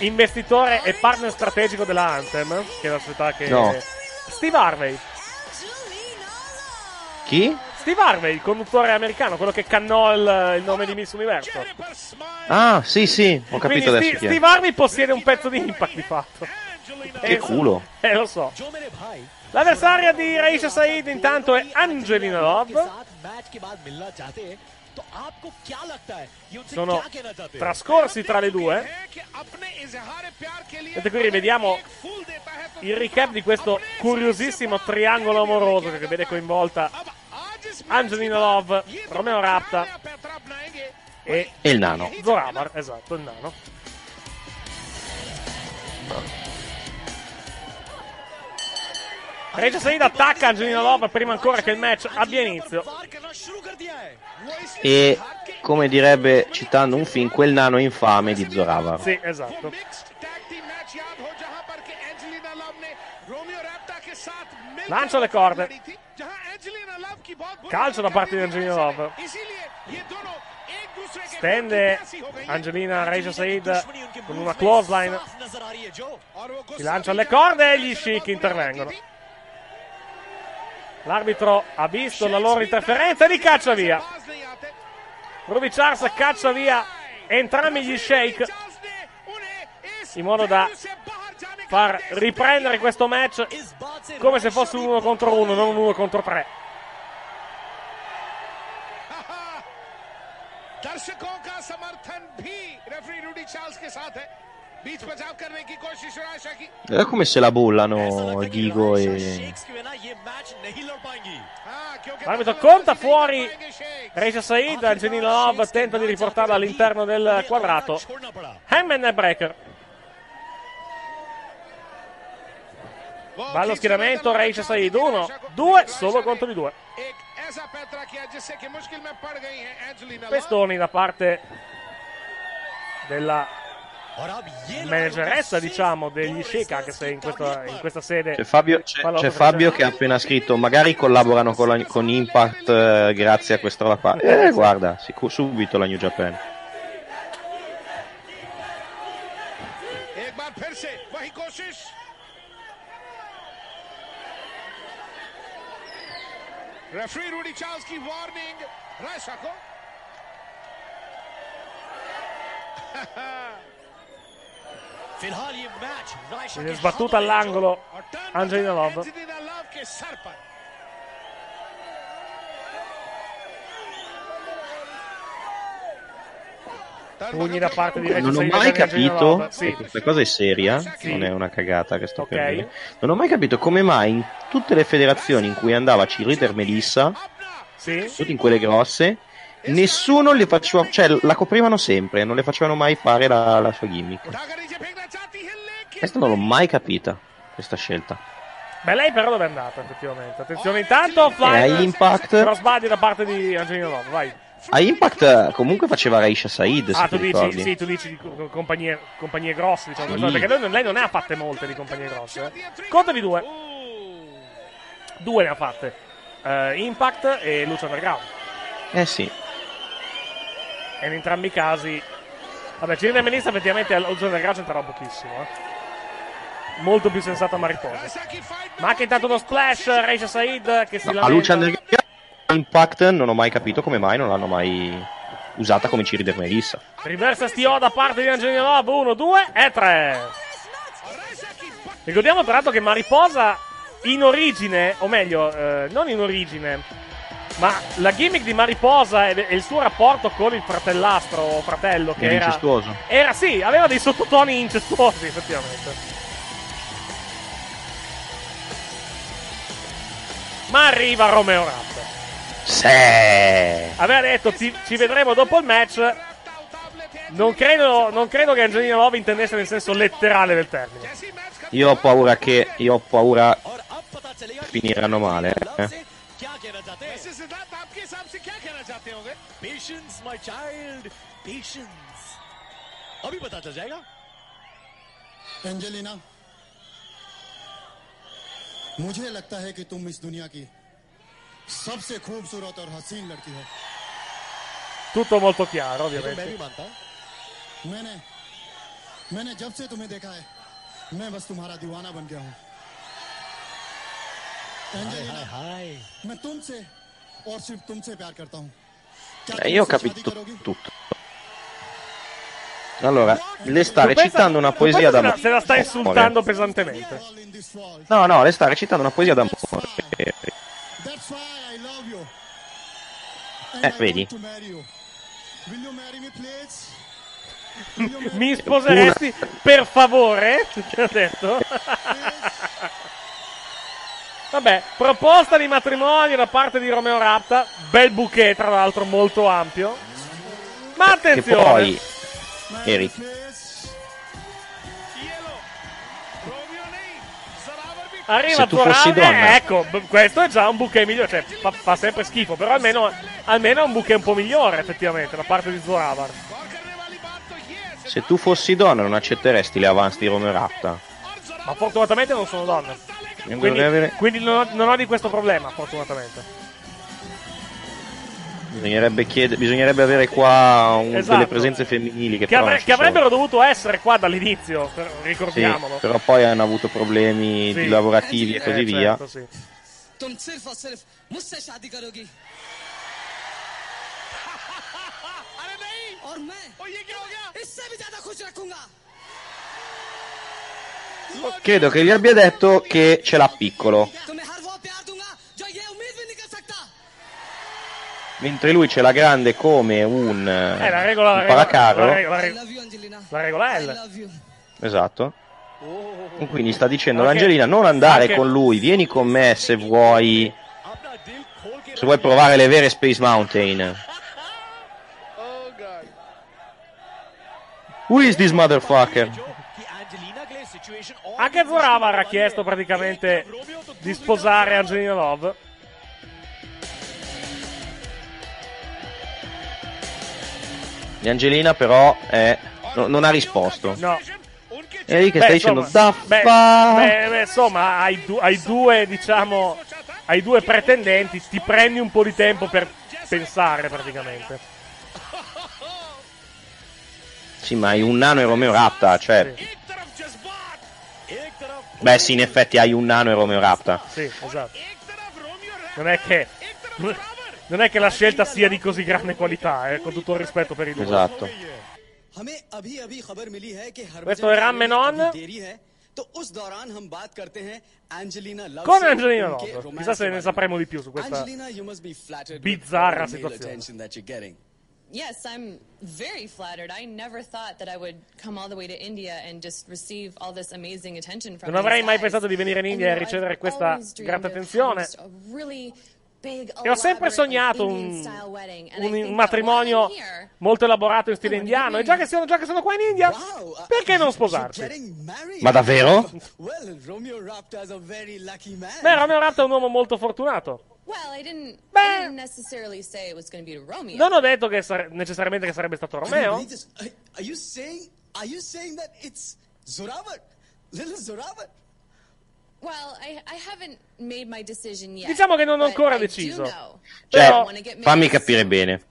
investitore e partner strategico della Anthem? Che è la società che. No. Steve Harvey. Chi? Steve Harvey, il conduttore americano, quello che cannò il, il nome di Miss Universo. Ah, sì, sì, ho capito Quindi adesso è. Steve Harvey possiede un pezzo di impact di fatto. Che culo. Eh, lo so. L'avversaria di Raisha Said intanto è Angelina Love. Sono trascorsi tra le due. Vedete qui rivediamo il recap di questo curiosissimo triangolo amoroso che vede coinvolta Angelina Love, Romeo Rapta e, il nano. Zoramar, esatto, il nano. Regia Said attacca Angelina Love prima ancora che il match abbia inizio. E come direbbe, citando un film, quel nano infame di Zorava. Sì, esatto. Lancia le corde. Calcio da parte di Angelina Love. Stende Angelina Regia Said con una clothesline. Si lancia alle corde e gli Chic intervengono. L'arbitro ha visto la loro interferenza e li caccia via. Ruby Charles caccia via entrambi gli Shake in modo da far riprendere questo match come se fosse un uno contro uno, non un uno contro tre. दर्शकों का समर्थन भी रेफरी रूडी चार्ल्स के साथ है è come se la bollano Ghigo e... L'arbitro conta fuori Reisa Said, il Zeninov tenta di riportarla all'interno del quadrato. Hemmen e breaker. Ballo schieramento, Reisa Said 1, 2, solo contro di 2. Pestoni da parte della manageressa diciamo degli Sheik anche se in questa, in questa sede. C'è Fabio, c'è, c'è Fabio che ha appena scritto magari collaborano con, la, con Impact eh, grazie a questa roba qua. Eh guarda sicur- subito la New Japan. Referee Rudy Chalski warning. Rashako Viene sbattuta all'angolo Angelina Love. Pugni da parte di Reggie Non ho mai capito, sì. questa cosa è seria, sì. non è una cagata che sto okay. per dire. Non ho mai capito come mai in tutte le federazioni in cui andava Cheerleader Melissa, sì. tutte in quelle grosse, nessuno le faceva, cioè la coprivano sempre, non le facevano mai fare la, la sua gimmick. Questa non l'ho mai capita, questa scelta. Beh, lei però dove è andata, effettivamente. Attenzione, intanto, fly. Eh, a Impact- Crossbody da parte di Angelina Love, vai. A Impact eh, comunque faceva Raisha Said, se Ah, ti tu dici, sì, tu dici di co- compagnie, compagnie grosse, diciamo, Sì. perché lei, lei non ne ha fatte molte di compagnie grosse. Eh. Contami due. Due ne ha fatte. Eh, Impact e Lucha Underground. Eh sì. E in entrambi i casi... Vabbè, Cirina Menista effettivamente Lucha Underground c'entrava pochissimo, eh. Molto più sensata Mariposa. Ma anche intanto uno splash, Reisha Said che si A lamenta. Lucha Underground Impact non ho mai capito come mai non l'hanno mai usata come cheerleader Melissa. Reverse STO da parte di Angelina Love 1, 2 e 3 Ricordiamo peraltro che Mariposa in origine, o meglio, eh, non in origine, ma la gimmick di Mariposa e, e il suo rapporto con il fratellastro o fratello che Era era, incestuoso. era sì, aveva dei sottotoni incestuosi effettivamente. Ma arriva Romeo Rapp. Se. Aveva detto ci, ci vedremo dopo il match. Non credo, non credo che Angelina Love intendesse nel senso letterale del termine. Io ho paura che. Io ho paura. Finiranno male. eh. Patience my child patience अभी पता चल जाएगा एंजेलिना मुझे लगता है कि तुम इस दुनिया की सबसे खूबसूरत और हसीन लड़की हो। Tutto molto chiaro, ovviamente. मैंने मैंने जब से तुम्हें देखा है मैं बस तुम्हारा दीवाना बन गया हूँ। मैं तुमसे और सिर्फ़ तुमसे प्यार करता हूँ। Eh, io ho capito tutto. Allora, le sta recitando una poesia pensa se la- d'amore. Se la sta insultando pesantemente. No, no, le sta recitando una poesia d'amore. You. Eh, vedi? Mi sposeresti per favore? Ti ho detto. Vabbè, proposta di matrimonio da parte di Romeo Rapta. Bel bouquet, tra l'altro, molto ampio. Ma Che attenzione. poi, Eric, Arriva Se tu fossi Zorale, donna. ecco, questo è già un bouquet migliore, cioè fa, fa sempre schifo, però almeno, almeno è un bouquet un po' migliore effettivamente da parte di Zoravar. se tu fossi donna non accetteresti le avance di Romeo Rapta. Ma fortunatamente non sono donna. Quindi, quindi non, ho, non ho di questo problema, fortunatamente. Bisognerebbe, chiede- bisognerebbe avere qua un- Esatto. delle presenze femminili che, Che, però avre- non ci che sono. avrebbero dovuto essere qua dall'inizio, per- Sì, ricordiamolo. però poi hanno avuto problemi Sì. di lavorativi e così Eh, via. certo, sì. तुम सिर्फ और सिर्फ मुझसे शादी करोगी और मैं इससे भी ज्यादा खुश रखूंगा Credo che gli abbia detto che ce l'ha piccolo, Mentre lui ce l'ha grande come un, Eh, la regola, la un regola, paracarro. la regola, la regola- la regola è L. Esatto. E quindi sta dicendo Anche- all'Angelina non andare anche- con lui, vieni con me se vuoi se vuoi provare le vere Space Mountain. Who is this motherfucker? Anche Zoravar ha chiesto praticamente di sposare Angelina Love. E Angelina però è- no- non ha risposto. No. E lì che Beh, sta dicendo insomma, da beh, beh, beh, insomma, hai, du- hai due, diciamo, hai due pretendenti, ti prendi un po' di tempo per pensare praticamente. Sì, ma hai un nano e Romeo Rapta, cioè... Beh sì, in effetti hai un nano e Romeo Rapta. Sì, esatto. Non è che non è che la scelta sia di così grande qualità, eh, con tutto il rispetto per i due. Esatto. Questo è Ramenon. Con Angelina Love. Chissà se ne sapremo di più su questa bizzarra situazione. Yes, I'm very flattered. I never thought that I would come all the way to India and just receive all this amazing attention from Non avrei mai pensato di venire in India e ricevere questa grande attenzione. E ho sempre sognato un, un matrimonio molto elaborato in stile indiano. E già che, sono, già che sono qua in India, perché non sposarsi? Ma davvero? Beh, Romeo Raptor è un uomo molto fortunato. Well, I didn't, I didn't necessarily say it was going to be to Romeo. Non ho detto che sare- necessariamente che sarebbe stato Romeo. Are you saying that it's Zoravat, little Zoravat? Diciamo che non ho ancora deciso. Cioè, wanna get fammi capire bene.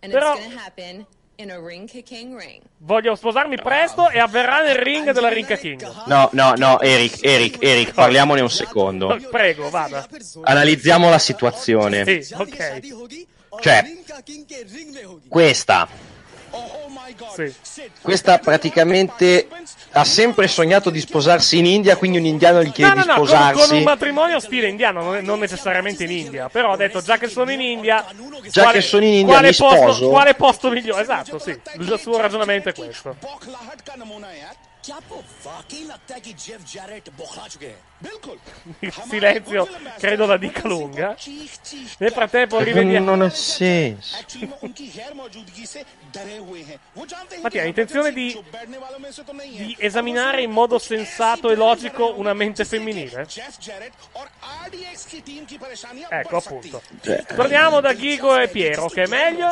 Però-. Voglio sposarmi presto e avverrà nel ring della Rinca King. No, no, no, Eric, Eric, Eric, parliamone un secondo. Prego, vada. Analizziamo la situazione. Sì, ok. Cioè, questa, Sì. questa praticamente ha sempre sognato di sposarsi in India, quindi un indiano gli chiede no, di no, con, sposarsi. con un matrimonio stile indiano, non, non necessariamente in India. Però ho detto, già che sono in India... Già che sono in India, quale mi posto, sposo? Quale posto migliore? Esatto, sì. Il suo ragionamento è questo. Il silenzio credo la dica lunga. Nel frattempo rivediamo. Non ha senso. Mattia, ha intenzione di, di esaminare in modo sensato e logico una mente femminile? Ecco appunto. Torniamo da Ghigo e Piero, che è meglio?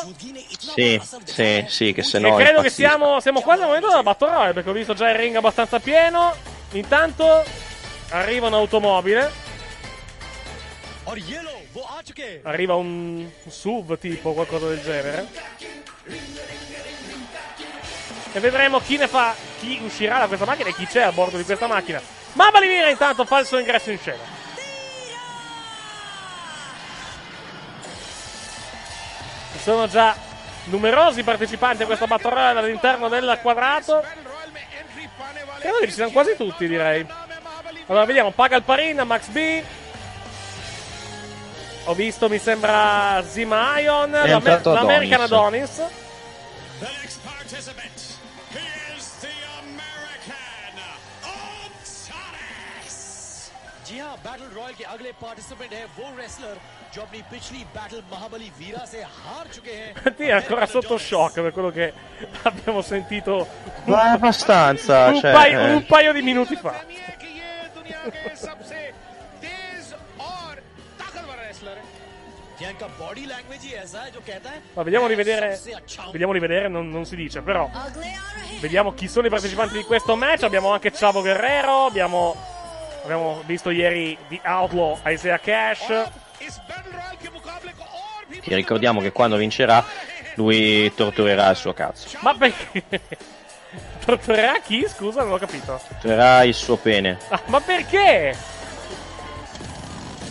Sì, sì, sì, che se no. E credo che siamo, siamo quasi al momento della Battle Royale, perché ho visto già il ring abbastanza pieno. Intanto Arriva un'automobile. Arriva un SUV tipo, qualcosa del genere. E vedremo chi ne fa, chi uscirà da questa macchina e chi c'è a bordo di questa macchina. Mamma mia, intanto falso ingresso in scena. Ci sono già numerosi partecipanti a questa battle royale all'interno del quadrato. Credo che ci siano quasi tutti, direi. Allora, vediamo. Paga il Parin, Max B. Ho visto, mi sembra, Zima Ion, È l'Amer- entrato l'American Adonis. Adonis. The next participant, he is the American Osiris. जी हाँ battle royal के अगले पार्टिसिपेंट है वो रेसलर जो अपनी पिछली बैटल महाबली वीरा से हार चुके हैं Sì, è ancora sotto shock per quello che abbiamo sentito Ma abbastanza. un, cioè, paio, eh. un paio di minuti fa. क्या इनका बॉडी लैंग्वेज ही ऐसा है जो कहता है Ma vediamo di vedere. सबसे अच्छा हूँ। Vediamo di vedere, non, non si dice, però. Vediamo chi sono i partecipanti di questo match. Abbiamo anche Chavo Guerrero. Abbiamo, abbiamo visto ieri The Outlaw Isaiah Cash. Ti ricordiamo che quando vincerà, lui torturerà il suo cazzo. Ma perché? Torturerà chi? Scusa, non ho capito. Torturerà il suo pene. Ah, ma perché?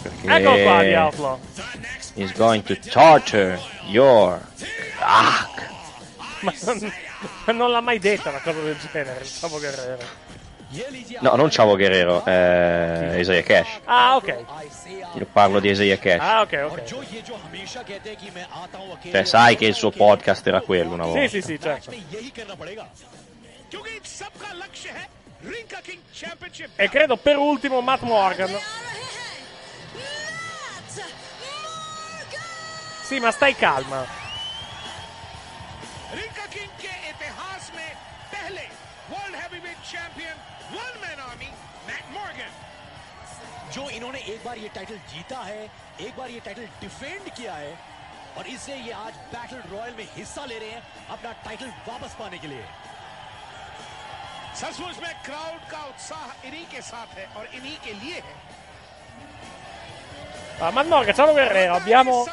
Perché... Ecco qua di Outlaw. Is going to torture your cock. Ma non, non l'ha mai detta una cosa del genere, Chavo Guerrero. No, non Chavo Guerrero, eh, Isaiah Cash. Ah, ok. Io parlo di Isaiah Cash. Ah, ok, ok. Cioè, sai che il suo podcast era quello una volta. Sì, sì, sì, certo. E credo per ultimo Matt Morgan. Sì, ma stai calma. Ring का king के इतिहास में पहले world heavyweight champion one man army Matt Morgan जो इन्होंने एक बार ये टाइटल जीता है एक बार ये टाइटल डिफेंड किया है और इससे ये आज बैटल रॉयल में हिस्सा ले रहे हैं अपना टाइटल वापस पाने के लिए। सचमुच में क्राउड का उत्साह इन्हीं के साथ है और इन्हीं के लिए है Ah, Matt Morgan, Chavo Guerrero. Abbiamo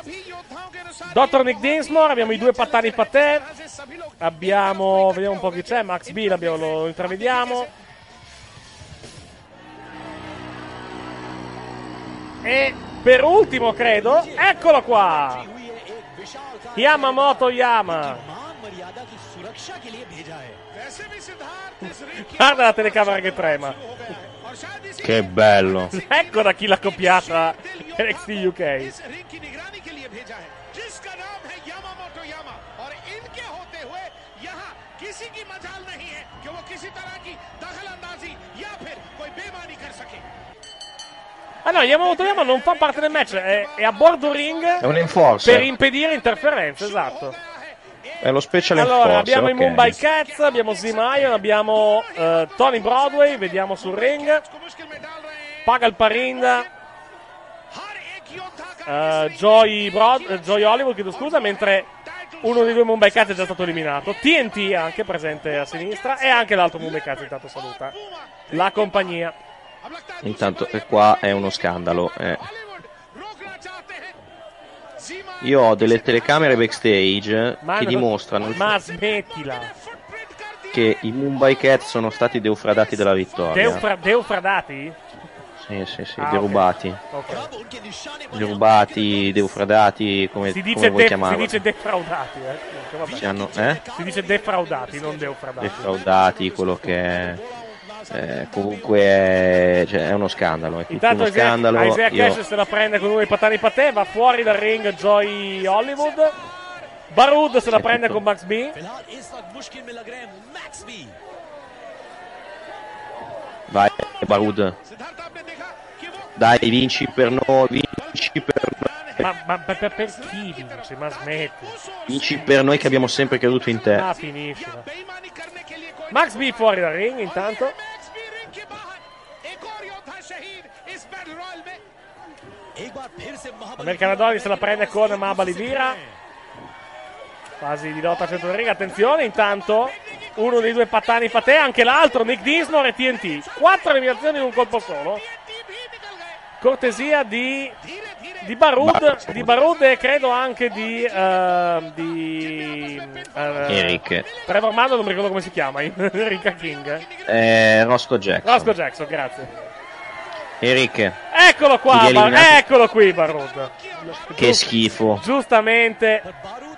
Dr. Nick Dinsmore. Abbiamo i due pattani patè. Abbiamo, vediamo un po' chi c'è. Max B, l'abbiamo- lo intravediamo. E per ultimo, credo, eccolo qua. Yamamoto Yama. Guarda la telecamera che trema. Che bello. ecco da chi l'ha copiata NXT UK. Ah no, Yamamoto Yama non fa parte del match, è, è a bordo ring. È un per impedire interferenze, esatto. È lo special Allora, enforcer. abbiamo i ok. Mumbai Cats, abbiamo Zimayon, abbiamo eh, Tony Broadway, vediamo sul ring. Paga il Parinda. eh, Joy, Broad- eh, Joy Hollywood, chiedo scusa, mentre uno dei due Mumbai Cats è già stato eliminato. TNT anche presente a sinistra e anche l'altro Mumbai Cats intanto saluta la compagnia. Intanto qua è uno scandalo. eh. Io ho delle telecamere backstage Ma, che dimostrano il ma smettila. che i Mumbai Cat sono stati deufradati della vittoria. Deufra- deufradati? Sì, sì, sì, Ah, derubati. Ok. Derubati, deufradati, come, Si come dice, vuoi de- si dice defraudati, eh. Si hanno- eh? Si dice defraudati, non deufradati. defraudati, quello che è. Eh, comunque è, cioè, è uno scandalo. È tutto Intanto uno Isaiah, scandalo. Isaiah Io- Cash se la prende con uno dei patani patè, va fuori dal ring Joy Hollywood. Barud se la È prende tutto. con Max B. Vai, Barud. Dai, vinci per noi, vinci per noi. Ma, ma per, per- chi vince? Ma smetti. Vinci per noi che abbiamo sempre creduto in te. Ah, finiscila. Max B fuori dal ring intanto. American Adoni se la prende con Mabali Vira. Quasi di lotta al centro del ring. Attenzione, intanto uno dei due patani patè, anche l'altro, Nick Dinsmore e TNT. Quattro eliminazioni in un colpo solo. Cortesia di, di Barud, di Barud e credo anche di, eh, di eh, Eric. Trevor Mando, non mi ricordo come si chiama, Rika King. Eh, Roscoe Jackson. Roscoe Jackson, grazie. Eric, Eccolo qua, Bar- eccolo qui Barud. che schifo. Giustamente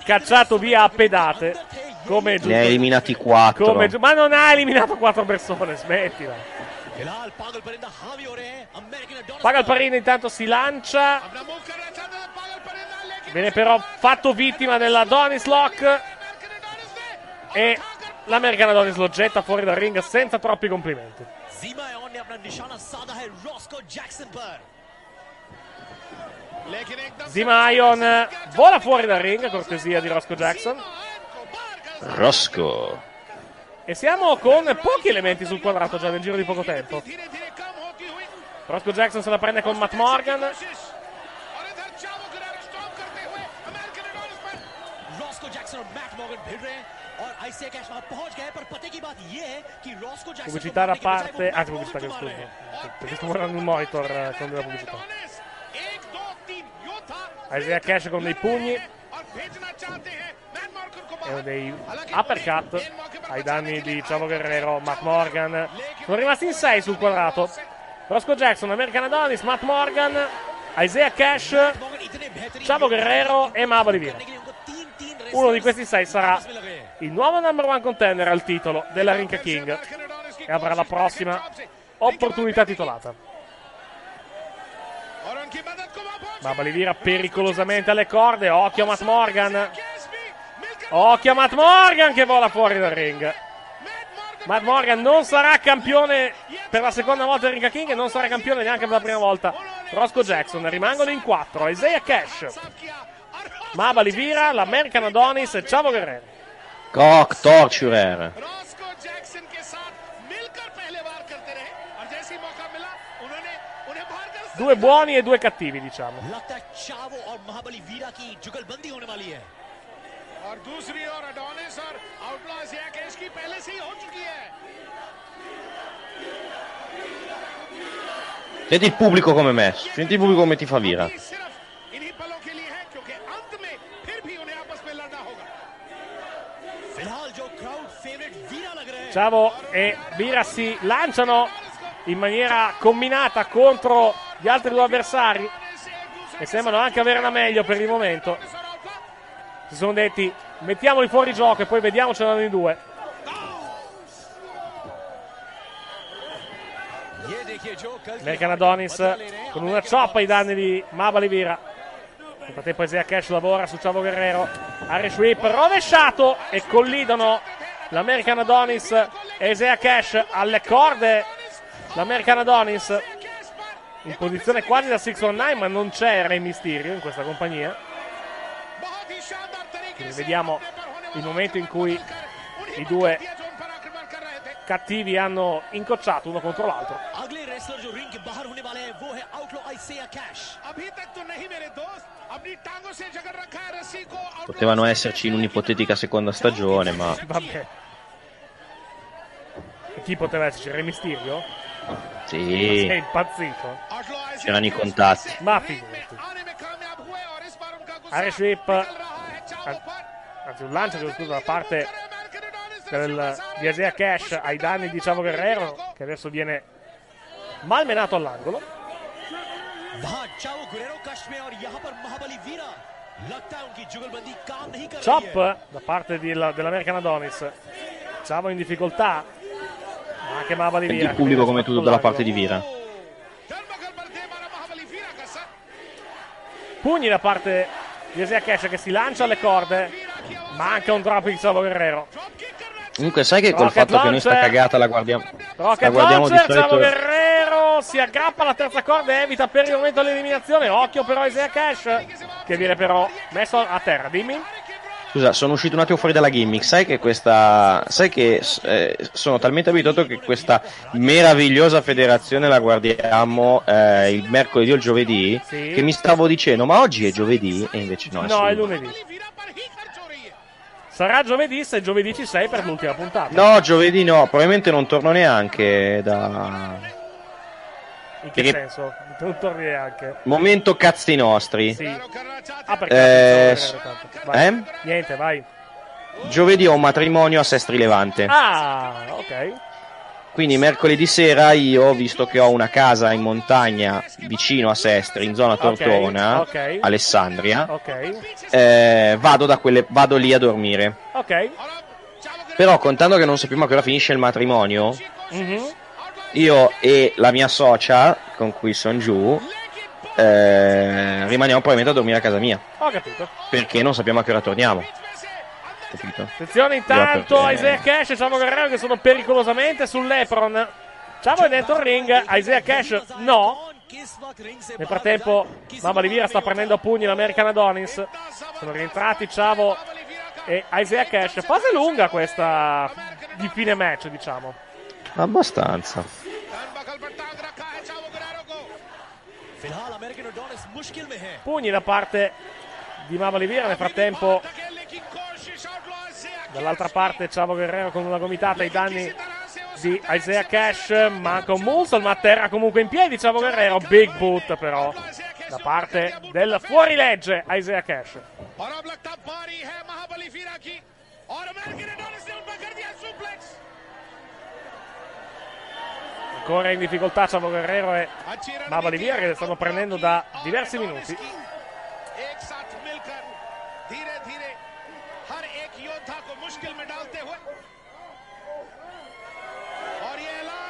cacciato via a pedate. Come giusto. Ne ha eliminati 4. come ma non ha eliminato quattro persone, smettila. Pagalparin intanto si lancia. Viene però fatto vittima della Donislock. E la Mergana Donis lo getta fuori dal ring senza troppi complimenti. Zima è ogni nishana sada hai Roscoe Jackson Zimayon vola fuori dal ring, cortesia di Roscoe Jackson. Roscoe e siamo con pochi elementi sul quadrato già nel giro di poco tempo. Roscoe Jackson se la prende con Matt Morgan. Pubblicità da parte. Ah, pubblicità che scusa. Perché sto guardando il monitor con della pubblicità. Isaiah Cash con dei pugni. E dei uppercut ai danni di Chavo Guerrero, Matt Morgan. Sono rimasti in 6 sul quadrato. Roscoe Jackson, American Adonis, Matt Morgan, Isaiah Cash, Chavo Guerrero e Mava Vira. Uno di questi 6 sarà il nuovo number one contender al titolo della Rinca King e avrà la prossima opportunità titolata. Ma Balivira pericolosamente alle corde. Occhio a Matt Morgan. Occhio a Matt Morgan che vola fuori dal ring. Matt Morgan non sarà campione per la seconda volta del Ring King e non sarà campione neanche per la prima volta. Roscoe Jackson rimangono in quattro. Isaiah Cash. Ma Balivira, l'American Adonis e Chavo Guerrero. Cock Torturer. Due buoni e due cattivi, diciamo. लगता है चावो और महाबली वीरा की जुगलबंदी होने वाली है और दूसरी ओर अडोनिस और आउटलॉस या केस की पहले से ही हो चुकी है Senti il pubblico come me. Senti il pubblico come ti fa vira. इन्हीं पलों के लिए है क्योंकि अंत में फिर भी उन्हें आपस में लड़ना होगा फिलहाल जो क्राउड फेवरेट वीरा लग रहे हैं Chavo e Vira si lanciano in maniera combinata contro gli altri due avversari e sembrano anche avere la meglio per il momento. Si sono detti mettiamoli fuori gioco e poi vediamocene vediamocela i due. American Adonis con una cioppa ai danni di Maba Levira. Nel frattempo Isaiah Cash lavora su Ciavo Guerrero. Irish Sweep rovesciato e collidono l'American Adonis e Isaiah Cash alle corde. L'American Adonis in posizione quasi da 6-9 ma non c'è Rey Mysterio in questa compagnia. Quindi vediamo il momento in cui i due cattivi hanno incocciato uno contro l'altro. potevano esserci in un'ipotetica seconda stagione ma vabbè. Chi poteva esserci? Rey Mysterio? Sì. Sei impazzito? C'erano i contatti. Ma figurati. Irish anzi un lancio scusa da parte del, di Cash ai danni di Chavo Guerrero che adesso viene malmenato all'angolo Chop da parte di, dell'American Adonis Chavo in difficoltà anche Mavali Senti via. il pubblico come tutto dalla parte di Vira. Pugni da parte di Isaiah Cash che si lancia alle corde, ma anche un drop di Chavo Guerrero. Comunque sai che col Rocket fatto che noi sta launcher. cagata la guardiamo, la Rocket guardiamo di Launcher, Chavo solito... Guerrero si aggrappa alla terza corda e evita per il momento l'eliminazione. Occhio però a Isaiah Cash che viene però messo a terra. Dimmi. Scusa, sono uscito un attimo fuori dalla gimmick. Sai che questa. Sai che eh, sono talmente abituato che questa meravigliosa federazione la guardiamo eh, il mercoledì o il giovedì. Sì. Che mi stavo dicendo, ma oggi è giovedì? E invece no, è No, è lunedì. Sarà giovedì se giovedì ci sei per l'ultima puntata. No, giovedì no, probabilmente non torno neanche da. In che perché- senso? Non torni neanche. Momento cazzi nostri. Sì. Ah, perché Eh. Vai. eh? Niente, vai. Giovedì ho un matrimonio a Sestri Levante. Ah, ok. Quindi mercoledì sera io, visto che ho una casa in montagna vicino a Sestri, in zona Tortona, ok. Alessandria, Ok. eh, vado, da quelle- vado lì a dormire. Ok. Però contando che non sappiamo a che ora finisce il matrimonio, Mhm. Io e la mia socia, con cui sono giù, eh, rimaniamo probabilmente a dormire a casa mia. Ho capito. Perché non sappiamo a che ora torniamo. Capito? Attenzione intanto perché- Isaiah Cash e Chavo Guerrero che sono pericolosamente sull'Epron. Chavo è dentro il ring, Isaiah Cash no. Nel frattempo Mamma Livira sta prendendo a pugni l'American Adonis. Sono rientrati Chavo e Isaiah Cash. Fase lunga questa di fine match, diciamo. Abbastanza. Pugni da parte di Mamma Livira. Nel frattempo dall'altra parte Chavo Guerrero con una gomitata ai danni di Isaiah Cash. Manca un moonsault, ma terra comunque in piedi Chavo Guerrero. Big boot però da parte del fuorilegge Isaiah Cash ancora in difficoltà Ciavo Guerrero e Baba Livia che stanno prendendo da diversi minuti.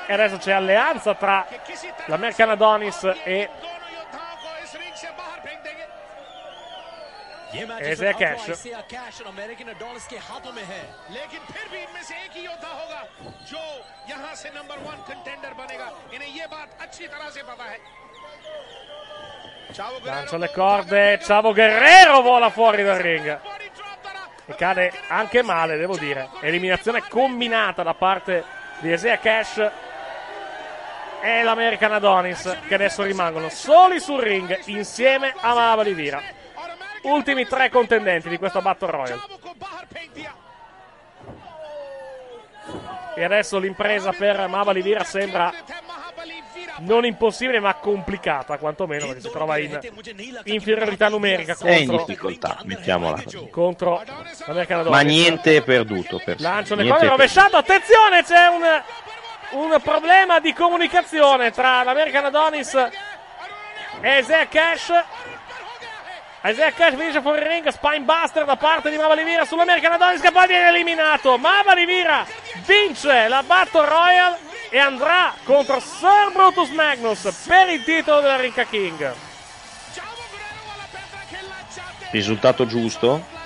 E adesso c'è alleanza tra la Mercan Adonis e ये match Isaiah इस वक्त Cash. Outro Isaiah cash और American Adonis के हाथों में है लेकिन फिर भी इनमें से एक ही योद्धा होगा जो यहां से नंबर वन कंटेंडर बनेगा इन्हें ये बात अच्छी तरह से पता है चावो lancia le corde. Chavo Guerrero vola fuori dal ring. E cade anche male, devo dire. Eliminazione combinata da parte di Isaiah Cash e l'American Adonis che adesso rimangono soli sul ring insieme a Mava Livira. Ultimi tre contendenti di questa Battle Royale. E adesso l'impresa per Mava Livira sembra non impossibile ma complicata quantomeno perché si trova in inferiorità numerica È in difficoltà, mettiamola così. contro l'American Adonis. Ma niente è perduto. Per Lancio le niente cose rovesciato. Attenzione, c'è un, un problema di comunicazione tra l'American Adonis e Isaiah Cash. Isaiah Cash finisce fuori ring. Spinebuster da parte di Mava Livira sull'American Adonis che poi viene eliminato. Mava Livira vince la Battle Royale e andrà contro Sir Brutus Magnus per il titolo della Rinca King. Risultato giusto?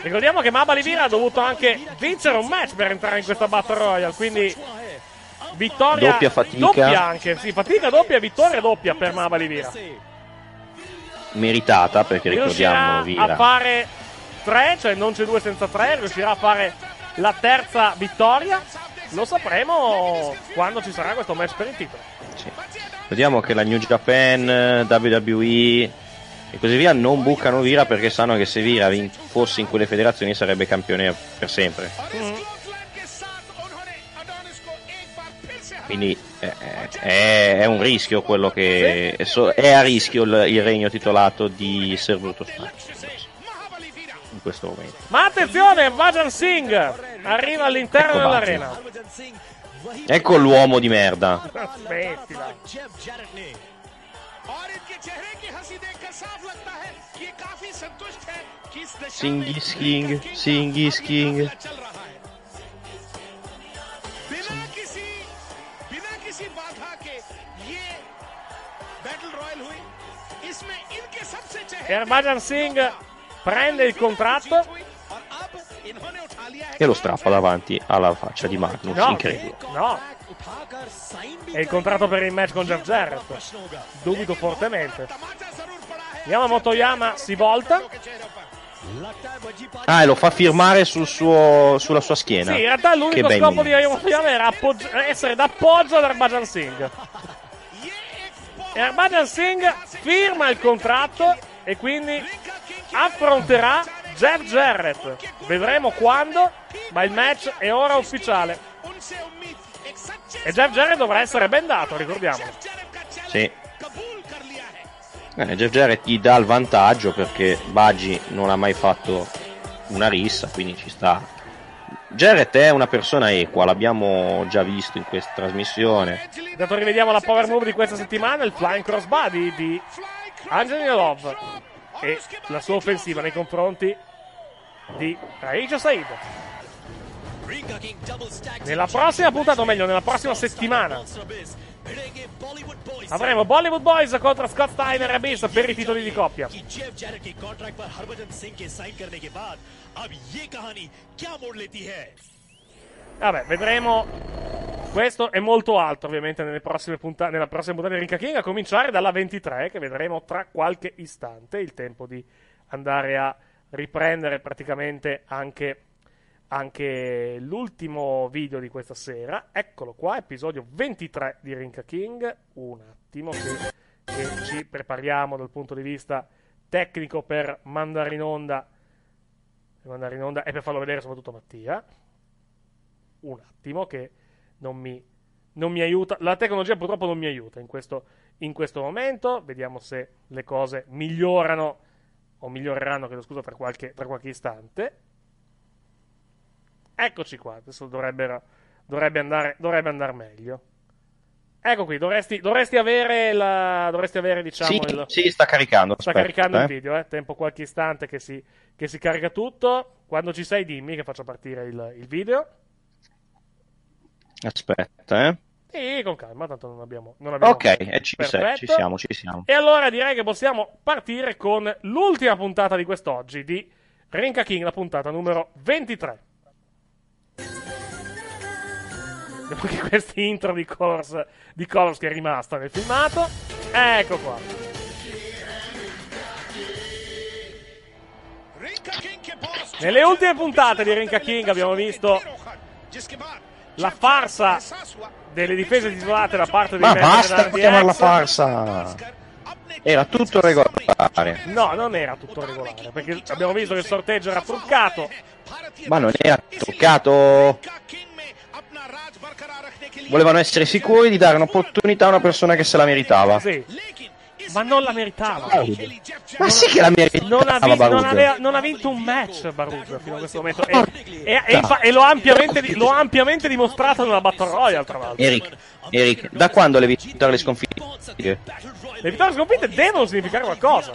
Ricordiamo che Maba Livira ha dovuto anche vincere un match per entrare in questa Battle Royale, quindi vittoria Doppia fatica. doppia anche, sì, fatica doppia vittoria doppia per Maba Livira. Meritata, perché ricordiamo Riuscirà a Vira. fare tre, cioè non c'è due senza tre, riuscirà a fare la terza vittoria. Lo sapremo quando ci sarà questo match per il titolo. Vediamo che la New Japan, WWE e così via non bucano Vira perché sanno che se Vira fosse in quelle federazioni sarebbe campione per sempre. Quindi eh, eh, è, è, un rischio quello che. È, so, è a rischio il, il, regno titolato di Ser Brutus in questo momento. Ma attenzione, Vajan Singh arriva all'interno ecco dell'arena. Ecco l'uomo di merda. Singh is King, Singh is King. Harbhajan Singh prende il contratto. E lo strappa davanti alla faccia di Magnus. No, Incredibile. no. È il contratto per il match con Jeff Jarrett. Dubito fortemente. Yamamoto Yama si volta. Ah, e lo fa firmare sul suo, sulla sua schiena. Sì, in realtà l'unico scopo di Yamamoto Yama era appoggi- essere d'appoggio ad Harbhajan Singh. E Harbhajan Singh firma il contratto e quindi affronterà Jeff Jarrett. Vedremo quando, ma il match è ora ufficiale. E Jeff Jarrett dovrà essere bendato, ricordiamolo. Sì. Eh, Jeff Jarrett gli dà il vantaggio perché Baggi non ha mai fatto una rissa, quindi ci sta. Jarrett è una persona equa, l'abbiamo già visto in questa trasmissione. Intanto rivediamo la power move di questa settimana, il flying crossbody di Angelina Love e la sua offensiva nei confronti di Aisha Said. Nella prossima puntata, o meglio, nella prossima settimana, avremo Bollywood Boys contro Scott Steiner e Abyss per i titoli di coppia. Vabbè, vedremo. Questo è molto alto, ovviamente, nelle prossime punta- nella prossima puntata di Rinca King, a cominciare dalla 23, che vedremo tra qualche istante. Il tempo di andare a riprendere praticamente anche, anche l'ultimo video di questa sera. Eccolo qua, episodio 23 di Rinca King. Un attimo che, che ci prepariamo dal punto di vista tecnico per mandare in onda. Per mandare in onda e per farlo vedere soprattutto a Mattia un attimo che non mi, non mi aiuta. La tecnologia purtroppo non mi aiuta in questo, in questo momento. Vediamo se le cose migliorano o miglioreranno, chiedo scusa, tra qualche, tra qualche istante. Eccoci qua, adesso dovrebbero, dovrebbe, andare, dovrebbe andare meglio. Ecco qui, dovresti, dovresti avere la. Dovresti avere, diciamo. Sì, il, sì, sta caricando. sta aspetta, caricando eh. il video, eh. Tempo qualche istante che si, che si carica tutto. Quando ci sei, dimmi che faccio partire il, il video. Aspetta, eh. Sì, con calma, tanto non abbiamo. Non abbiamo... Ok, e ci, sei, Perfetto. ci siamo, ci siamo. E allora direi che possiamo partire con l'ultima puntata di quest'oggi di Renka King, la puntata numero 23. Dopo che questa intro di Colors, di Colors che è rimasta nel filmato. Ecco qua. Nelle ultime puntate di Renka King abbiamo visto la farsa delle difese titolate da parte dei Ma basta chiamarla farsa. Era tutto regolare. No, non era tutto regolare, perché abbiamo visto che il sorteggio era truccato. Ma non era truccato. Volevano essere sicuri di dare un'opportunità a una persona che se la meritava. Sì. Ma non la meritava. Ma sì che la meritava, Non ha, vi- non aveva- non ha vinto un match Barug fino a questo momento. E, e- e infa- e l'ho, ampiamente, l'ho ampiamente dimostrato nella Battle Royale, tra l'altro. Eric, Eric, da quando le vittorie le sconfitte? Le vittorie sconfitte devono significare qualcosa.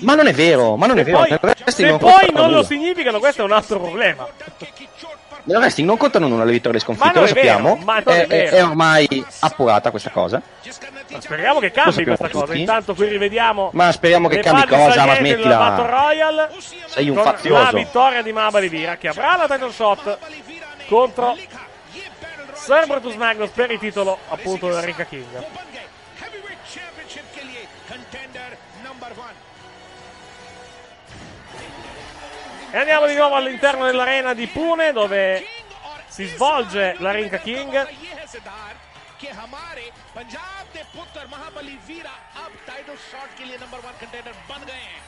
Ma non è vero, ma non è vero. poi, se poi non lo significano, questo è un altro problema. Nel wrestling non contano nulla le vittorie e le sconfitte, lo vero, sappiamo. non è è, vero. è ormai appurata questa cosa. Ma speriamo che cambi questa cosa. tutti. Intanto qui rivediamo Ma speriamo che cambi cosa, ma della smettila. Royale Sei un con la fazioso. vittoria di Maba Vira che avrà la title shot contro Sir Brutus Magnus per il titolo appunto del Ricca King. E andiamo di nuovo all'interno dell'arena di Pune dove si svolge la Rinca King. कि हमारे पंजाब के पुत्र महाबली वीरा अब title shot के लिए number one contender बन गए हैं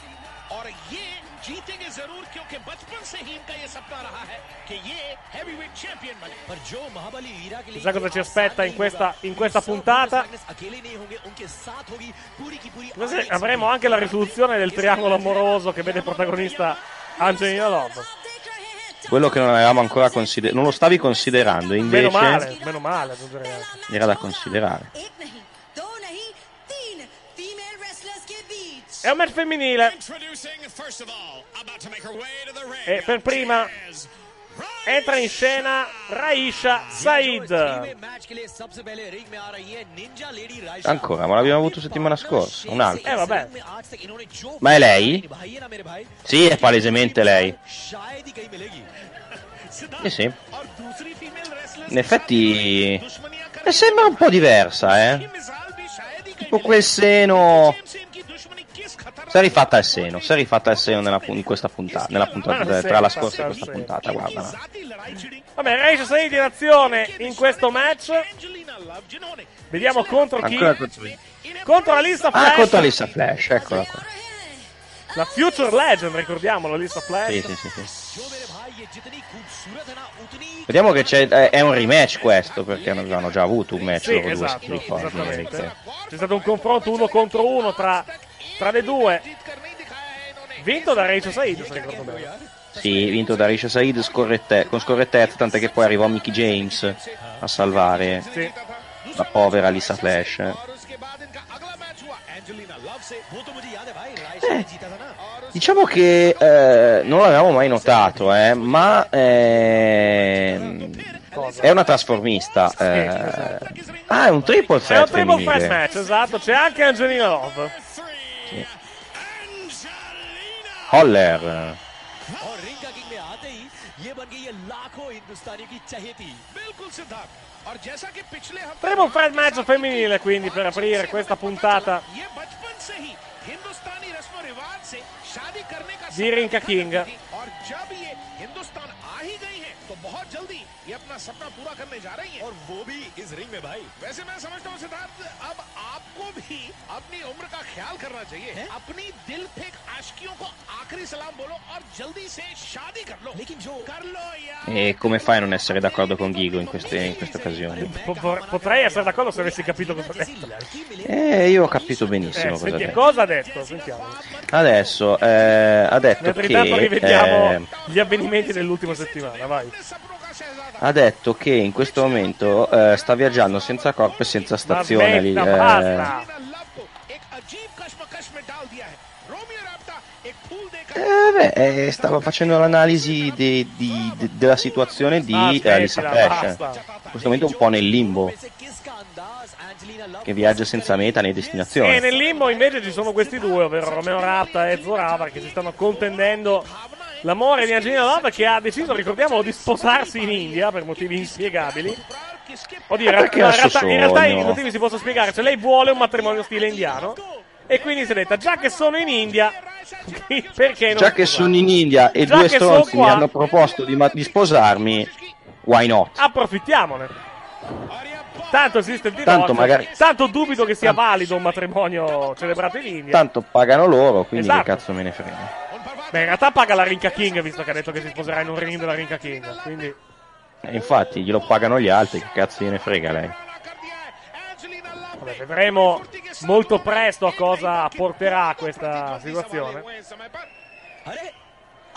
और ये जीतेंगे जरूर क्योंकि बचपन से ही इनका ये सपना रहा है कि ये हैवीवेट चैंपियन बने पर जो महाबली वीरा के लिए Chissà cosa ci aspetta in questa, in questa puntata. अकेले नहीं होंगे उनके साथ होगी पूरी की पूरी Forse avremo anche la risoluzione del triangolo amoroso che vede protagonista Angelina Love. Quello che non avevamo ancora considerato. Non lo stavi considerando, Meno male, invece meno male, aggiungerei anche. era da considerare. È un match femminile. E per prima entra in scena Raisha Said. Ancora, ma l'abbiamo avuto settimana scorsa, un'altra. Eh vabbè. Ma è lei? Sì, è palesemente lei. Eh sì. In effetti eh, sembra un po' diversa, eh. Tipo quel seno si è rifatta il seno, si è rifatta il seno nella in questa puntata, nella puntata, non tra la scorsa e questa puntata, guarda. Vabbè, Raisha Said in azione in questo match. Vediamo contro chi? Ancora contro? Contro Alissa Ah, Flash. contro Alissa Flash, eccola qua. La Future Legend, ricordiamolo, Alissa Flash. Sì, sì, sì, sì. Vediamo che c'è, è- è un rematch questo, perché avevano già avuto un match Sì, loro due, se esatto, ti ricordi. C'è stato un confronto uno contro uno tra, tra le due. Vinto da Rachel Said, se ricordo bene. Sì, vinto da Risha Said scorrette- con scorrettezza, tant'è che poi arrivò Mickey James a salvare Sì. la povera Alissa Flash. Eh, diciamo che eh, non l'avevamo mai notato, eh, ma ehm, è una trasformista. eh. Ah, è un triple È threat un triple threat match, esatto. C'è anche Angelina Love. Holler. और रिंग का किंग में आते ही ये बन गई है लाखों हिंदुस्तानियों की चहेती बिल्कुल सिद्धार्थ और जैसा कि पिछले हफ्ते Triple threat match femminile, quindi, per aprire questa puntata ये बचपन से ही हिंदुस्तानी रस्म रिवाज से शादी करने का di Rinka King. और जब ये हिंदुस्तान आ ही गई हैं तो बहुत जल्दी ये अपना सपना पूरा करने जा रही हैं और वो भी इस रिंग में भाई वैसे मैं समझता हूँ सिद्धार्थ अब आपको भी अपनी उम्र का ख्याल करना चाहिए अपनी दिल फेंक आशिकियों को आखिरी सलाम बोलो और जल्दी से शादी कर लो लेकिन जो कर लो यार E come fai a non essere d'accordo con Ghigo in queste, in queste occasioni? Po- po- Potrei essere d'accordo se avessi capito cosa ha detto. Eh, io ho capito benissimo Eh, cosa ha senti, detto. cosa ha detto? Sentiamo. Adesso eh, ha detto Mentre che intanto rivediamo eh, gli avvenimenti dell'ultima settimana, vai. ha detto che in questo momento eh, sta viaggiando senza corpo e senza stazione lì, eh, eh, beh, eh, stava facendo l'analisi di- di- di- della situazione di eh, Flash basta. in questo momento è un po' nel limbo che viaggia senza meta né destinazione. E nel limbo invece ci sono questi due, ovvero Romeo Rapta e Zorava, che si stanno contendendo l'amore di Angelina Love, che ha deciso, ricordiamolo, di sposarsi in India per motivi inspiegabili. Oddio, in, realtà- in realtà, i motivi si possono spiegare. Cioè, lei vuole un matrimonio stile indiano. E quindi si è detta, già che sono in India, perché non già che sono in India e Già due stronzi mi hanno proposto di, ma- di sposarmi why not? approfittiamone. Tanto esiste il Tanto divorzio. magari- Tanto dubito che sia valido un matrimonio celebrato in India. tanto pagano loro quindi Esatto. che cazzo me ne frega Beh, in realtà paga la Rinca King, visto che ha detto che si sposerà in un ring della Rinca King. Quindi, E infatti glielo pagano gli altri che cazzo gliene frega lei vabbè, vedremo molto presto a cosa porterà questa situazione.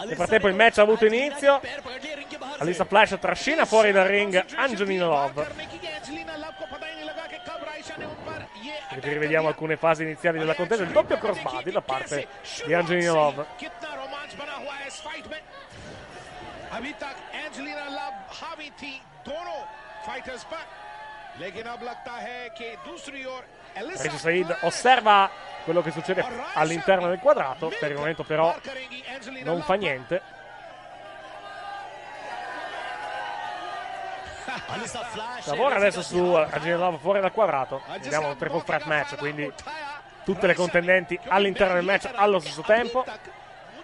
Nel frattempo il match ha avuto inizio. Alissa Flash trascina fuori dal ring Angelina Love. Quindi rivediamo alcune fasi iniziali della contesa. Il doppio crossbody da parte di Angelina Love. अभी तक Angelina love हावी थी दोनों फाइटर्स पर लेकिन अब लगता है कि दूसरी ओर Regis Elisa Said osserva quello che succede all'interno del quadrato, per il momento però non fa niente. Alisa Flash Lavora adesso su Angelina Love fuori dal quadrato. Vediamo un triple threat match, quindi tutte le contendenti all'interno del match allo stesso tempo.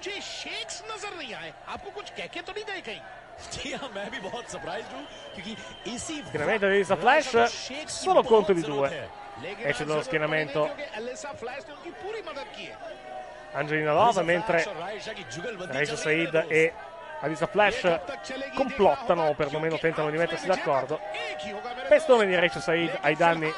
मुझे शेक्स नजर नहीं आए आपको कुछ कह के तो नहीं गए कहीं जी हाँ मैं भी बहुत सरप्राइज हूँ क्योंकि इसी Schieramento di Lisa Flash, solo conto di due. Esce dallo schieramento Elisa flash ने उनकी पूरी मदद की है Angelina Love, mentre Raisa Said e Alisa Flash complottano o perlomeno tentano di mettersi d'accordo. Pestone di Raisa Said ai danni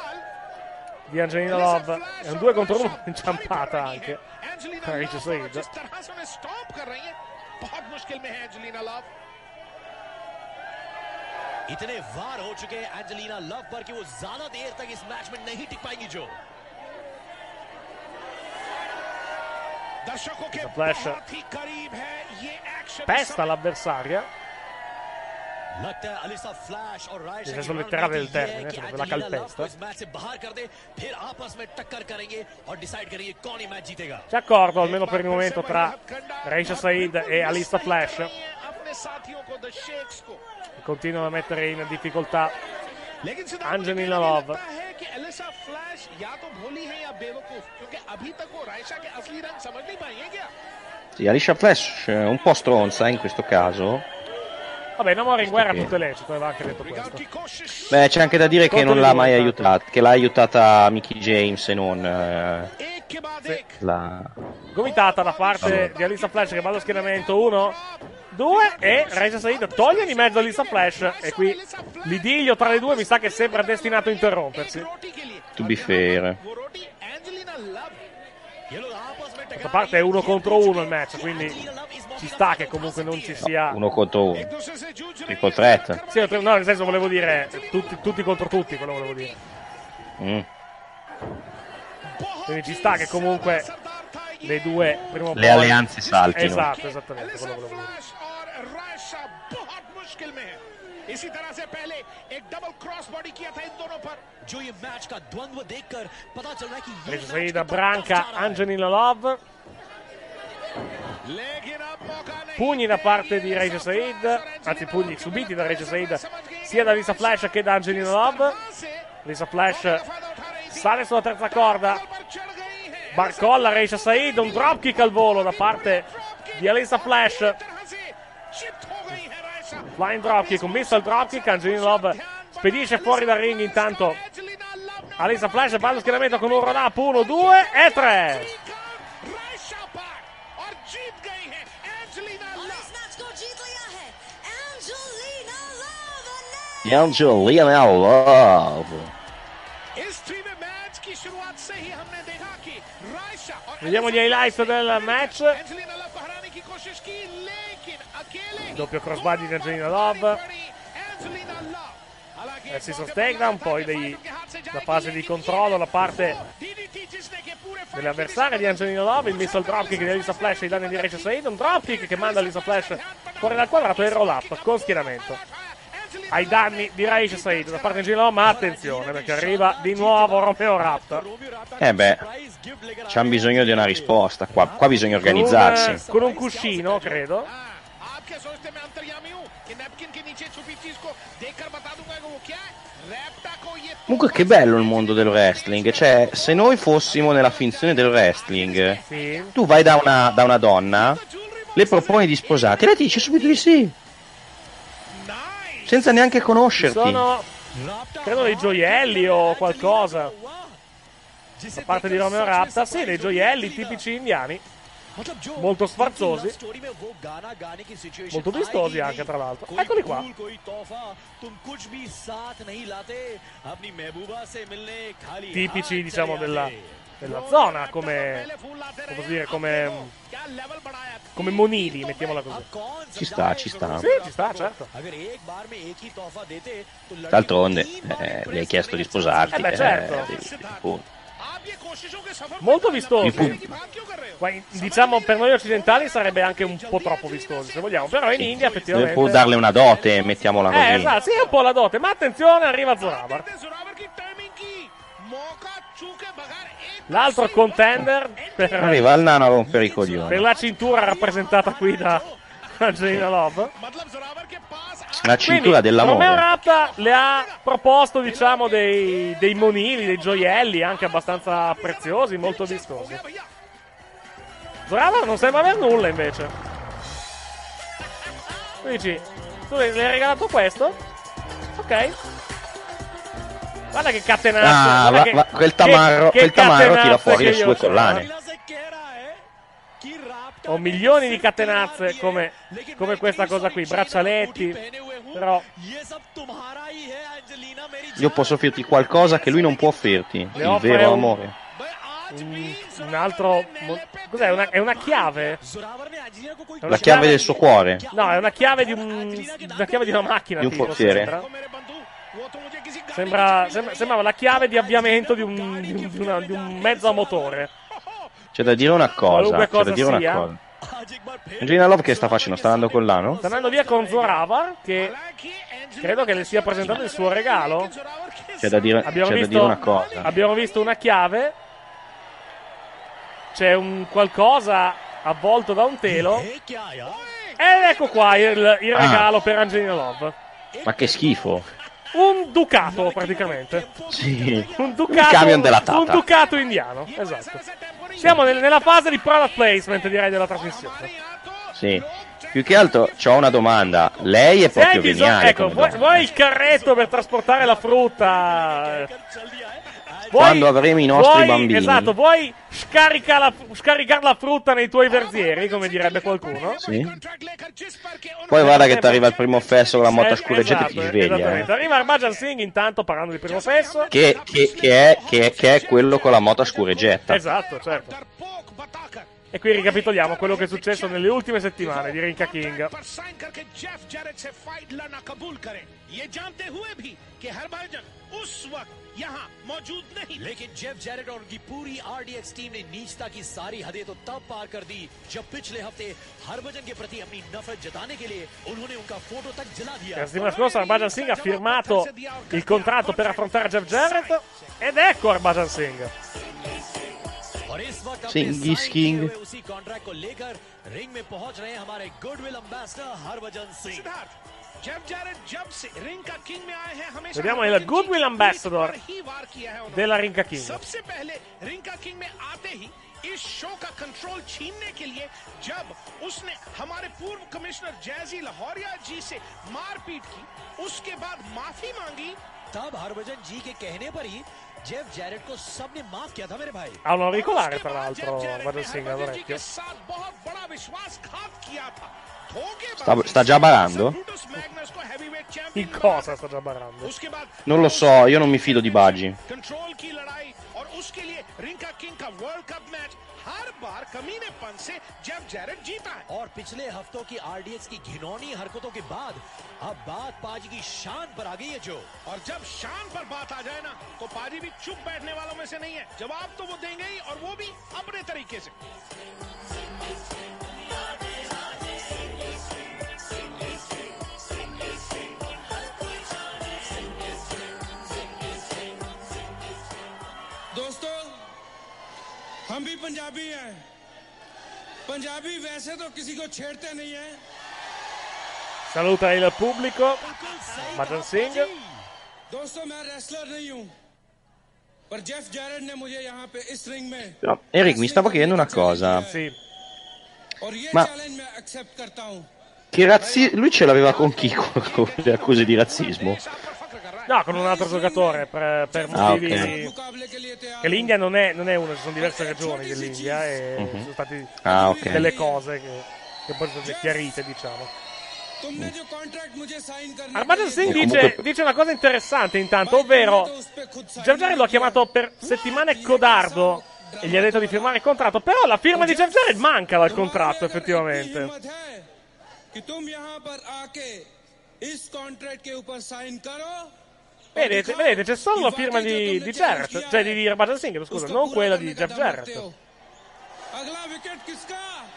di Angelina Love. È un 2 contro 1 inciampata anche. Raisa Said. जिस तरह से उन्हें स्टॉप कर रही है बहुत मुश्किल में है एंजलिना लव इतने वार हो चुके हैं एंजलिना लव पर कि वो ज़्यादा देर तक इस मैच में नहीं टिक पाएँगी जो दर्शकों के बहुत ही करीब है ये एक्शन आ l'avversaria. रणनीति letterale del ये termine, है कि eh, la Angelina love calpesta. को इस मैच से बाहर कर दे फिर आपस में टक्कर करेंगे और डिसाइड करेंगे कौन ही मैच जीतेगा C'è accordo almeno per il momento tra Raisa Said e Alisa Flash. अपने साथियों को द शेक्स को che Continuano a mettere in difficoltà लेकिन सिद्धांत Angelina मुझे Love. लगता है कि एलिसा फ्लैश या तो भोली है या बेवकूफ क्योंकि अभी तक वो रायशा के असली रंग समझ नहीं पाई है क्या Sì, Alicia Flash è un po' stronza in questo caso. Vabbè, Namor in guerra che- tutto è lecito, aveva anche detto questo. Beh, c'è anche da dire che non l'ha mai aiutata, che l'ha aiutata Mickey James e non eh, la... Gomitata da parte Allora. di Alisa Flash che va allo schieramento 1, 2 e Raisa Said toglie di mezzo Alisa Flash e qui l'idiglio tra le due mi sa che sembra destinato a interrompersi. To be fair. D'altra parte è uno contro uno il match, quindi ci sta che comunque non ci sia... Uno contro uno. Triple threat. Sì, no, nel senso volevo dire tutti, tutti contro tutti, quello volevo dire. Mm. Quindi ci sta che comunque le due prima o Le poi- alleanze saltino. Esatto, esattamente, quello volevo dire. और रायशा बहुत मुश्किल में है इसी तरह से पहले एक डबल क्रॉस बॉडी किया था इन दोनों पर जो ये मैच का द्वंद्व देखकर पता चल रहा है कि ये Raisa Said branca Angelina Love. Pugni da parte di Raisa Said, anzi pugni subiti da Raisa Said sia da Lisa Flash che da Angelina Love. Lisa Flash sale sulla terza corda, barcolla Raisa Said, un dropkick al volo da parte di Alisa Flash. Flying dropkick, un missile dropkick, Angelina Love spedisce fuori dal ring intanto Alisa Flash va allo schieramento con un roll up 1, 2 e 3. Angelina Love. Vediamo gli highlights del match. Doppio crossbody di Angelina Love. Eh, si takedown, poi dei, la fase di controllo da parte dell'avversario di Angelina Love, il missile dropkick di Alisa Flash, e i danni di Rachel Said, un dropkick che manda Alisa Flash fuori dal quadrato e il roll up con schieramento ai danni di Raish Said da parte di Gino, ma attenzione perché arriva di nuovo Romeo Raptor. Eh beh, c'è bisogno di una risposta, qua, qua bisogna organizzarsi. Con un, eh, con un cuscino, credo. Comunque che bello il mondo del wrestling, cioè se noi fossimo nella finzione del wrestling, sì. tu vai da una, da una donna, le proponi di sposarti e lei ti dice subito di sì senza neanche conoscerti. Sono credo dei gioielli o qualcosa. A parte di Romeo Rapta, sì, dei gioielli tipici indiani. Molto sfarzosi. Molto vistosi anche, tra l'altro. Eccoli qua. Tipici, diciamo, della nella zona come, come, dire, come, come Monili, mettiamola così. Ci sta, ci sta. Sì, ci sta, certo. D'altronde eh, hai chiesto di sposarti. Eh beh, certo. Eh, Molto vistoso. Diciamo per noi occidentali sarebbe anche un po' troppo vistoso se vogliamo. Però in sì. India effettivamente. Può darle una dote, mettiamola eh, così. Eh, esatto, sì, un po' la dote. Ma attenzione, arriva Zorabar. Zorabar L'altro contender per, Arriva il nano a rompere i coglioni. per la cintura rappresentata qui da Angelina Love. La cintura Quindi, Romeo dell'amore. Rapta le ha proposto, diciamo, dei, dei monili, dei gioielli anche abbastanza preziosi, molto vistosi. Zoravar non sembra aver nulla invece. Tu dici, tu le hai regalato questo? Ok. Guarda che catenazzo. Ah, va- che- va- quel che- tamarro, che quel tamarro tira fuori che le sue collane. Ho milioni di catenazze come, come questa cosa qui, braccialetti. Però Io posso offrirti qualcosa che lui non può offrirti. Le Il vero un- amore. un, altro. Cos'è? Una- è una chiave? È La chiave del suo cuore. No, è una chiave di un. Una chiave di una macchina. Di un tipo, portiere. Sembra. Sembra, sembra- sembrava la chiave di avviamento di un, di un- di una- di un mezzo a motore. C'è da dire una cosa. C'è da dire sia. una cosa. Angelina Love che sta facendo? Sta andando con l'ano? Sta andando via con Zoravar, che credo che le sia presentato il suo regalo. C'è da dire, Abbiamo c'è da visto, dire una cosa. abbiamo visto una chiave. C'è un qualcosa avvolto da un telo. Ed ecco qua il, il Ah. regalo per Angelina Love. Ma che schifo. Un ducato praticamente. Sì. Un ducato, camion della un Tata. ducato indiano. Esatto. Siamo nel- nella fase di product placement direi della trasmissione. Sì. Più che altro c'ho una domanda. Lei è Se proprio bisogno, ecco, vuoi, vuoi il carretto per trasportare la frutta? Vuoi- Quando avremo i nostri vuoi- bambini. Esatto, vuoi scarica la- scaricare la frutta nei tuoi verzieri, come direbbe qualcuno? Sì. Poi guarda che ti arriva il primo fesso con la moto Eh, scureggiata e esatto, ti sveglia. eh. Arriva Arbajan Singh intanto parlando di primo fesso. Che, che- che è, che, è- che è quello con la moto a scureggetta. Esatto, certo. E qui ricapitoliamo quello che è successo nelle ultime settimane di Rinka King. पर साइन करके Jeff Jared से फाइट लड़ना कबूल करे ये जानते हुए भी कि हरभजन उस वक्त यहाँ मौजूद नहीं लेकिन जेफ जैरेट और उनकी पूरी आरडीएक्स टीम ने नीचता की सारी हदें तो तब पार कर दी जब पिछले हफ्ते हरभजन के प्रति अपनी नफरत जताने के लिए उन्होंने उनका फोटो तक जला दिया La settimana scorsa Arbajan Singh ha firmato il contratto per affrontare Jeff Jarrett ed ecco Arbajan Singh. और इस वक्त उसी कॉन्ट्रैक्ट को लेकर रिंग में पहुँच रहे हमारे goodwill ambassador Harbhajan Singh. Jarrett जब से रिंग का किंग में आए हैं हमेशा Vediamo il Goodwill Ambassador ही है della King. सबसे पहले रिंका किंग में आते ही इस शो का कंट्रोल छीनने के लिए जब उसने हमारे पूर्व कमिश्नर जयजी लाहौरिया जी से मारपीट की उसके बाद माफ़ी मांगी तब हरभजन जी के कहने पर ही Ha un auricolare, tra l'altro, Vado Singh all'orecchio. Sta, sta già barando? In cosa sta già barando? Non lo so, io non mi fido di Baggi. हर बार कमीनेपन से जब जैरेट जीता है। और पिछले हफ्तों की आरडीएक्स की घिनौनी हरकतों के बाद अब बात पाजी की शान पर आ गई है जो। और जब शान पर बात आ जाए ना तो पाजी भी चुप बैठने वालों में से नहीं है। जवाब तो वो देंगे ही और वो भी अपने तरीके से। हम भी पंजाबी हैं पंजाबी वैसे तो किसी को छेड़ते नहीं हैं Saluta il pubblico. Arbajan Singh. दोस्तों मैं रेसलर नहीं हूं पर जेफ जैरेड ने मुझे यहाँ पे इस रिंग में Però, Eric, mi stavo chiedendo una cosa. और ये Ma- चैलेंज मैं एक्सेप्ट करता हूँ Che razzi... Lui ce l'aveva con chi? Con, con le accuse di razzismo? No, con un altro giocatore per, per Ah, motivi. ok. Che l'India non è, non è una, ci sono diverse regioni dell'India e Mhm. ci sono state Ah, ok. delle cose che, che poi sono state chiarite, diciamo. तुमने जो कॉन्ट्रैक्ट मुझे साइन करने Arbajan Singh E dice, comunque- dice una cosa interessante intanto, ovvero Jeff Jarrett lo ha chiamato per settimane codardo e gli ha detto di firmare il contratto, però la firma di Jeff Jarrett manca dal contratto effettivamente. हिम्मत है कि तुम यहाँ पर आके इस कॉन्ट्रैक्ट के ऊपर साइन करो Vedete, vedete, c'è solo la firma di, di Jarrett, cioè di, di Rabajan Singh, scusa, non quella di Jeff Jarrett.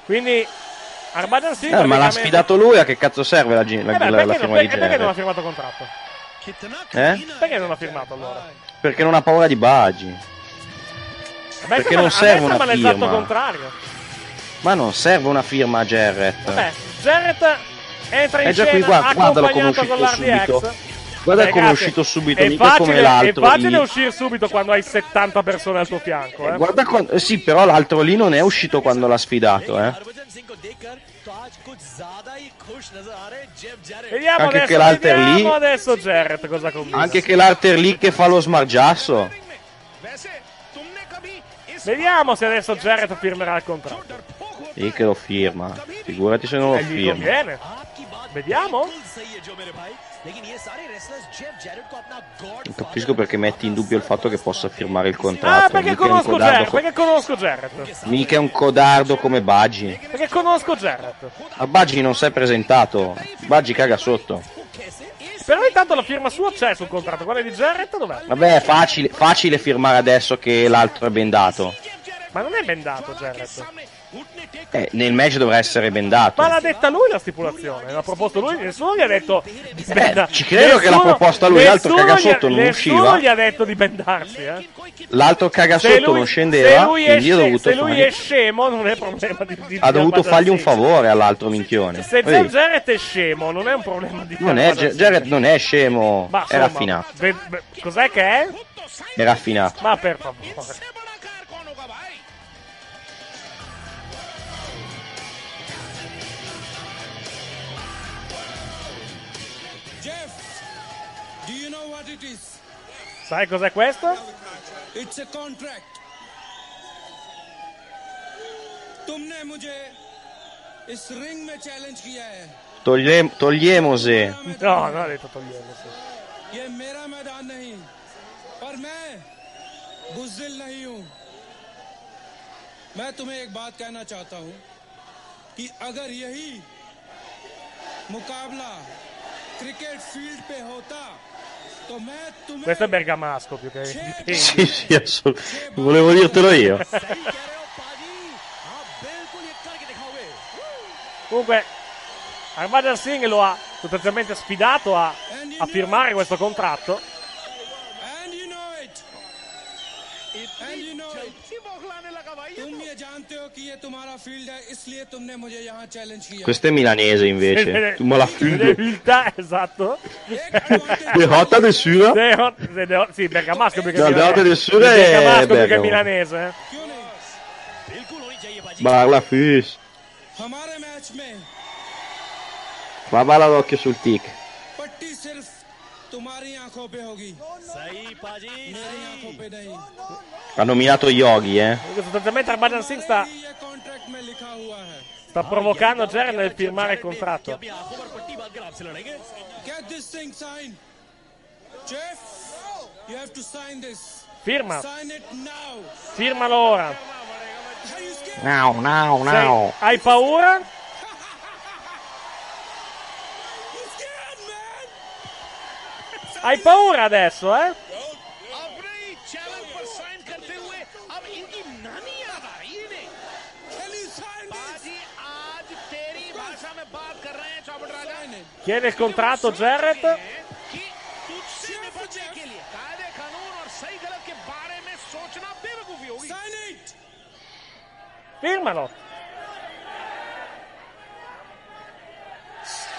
Quindi Arbajan Singh Eh, ma l'ha sfidato lui, a che cazzo serve la, la- Eh beh, la- perché, la non- firma di perché- perché non ha Jarrett? firmato contratto? Eh? Perché non ha firmato allora? Perché non ha paura di Baggi. Beh, Perché non serve una sembra l'esatto firma. contrario. Ma non serve una firma a Jarrett. Vabbè, Jarrett entra in È già qui, scena guarda- guardalo come è accompagnato con uscito l'RDX. subito. Guarda Eh, come è uscito subito, È mica facile, come l'altro È facile lì. uscire subito quando hai 70 persone al tuo fianco, eh. Guarda quan- eh, sì, però l'altro lì non è uscito quando l'ha sfidato, eh. Vediamo Anche adesso, che l'alter lì- adesso Jarrett cosa combina. Anche che l'alter lì che fa lo smargiasso. Vediamo se adesso Jarrett firmerà il contratto. Sì che lo firma. Figurati se non lo E gli firma. Vediamo. Non capisco perché metti in dubbio il fatto che possa firmare il contratto. Ah, perché Mica conosco Jarrett, co- perché conosco Jarrett. Mica è un codardo come Baggi. Perché conosco Jarrett. A Baggi non si è presentato. Baggi caga sotto. Però intanto la firma sua c'è sul contratto, quella di Jarrett dov'è? Vabbè, è facile, facile firmare adesso che l'altro è bendato. Ma non è bendato Jarrett. Eh, nel match dovrà essere bendato. Ma l'ha detta lui la stipulazione, l'ha proposto lui, nessuno gli ha detto di benda- Eh, ci credo che l'ha proposta lui, l'altro nessuno caga sotto, non Nessuno usciva. gli ha detto di bendarsi, eh. L'altro caga sotto lui- non scendeva, quindi ha sce- dovuto, se lui fargli- è scemo non è problema di, di ha dovuto fargli un favore all'altro minchione. Se Vedi? Jarrett è scemo non è un problema di Non è. Jared non è scemo, Ma, è insomma, raffinato. ve- ve- cos'è che è? È raffinato. Ma per favore. Sai cos'è questo? It's a contract. तुमने मुझे इस रिंग में चैलेंज किया है Toglie- togliemose. No, non ha detto togliemose. ये मेरा मैदान नहीं पर मैं बुजदिल नहीं हूँ मैं तुम्हें एक बात कहना चाहता हूँ कि अगर यही मुकाबला क्रिकेट फ़ील्ड पे होता Questo è bergamasco più che Sì, sì, assolut- volevo dirtelo io. Comunque, Armadan Singh lo ha sostanzialmente sfidato a, a firmare questo contratto. Questo è milanese invece. tu me la filda. esatto. Derrota del Sura. Derrota, sì, bergamasco perché La derrota del è bergamasco perché è milanese. Barla Fis. Ma balla d'occhio sul tic. पट्टी सिर्फ तुम्हारी आंखों पे होगी सही पाजी मेरी आंखों पे नहीं Ha nominato Yogi, eh. Comunque, Sostanzialmente Armadan Singh sta, ये कॉन्ट्रैक्ट में लिखा हुआ है sta provocando Jared nel firmare il contratto. Get this thing signed. Jeff, you have to sign this. Firma. Sign it now. Firmalo ora. No, no, Sei- hai paura? Hai paura adesso, eh? Chiede il contratto Jarrett. Firmalo.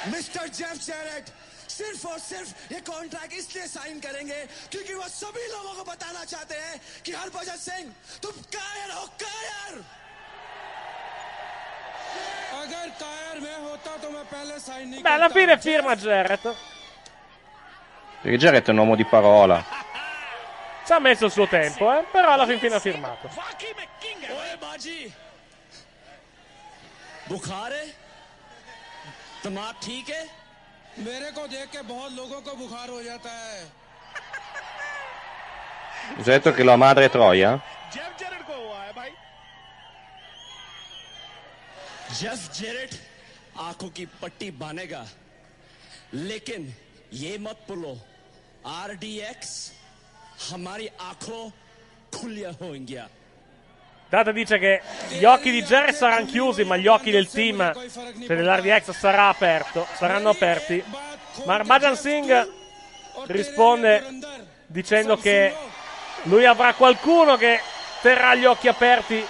Mr. Jeff Jarrett, सिर्फ और सिर्फ ये कॉन्ट्रैक्ट इसलिए साइन करेंगे क्योंकि वो सभी लोगों को बताना चाहते हैं कि हरभजन सिंह तुम कायर हो कायर अगर कायर मैं होता तो मैं पहले साइन नहीं Beh, alla fine firma Jarrett. Perché Jarrett è un uomo di parola. Ci ha messo il suo tempo, eh? Però alla fin fine ha firmato. ओए बाजी बुखार है दिमाग ठीक है मेरे को देख के बहुत लोगों को बुखार हो जाता है। Ho detto che la madre è Troia? Jeff Jarrett आँखों की पट्टी बांधेगा। लेकिन ये मत भूलो आरडीएक्स हमारी आँखों खुलिया होंगी Data dice che gli occhi di Jerry saranno chiusi, ma gli occhi del team, cioè dell'RDX, sarà aperto, saranno aperti. Ma Harbhajan Singh risponde dicendo che lui avrà qualcuno che terrà gli occhi aperti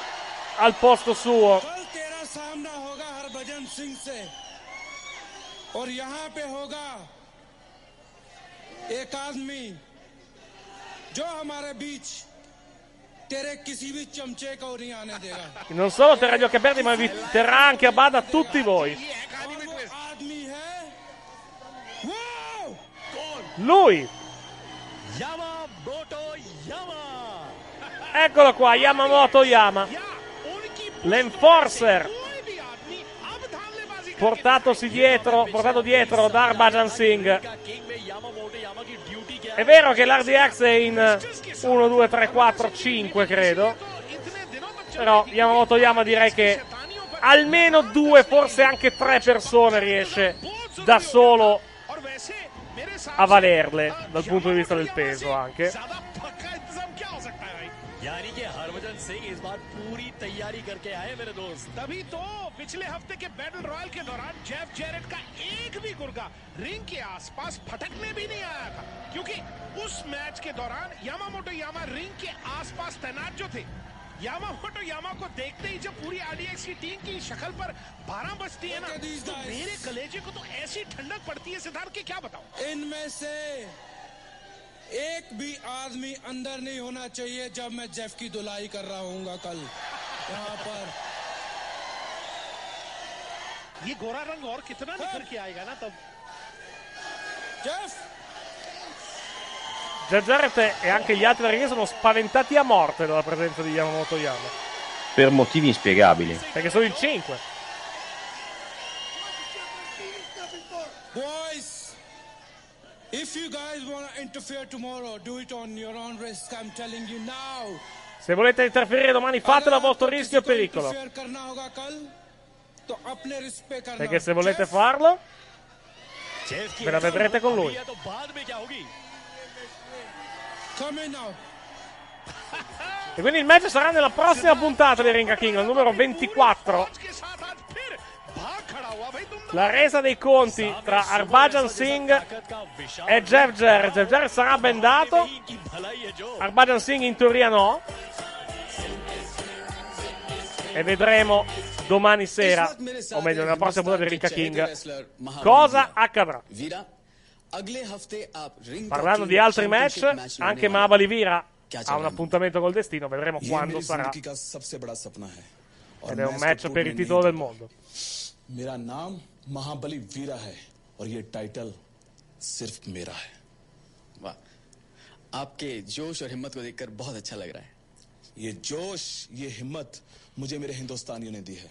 al posto suo. तेरा सामना होगा हरभजन सिंह से और यहाँ पे होगा एक आदमी जो हमारे बीच non solo terrà gli occhi aperti, ma vi terrà anche a bada tutti voi. Lui. Eccolo qua, Yamamoto Yama. L'enforcer. Portatosi dietro, portato dietro da Arbajan Singh. È vero che l'RDX è in 1, 2, 3, 4, 5, credo. Però Yamamoto Yama direi che almeno due, forse anche tre persone riesce da solo a valerle dal punto di vista del peso anche. तैयारी करके आए मेरे दोस्त। तभी तो पिछले हफ़्ते के बैटल रॉयल के दौरान जेफ जेरेट का एक भी गुर्गा रिंग के आसपास फटकने भी नहीं आया था क्योंकि उस मैच के दौरान यामामोटो यामा रिंग के आसपास तैनात जो थे यामामोटो यामा को देखते ही जब पूरी आरडीएक्स की टीम की शक्ल पर बारह बजती है ना तो मेरे कलेजे को तो ऐसी ठंडक पड़ती है सिद्धार्थ की क्या बताऊँ? इनमें से एक भी आदमी अंदर नहीं होना चाहिए जब मैं जेफ की धुलाई कर रहा हूँ कल। यहाँ पर ये गोरा रंग और कितना निखर के आएगा ना तब Jeff Jeff Jarrett e anche gli altri ring sono spaventati a morte dalla presenza di Yamamoto Yama. Per motivi inspiegabili. Perché sono in 5. Boys, if you guys want to interfere tomorrow, do it on your own risk. I'm telling you now. Se volete interferire domani fatelo a vostro rischio e pericolo. Perché se volete farlo, ve la vedrete con lui. E quindi il match sarà nella prossima puntata di Ringa King, al numero 24. La resa dei conti tra Arbajan Singh e Jeff Jarrett. Jeff Jarrett sarà bendato. Arbajan Singh in teoria no. E vedremo domani sera, o meglio nella prossima puntata di Ricca King, cosa accadrà. Parlando di altri match, anche Mabali Vira ha un appuntamento col destino, vedremo quando sarà. Ed è un match per il titolo del mondo. मेरा नाम महाबली वीरा है और ये टाइटल सिर्फ़ मेरा है। वाह। आपके जोश और हिम्मत को देखकर बहुत अच्छा लग रहा है। ये जोश ये हिम्मत मुझे मेरे हिंदुस्तानियों ने दी है।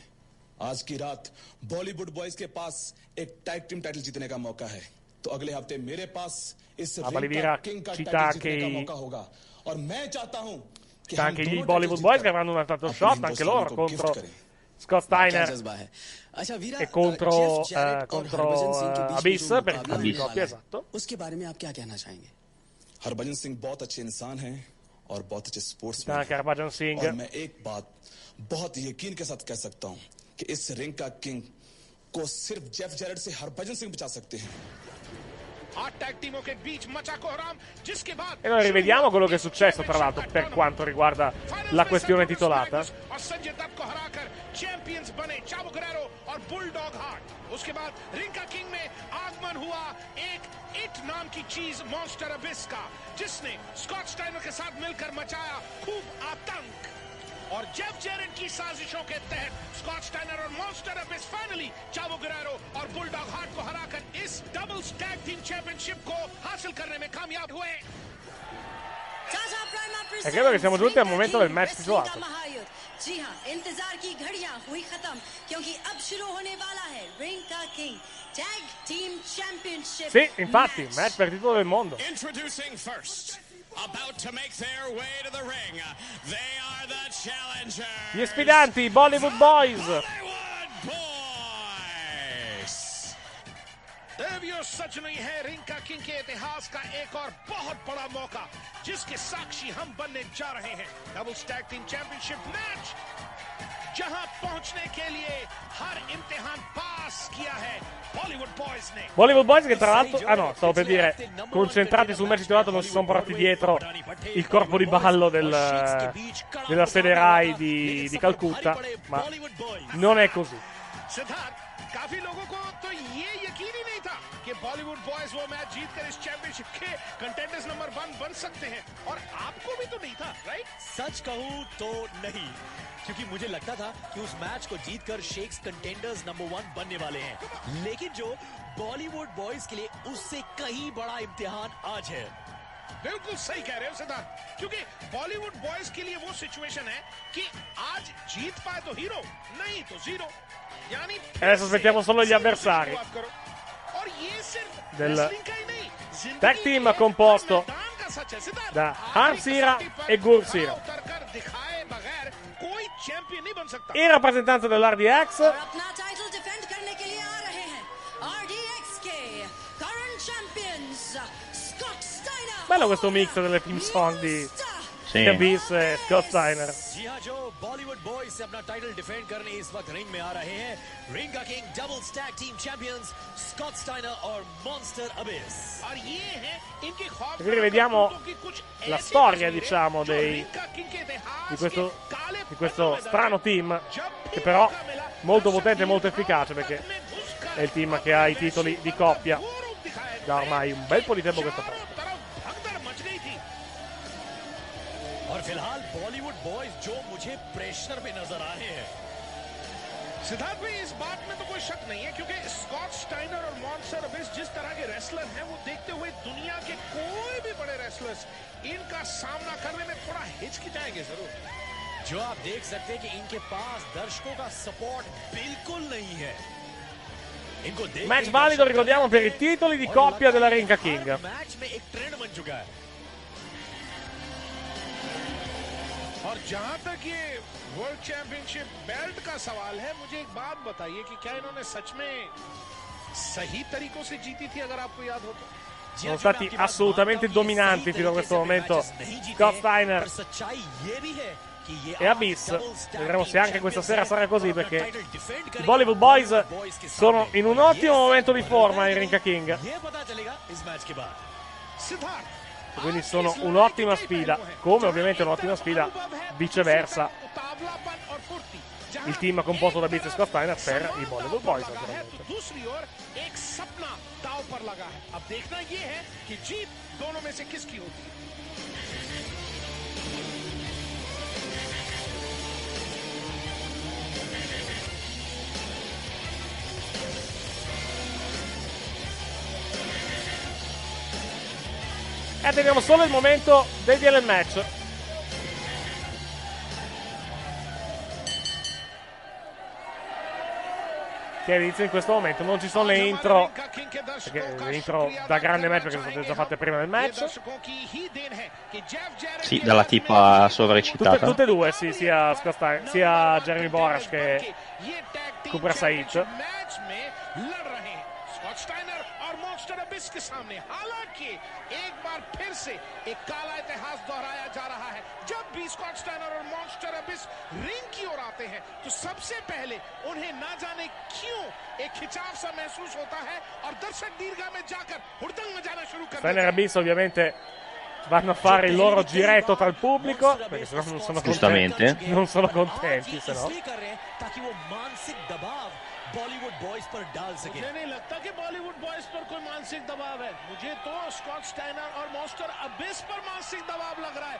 आज की रात बॉलीवुड बॉयज़ के पास एक टैग टीम टाइटल जीतने का मौका है। तो अगले हफ़्ते मेरे पास इस किंग का टाइटल जीतने का i- मौका होगा। और मैं चाहता हूँ कि हम anche title Bollywood Boys che avranno una title shot anche loro contro। Scott Steiner e contro, uh, contro uh, Abyss per il cambio di coppia, esatto. Harbhajan Singh बहुत अच्छे इंसान हैं और बहुत अच्छे स्पोर्ट्स हरभजन सिंह और मैं एक बात बहुत यकीन के साथ कह सकता हूँ कि इस रिंग का किंग को सिर्फ़ जेफ जेरेट से हरभजन सिंह बचा सकते हैं E noi rivediamo quello che è successo tra l'altro per quanto riguarda la questione titolata. Champions बने चाबू गुरेरो और बुलडॉग हार्ट उसके बाद रिंग का किंग में आगमन हुआ एक इट नाम की चीज़ मॉन्स्टर अबिस का जिसने स्कॉट स्टाइनर के साथ मिलकर मचाया खूब आतंक। और जेफ जेरेट की साजिशों के तहत स्कॉट स्टाइनर और Monster Abyss finally Chavo Guerrero और बुलडॉग हार्ट को हराकर इस डबल टैग टीम चैंपियनशिप को हासिल करने में कामयाब हुए। E credo che siamo giunti al momento del match. महायुद्ध जी हाँ इंतजार की घड़ियां हुई खत्म क्योंकि अब शुरू होने वाला है रिंग का king tag team championship Sì, infatti, match per il titolo del mondo. Introducing first, about to make their way to the ring, they are the challengers. Gli sfidanti, i Bollywood Boys. Devi साथियों सच नहीं है ring का king के इतिहास का एक और बहुत बड़ा मौका जिसके साक्षी हम बनने जा रहे हैं double stag team championship match जहां पहुंचने के लिए हर इम्तिहान पास किया है बॉलीवुड बॉयज ने Bollywood Boys che tra l'altro, ah no, stavo per dire, concentrati sul match titolato non si sono portati dietro il corpo di ballo del, della sede Rai di, di Calcutta, ma non è così. सिद्धार्थ काफी लोगों को तो ये यकीन ही नहीं था कि Bollywood Boys वो मैच जीत कर इस चैंपियनशिप के कंटेंडर्स नंबर वन बन सकते हैं। और आपको भी तो नहीं था राइट सच कहूँ तो नहीं क्योंकि मुझे लगता था कि उस मैच को जीतकर शेक्स कंटेंडर्स नंबर वन बनने वाले हैं। लेकिन जो बॉलीवुड बॉयज़ के लिए उससे कहीं बड़ा इम्तिहान आज है। बिल्कुल सही कह रहे हो सिद्धार्थ। क्योंकि बॉलीवुड बॉयज़ के लिए वो सिचुएशन है कि आज जीत पाए तो हीरो नहीं तो ज़ीरो यानी Adesso aspettiamo solo gli avversari और ये सिर्फ़ del tag team composto da Hansira e Gursira. In rappresentanza dell'RDX Bello questo mix delle team song di Sì. Abyss e Scott Steiner. जी हाँ जो बॉलीवुड बॉयज से अपना टाइटल डिफेंड करने इस वक्त रिंग में आ रहे हैं रिंग का king double Stag team champions Scott Steiner और मॉन्स्टर अबिस और ये है इनके ख्वाब Qui rivediamo la storia, diciamo, dei, di, questo, di questo strano team, che però molto potente e molto efficace, perché è il team che ha i titoli di coppia da ormai un bel po' di tempo a questa parte. और फ़िलहाल बॉलीवुड बॉयज़ जो मुझे प्रेशर में नज़र आ रहे हैं। सिद्धार्थ भाई इस बात में तो कोई शक नहीं है क्योंकि स्कॉट स्टाइनर और मॉन्स्टर अबिस जिस तरह के रेसलर हैं वो देखते हुए दुनिया के कोई भी बड़े रेसलर्स इनका सामना करने में थोड़ा हिचकिचाएँगे ज़रूर। जो आप देख सकते हैं कि इनके पास दर्शकों का सपोर्ट बिल्कुल नहीं है। इनको देख Match valido, ricordiamo, per i titoli di coppia della Ringa King. और जहां तक ये वर्ल्ड चैंपियनशिप बेल्ट का सवाल है मुझे एक बात बताइए कि क्या इन्होंने सच में सही तरीकों से जीती थी अगर आपको याद हो तो Sono stati assolutamente dominanti fino a questo momento Scott Steiner पर सच्चाई ये भी है कि ये e Abyss. Vedremo se anche questa sera sarà così perché i Bollywood Boys sono in un ottimo momento di forma in Rinka King. ये quindi sono un'ottima sfida, come ovviamente un'ottima sfida viceversa. Il team composto da Bizesco Steiner per i Bollywood Boys naturalmente. E teniamo solo il momento del DL match. Che inizia in questo momento, non ci sono le intro, perché le intro da grande match perché sono state già fatte prima del match. Sì, dalla tipa Tutte, sovraeccitata. tutte e due, sì, sia, Scott sia Jeremy Borash che Cooper Said. में लड़ रहे हैं Scott Steiner और Monster Abish के सामने हालांकि एक बार फिर से एक काला इतिहास दोहराया जा रहा है जब भी स्कॉट स्टाइनर और मॉन्स्टर अबिस रिंग की ओर आते हैं तो सबसे पहले उन्हें ना जाने क्यों एक खिंचाव सा महसूस होता है और दर्शक दीर्घा में जाकर हुड़दंग मचाना शुरू कर Steiner e Abyss ovviamente vanno a fare il loro giretto tra il pubblico, perché sennò non sono Giustamente. contenti. Non sono contenti, se no. इसलिए कर रहे हैं ताकि वो मानसिक दबाव बॉलीवुड बॉयज पर डाल सके मुझे नहीं लगता कि बॉलीवुड बॉयज पर कोई मानसिक दबाव है मुझे तो स्कॉट स्टाइनर और मॉन्स्टर अबिस पर मानसिक दबाव लग रहा है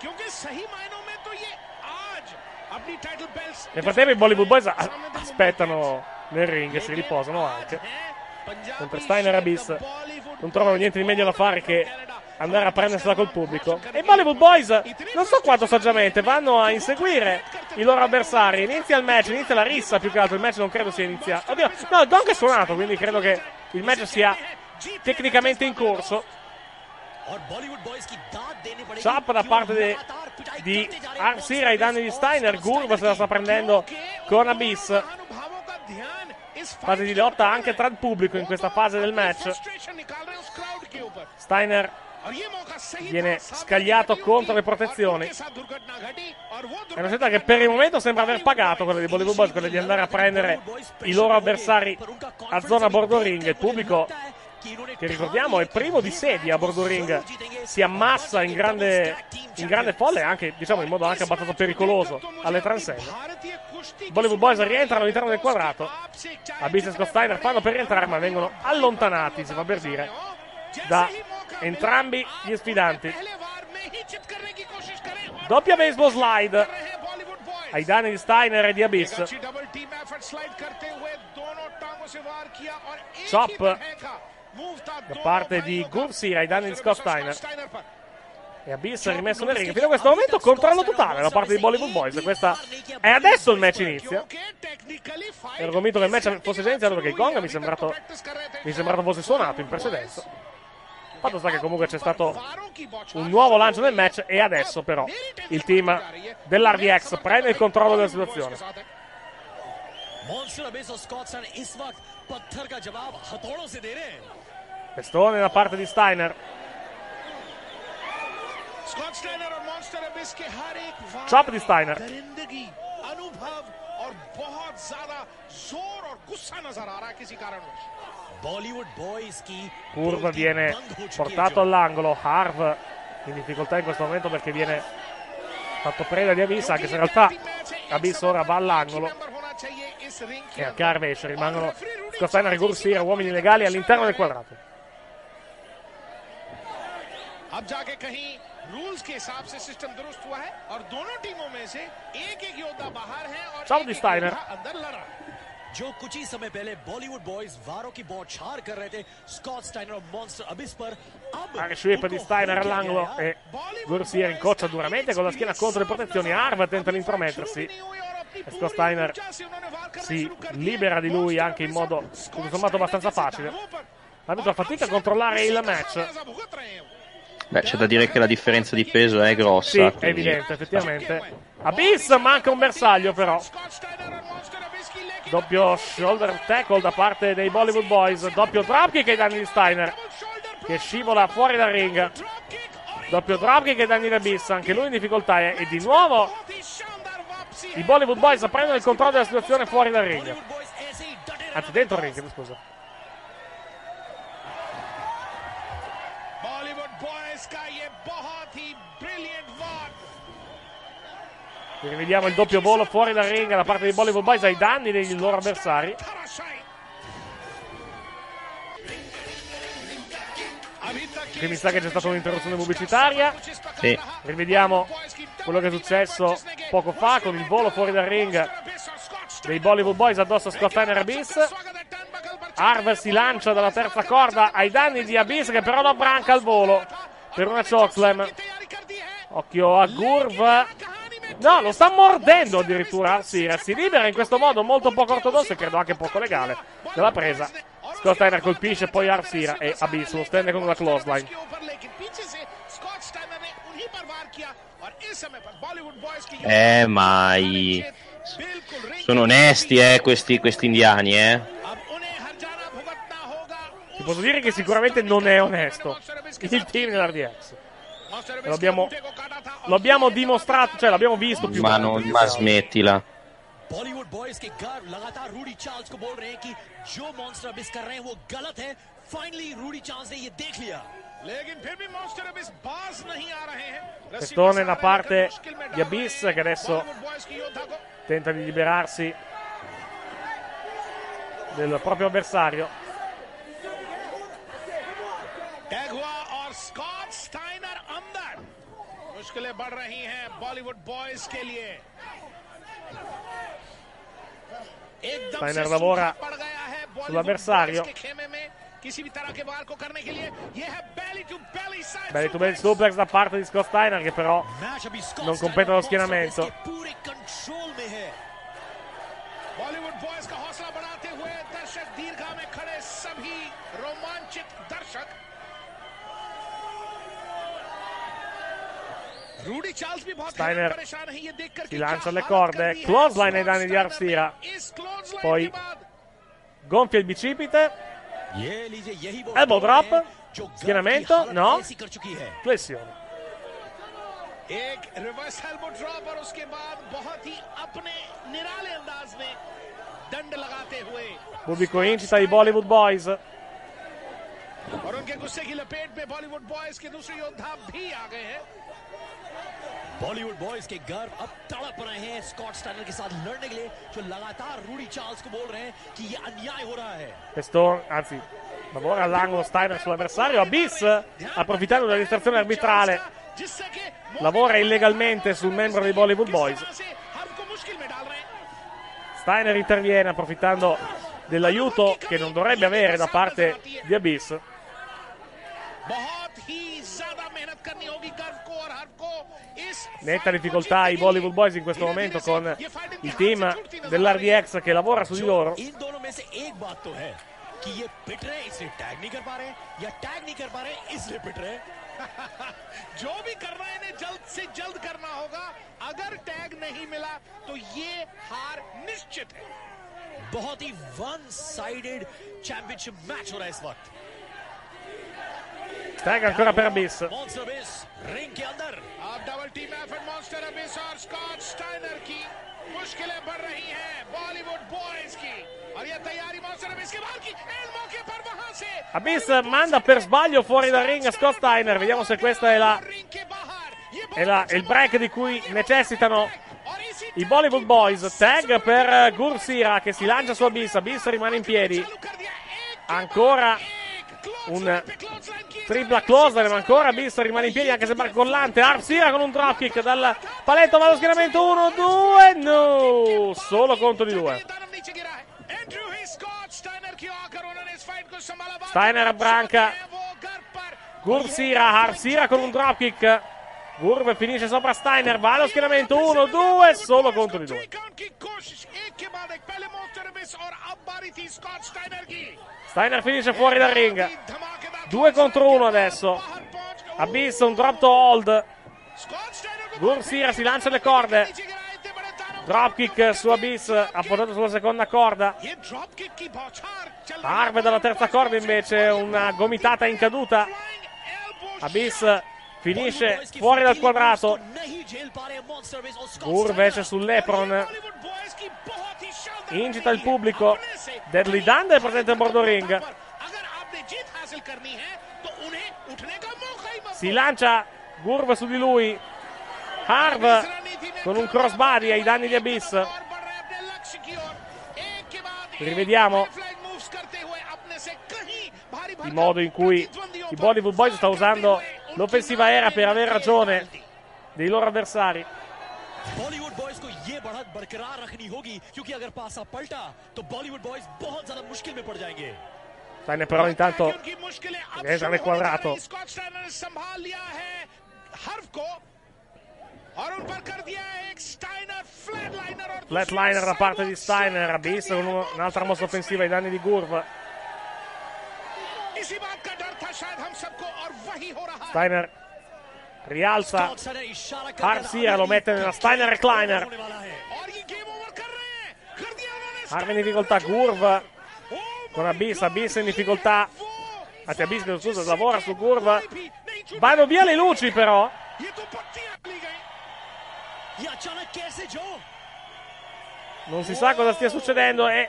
क्योंकि सही मायनों में तो ये आज अपनी title belt Nel frattempo i Bollywood Boys a- aspettano nel ring e si riposano anche. Mentre Steiner e Abyss non trovano niente di meglio da fare che andare a prendersela col pubblico. E i Bollywood Boys, non so quanto saggiamente, vanno a inseguire i loro avversari. Inizia il match, inizia la rissa più che altro. Il match non credo sia iniziato. Oddio, no, il donk è suonato, quindi credo che il match sia tecnicamente in corso. Ciappa da parte de, di Arsira ai danni di Steiner. Gurva se la sta prendendo con Abyss. Fase di lotta anche tra il pubblico in questa fase del match. Steiner viene scagliato contro le protezioni. È una scelta che per il momento sembra aver pagato quella di Bollywood Boys, quella di andare a prendere i loro avversari a zona bordo ring. Il pubblico, che ricordiamo è primo di sedia a bordo ring, si ammassa in grande, in grande folle, anche diciamo in modo anche abbastanza pericoloso alle transegne. Bollywood Boys rientrano all'interno del quadrato. Abyss e Scott Steiner fanno per rientrare, ma vengono allontanati, si fa per dire, da entrambi gli sfidanti. Doppia baseball slide ai danni di Steiner e di Abyss. Chop da parte di Gursi ai danni di Scott Steiner. E Abyss rimesso nel ring. Fino a questo momento controllo totale da parte di Bollywood Boys. Questa è adesso il match inizia. Ero convinto che il match fosse già iniziato perché il gong mi è sembrato, mi è sembrato fosse suonato in precedenza fatto sta che comunque c'è stato un nuovo lancio del match e adesso però il team dell'RVX prende il controllo della situazione. Pestone da parte di Steiner. Chop di Steiner. दरिंदगी अनुभव और बहुत ज्यादा जोर और गुस्सा नजर आ रहा है किसी कारणवश बॉलीवुड बॉयज की Curve viene portato all'angolo. Harv in difficoltà in questo momento perché viene fatto preda di Abyss, anche se in realtà Abyss ora va all'angolo. E a Carvesce rimangono Scott Steiner e Gursira, uomini legali all'interno del quadrato. अब जाके कहीं रूल्स के हिसाब से सिस्टम दुरुस्त हुआ है और दोनों टीमों में से एक एक योद्धा बाहर है और Ciao एक di एक Steiner. योद्धा अंदर लड़ रहा है जो कुछ ही समय पहले बॉलीवुड बॉयज वारों की बौछार कर रहे थे स्कॉट स्टाइनर और मॉन्स्टर अबिस पर अब Anche sweep di Steiner all'angolo e Gursira incoccia duramente con la schiena contro le protezioni. Harv tenta di intromettersi. E Scott Steiner si libera di lui anche in modo tutto sommato abbastanza facile. Arbitro fatica a controllare il match. Beh, c'è da dire che la differenza di peso è grossa. Sì, è quindi- evidente, effettivamente. Abyss manca un bersaglio però. Doppio shoulder tackle da parte dei Bollywood Boys. Doppio dropkick ai danni di Steiner. Che scivola fuori dal ring. Doppio dropkick ai danni di Abyss. Anche lui in difficoltà. E, di nuovo i Bollywood Boys prendono il controllo della situazione fuori dal ring. Anzi, dentro il ring, scusa. Rivediamo il doppio volo fuori dal ring da parte dei Bollywood Boys ai danni dei loro avversari. Qui mi sa che c'è stata un'interruzione pubblicitaria. Sì. Rivediamo quello che è successo poco fa con il volo fuori dal ring dei Bollywood Boys addosso a Scott Steiner e Abyss. Harv si lancia dalla terza corda ai danni di Abyss che però non branca al volo per una chokeslam. Occhio a Gurv. No, lo sta mordendo addirittura. Sì, si libera in questo modo molto poco ortodosso e credo anche poco legale della presa. Scott Steiner colpisce poi Arsira e Abyss lo stende con una clothesline. Eh, mai. sono onesti eh, questi, questi indiani, eh. Ti posso dire che sicuramente non è onesto il team dell'RDX. Lo abbiamo, lo abbiamo dimostrato, cioè l'abbiamo visto più Ma, volte. non, ma smettila. Bollywood boys के गर्व लगातार Rudy Charles को बोल रहे हैं कि जो मॉन्स्टर अबिस कर रहे हैं वो गलत है फाइनली रूडी चार्ल्स ने ये देख लिया लेकिन फिर भी मॉन्स्टर अब इस बाज नहीं आ रहे हैं रस्सी Pestone का da सहारा parte लेकर मुश्किल में di डाल Abyss रहे हैं che adesso बॉलीवुड बॉयज की योद्धा को tenta di liberarsi del proprio avversario. Tag हुआ और स्कॉट स्टाइनर अंदर मुश्किलें बढ़ रही हैं बॉलीवुड बॉयज के लिए एकदम से Steiner सूखा lavora पड़ गया है बॉलीवुड sull'avversario. बॉयज के खेमे में किसी भी तरह के वार को करने के लिए ये है belly to belly side Belly to belly suplex da parte di Scott Steiner che però non completa lo schienamento. पूरे कंट्रोल में है बॉलीवुड बॉयज का हौसला Steiner परेशान है ये देखकर Si lancia alle corde. Clothesline ai danni di Arsira. Poi Gonfia il bicipite. ये लीजिए यही वो Elbow दौड़ है drop. जो गर्भ की Schienamento. हालत No. ऐसी कर चुकी है Flessione. एक रिवर्स एल्बो ड्रॉप और उसके बाद बहुत ही अपने निराले अंदाज में दंड लगाते हुए Pubblico incita i Bollywood Boys. और उनके गुस्से की लपेट में बॉलीवुड बॉयज के दूसरे योद्धा भी आ गए हैं बॉलीवुड बॉयज के गर्व अब तड़प रहे हैं स्कॉट स्टाइनर के साथ लड़ने के लिए जो लगातार रूडी चार्ल्स को बोल रहे हैं कि ये अन्याय हो रहा है Questo, anzi, lavora all'angolo Steiner sull'avversario. Abyss, approfittando della distrazione arbitrale, lavora illegalmente sul membro dei Bollywood Boys. Steiner interviene approfittando dell'aiuto che non dovrebbe avere da parte di Abyss. बहुत ही ज़्यादा मेहनत करनी होगी गर्व को और हर्व को। इस Netta difficoltà i Bollywood Boys in questo momento con il team dell'RDX che lavora su di loro. इन दोनों में से एक बात तो है कि ये पिट रहे इसलिए टैग नहीं कर पा रहे या टैग नहीं कर पा रहे इसलिए पिट रहे जो भी करना है इन्हें जल्द से जल्द करना होगा। अगर टैग नहीं मिला तो ये हार निश्चित है। बहुत ही वन साइडेड चैंपियनशिप मैच हो रहा है इस वक्त। Tag ancora per Abyss. Monster base ring के अंदर अब double team effort monster Abish और स्कॉट स्टाइनर की मुश्किलें बढ़ रही हैं बॉलीवुड बॉयज की और ये तैयारी मॉन्स्टर अबिस के बाहर की एंड मौके पर वहां से Abyss manda per sbaglio fuori dal ring Scott Steiner. Vediamo se questa è la. È, la- è il break di cui necessitano i Bollywood Boys. Tag per eh, Gursira che si lancia su Abyss. Abyss rimane in piedi. Ancora un tripla closer, ma ancora Abyss rimane in piedi anche se barcollante. Arsira con un dropkick dal paletto va allo schieramento 1, 2, no! Solo contro di due. Steiner abbranca. Gursira, Arsira con un dropkick. Gurve finisce sopra Steiner, va allo schieramento 1, 2, solo contro di due. की कोशिश एक के बाद एक पहले मॉन्स्टर अबिस और अब बारी थी स्कॉट स्टाइनर की Steiner finisce fuori dal ring. 2 contro 1 adesso. Abyss un drop to hold. Gursira si lancia le corde. Dropkick su Abyss, appoggiato sulla seconda corda. ये ड्रॉप किक की बौछार चल Arve dalla terza corda invece, una gomitata in caduta. Abyss finisce fuori dal quadrato. Gurvec sull'Epron. Incita il pubblico. Deadly Dunder è presente in bordo ring. Si lancia Gurv su di lui. Harv con un crossbody ai danni di Abyss. Rivediamo il modo in cui i Bollywood Boys sta usando l'offensiva aerea per avere ragione dei loro avversari. Bollywood Boys को ये बढ़त बरकरार रखनी होगी क्योंकि अगर पासा पलटा तो बॉलीवुड बॉयज बहुत ज्यादा मुश्किल में पड़ जाएंगे Steiner però intanto entra nel quadrato. Scott Steiner ने संभाल लिया है हर्व को और उन पर कर दिया है एक स्टाइनर फ्लैट लाइनर और Flatliner da parte di Steiner. Abyss con un- un'altra mossa offensiva ai danni di Gurv. इसी बात का डर था शायद हम सबको और वही हो रहा है Steiner rialza Arsira, lo mette nella Steiner recliner. Arve in difficoltà, Gurv con Abyss, Abyss in difficoltà. Anzi, Abyss, chiedo scusa, lavora su Gurv. Vanno via le luci però. ये अचानक कैसे जो Non si sa cosa stia succedendo e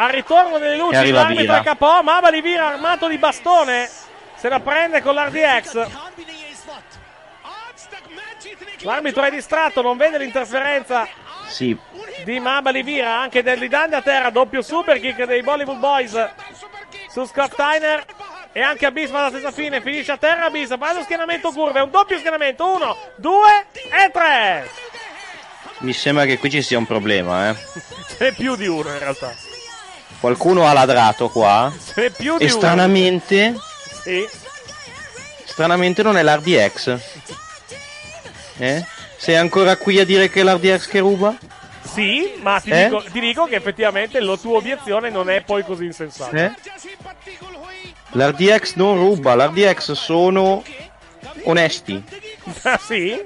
al ritorno delle luci l'arbitro Vira. è KO, Maba di Vira armato di bastone. Se la prende con l'RDX. L'arbitro è distratto, non vede l'interferenza Sì, di Maba Livira, anche Deadly Dandy a terra, doppio super kick dei Bollywood Boys su Scott Steiner e anche Abyss va alla stessa fine, finisce a terra Abyss, va allo schienamento curve, un doppio schienamento, uno, due e tre. mi sembra che qui ci sia un problema, eh. Ce n'è più di uno in realtà, Qualcuno ha ladrato qua. più di E stranamente, Sì, stranamente non è l'RDX. Eh? Sei ancora qui a dire che è l'RDX che ruba? sì, ma ti, Eh? dico, ti dico che effettivamente la tua obiezione non è poi così insensata. Eh? L'RDX non ruba, l'RDX sono onesti. Ah, sì?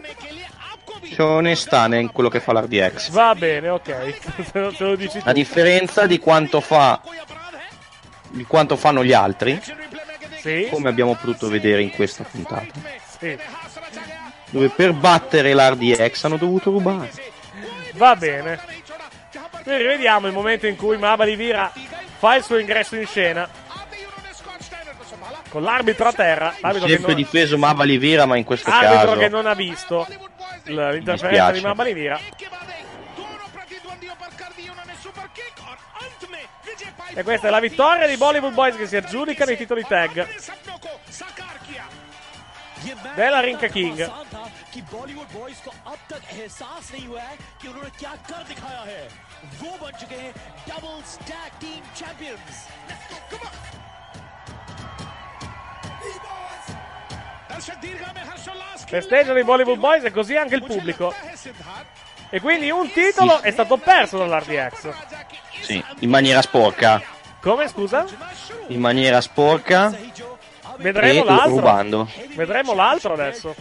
C'è onestà in quello che fa l'RDX. Va bene, ok, se lo, se lo dici tu. A differenza di quanto fa di quanto fanno gli altri, Sì. come abbiamo potuto vedere in questa puntata, Sì. dove per battere l'RDX hanno dovuto rubare. Va bene. Noi rivediamo il momento in cui Maba Livira fa il suo ingresso in scena. Con l'arbitro a terra. L'arbitro Sempre non, difeso Maba Livira, ma in questo arbitro caso che non ha visto l'interferenza di Maba Livira. E questa è la vittoria di Bollywood Boys che si aggiudicano i titoli tag. Della Rinka King. Festeggiano i Bollywood Boys e così anche il pubblico. E quindi un titolo sì. è stato perso dall'RDX. Sì, in maniera sporca. Come scusa? In maniera sporca. Vedremo l'altro. Rubando. Vedremo l'altro adesso.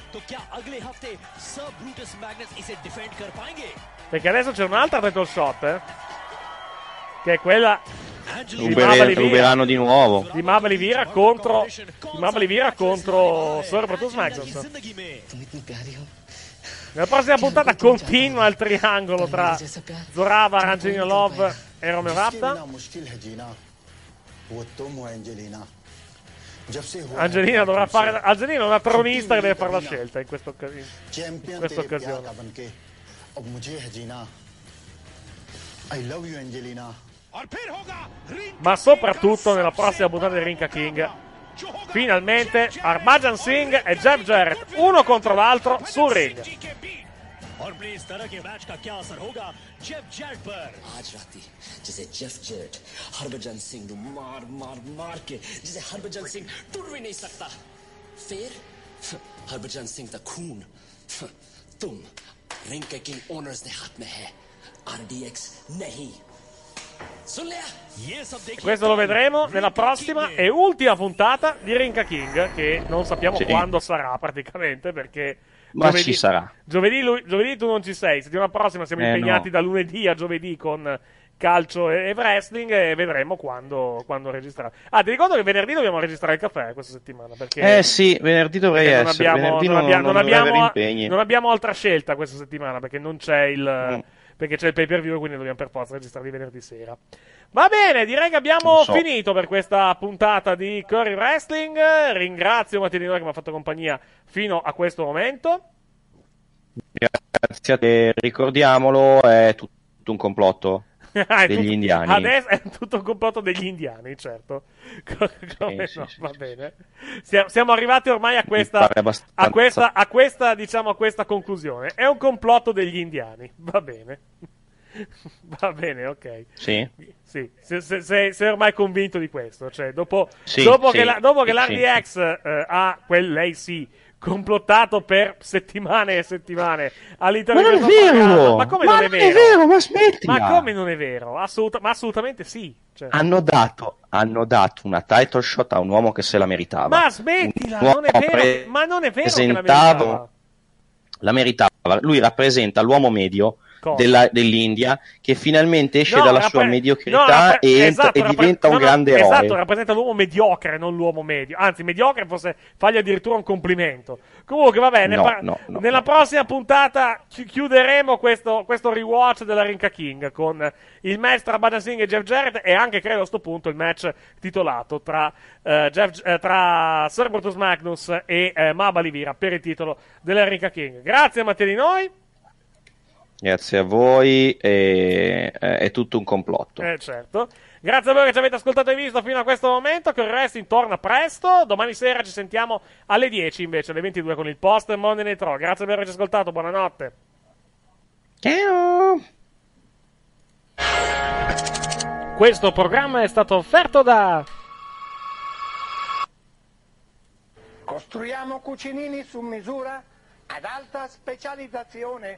Perché adesso c'è un'altra title shot. Eh? Che è quella Ruber- ruberanno di nuovo. Di Mabel Vira contro, di Mabel Vira contro Sir Brutus Magnus. Nella prossima puntata continua il triangolo tra Zorava, Rangelino Love e Romeo Rapta. Angelina dovrà fare. Angelina è una tronista che deve fare la scelta in, questa occasione. in questa occasione. Oh, I love you Angelina है जीना I love you Angelina ma soprattutto nella prossima puntata di Rinka King. Finalmente Arbajan Singh e Jeff Jarrett, uno contro l'altro sul ring. और please इस तरह के मैच का क्या असर होगा Jeff jet पर आज राती जिसे जेफ जेट हरभजन सिंह को मार मार मार के जिसे हरभजन सिंह टूट भी नहीं सकता फिर हरभजन सिंह का खून तुम रिंग के किंग ओनर्स ने हाथ में है आरडीएक्स नहीं questo lo vedremo nella prossima e ultima puntata di Rinka King, che non sappiamo Sì. quando sarà praticamente, perché Ma ci sarà. Giovedì, lui- giovedì tu non ci sei, settimana prossima siamo Eh, impegnati no. da lunedì a giovedì con calcio e, e wrestling e vedremo quando, quando registrare. Ah, ti ricordo che venerdì dobbiamo registrare il caffè questa settimana, perché... Eh sì, venerdì dovrei perché non essere. abbiamo, venerdì non non, abbiamo- non abbiamo- impegni. non abbiamo altra scelta questa settimana perché non c'è il, Mm. Perché c'è il pay per view, quindi dobbiamo per forza registrare di venerdì sera. Va bene, direi che abbiamo so. finito per questa puntata di Curry Wrestling. Ringrazio Mattia Di Noi che mi ha fatto compagnia fino a questo momento. Grazie a te, ricordiamolo, è tutto un complotto Ah, degli tutto- indiani. Adesso è tutto un complotto degli indiani, certo. Co- Come Sì, no, sì, va sì. bene. Siamo, siamo arrivati ormai a questa, a questa, a questa, diciamo, a questa conclusione. È un complotto degli indiani. Va bene. Va bene, ok. Sì? Sì, se- se- se- sei ormai convinto di questo. Cioè, dopo, Sì, dopo sì, che, la- dopo che l'RDX eh, ha quel lei sì complottato per settimane e settimane all'interno Ma di non è vero! Ma come Ma non è non è vero? vero, ma smettila! Ma come non è vero? Assoluta- ma assolutamente sì. Cioè, Hanno dato, hanno dato una title shot a un uomo che se la meritava. ma smettila, non è vero. Ma non è vero che la meritava. La meritava. Lui rappresenta l'uomo medio? Della- dell'India che finalmente esce No, dalla rappre- sua no, mediocrità rappre- e, entra- esatto, e rappre- diventa un no, no, grande eroe. Esatto, rappresenta l'uomo mediocre, non l'uomo medio. Anzi, mediocre forse fagli addirittura un complimento. Comunque, va bene. No, pa- no, no, nella prossima puntata chi- chiuderemo questo, questo rewatch della Rinka King con il match tra Badan Singh e Jeff Jarrett e anche, credo, a sto punto, il match titolato tra, eh, Jeff- eh, tra Sir Brutus Magnus e eh, Maba Livira per il titolo della Rinka King. Grazie, Mattia di noi. Grazie a voi, e- è, è tutto un complotto. Eh, certo. Grazie a voi che ci avete ascoltato e visto fino a questo momento. Che il wrestling torna presto. Domani sera ci sentiamo alle 10 invece, alle 22 con il post Monday Night Raw. Grazie per averci ascoltato. Buonanotte. Ciao. Questo programma è stato offerto da. Costruiamo cucinini su misura ad alta specializzazione.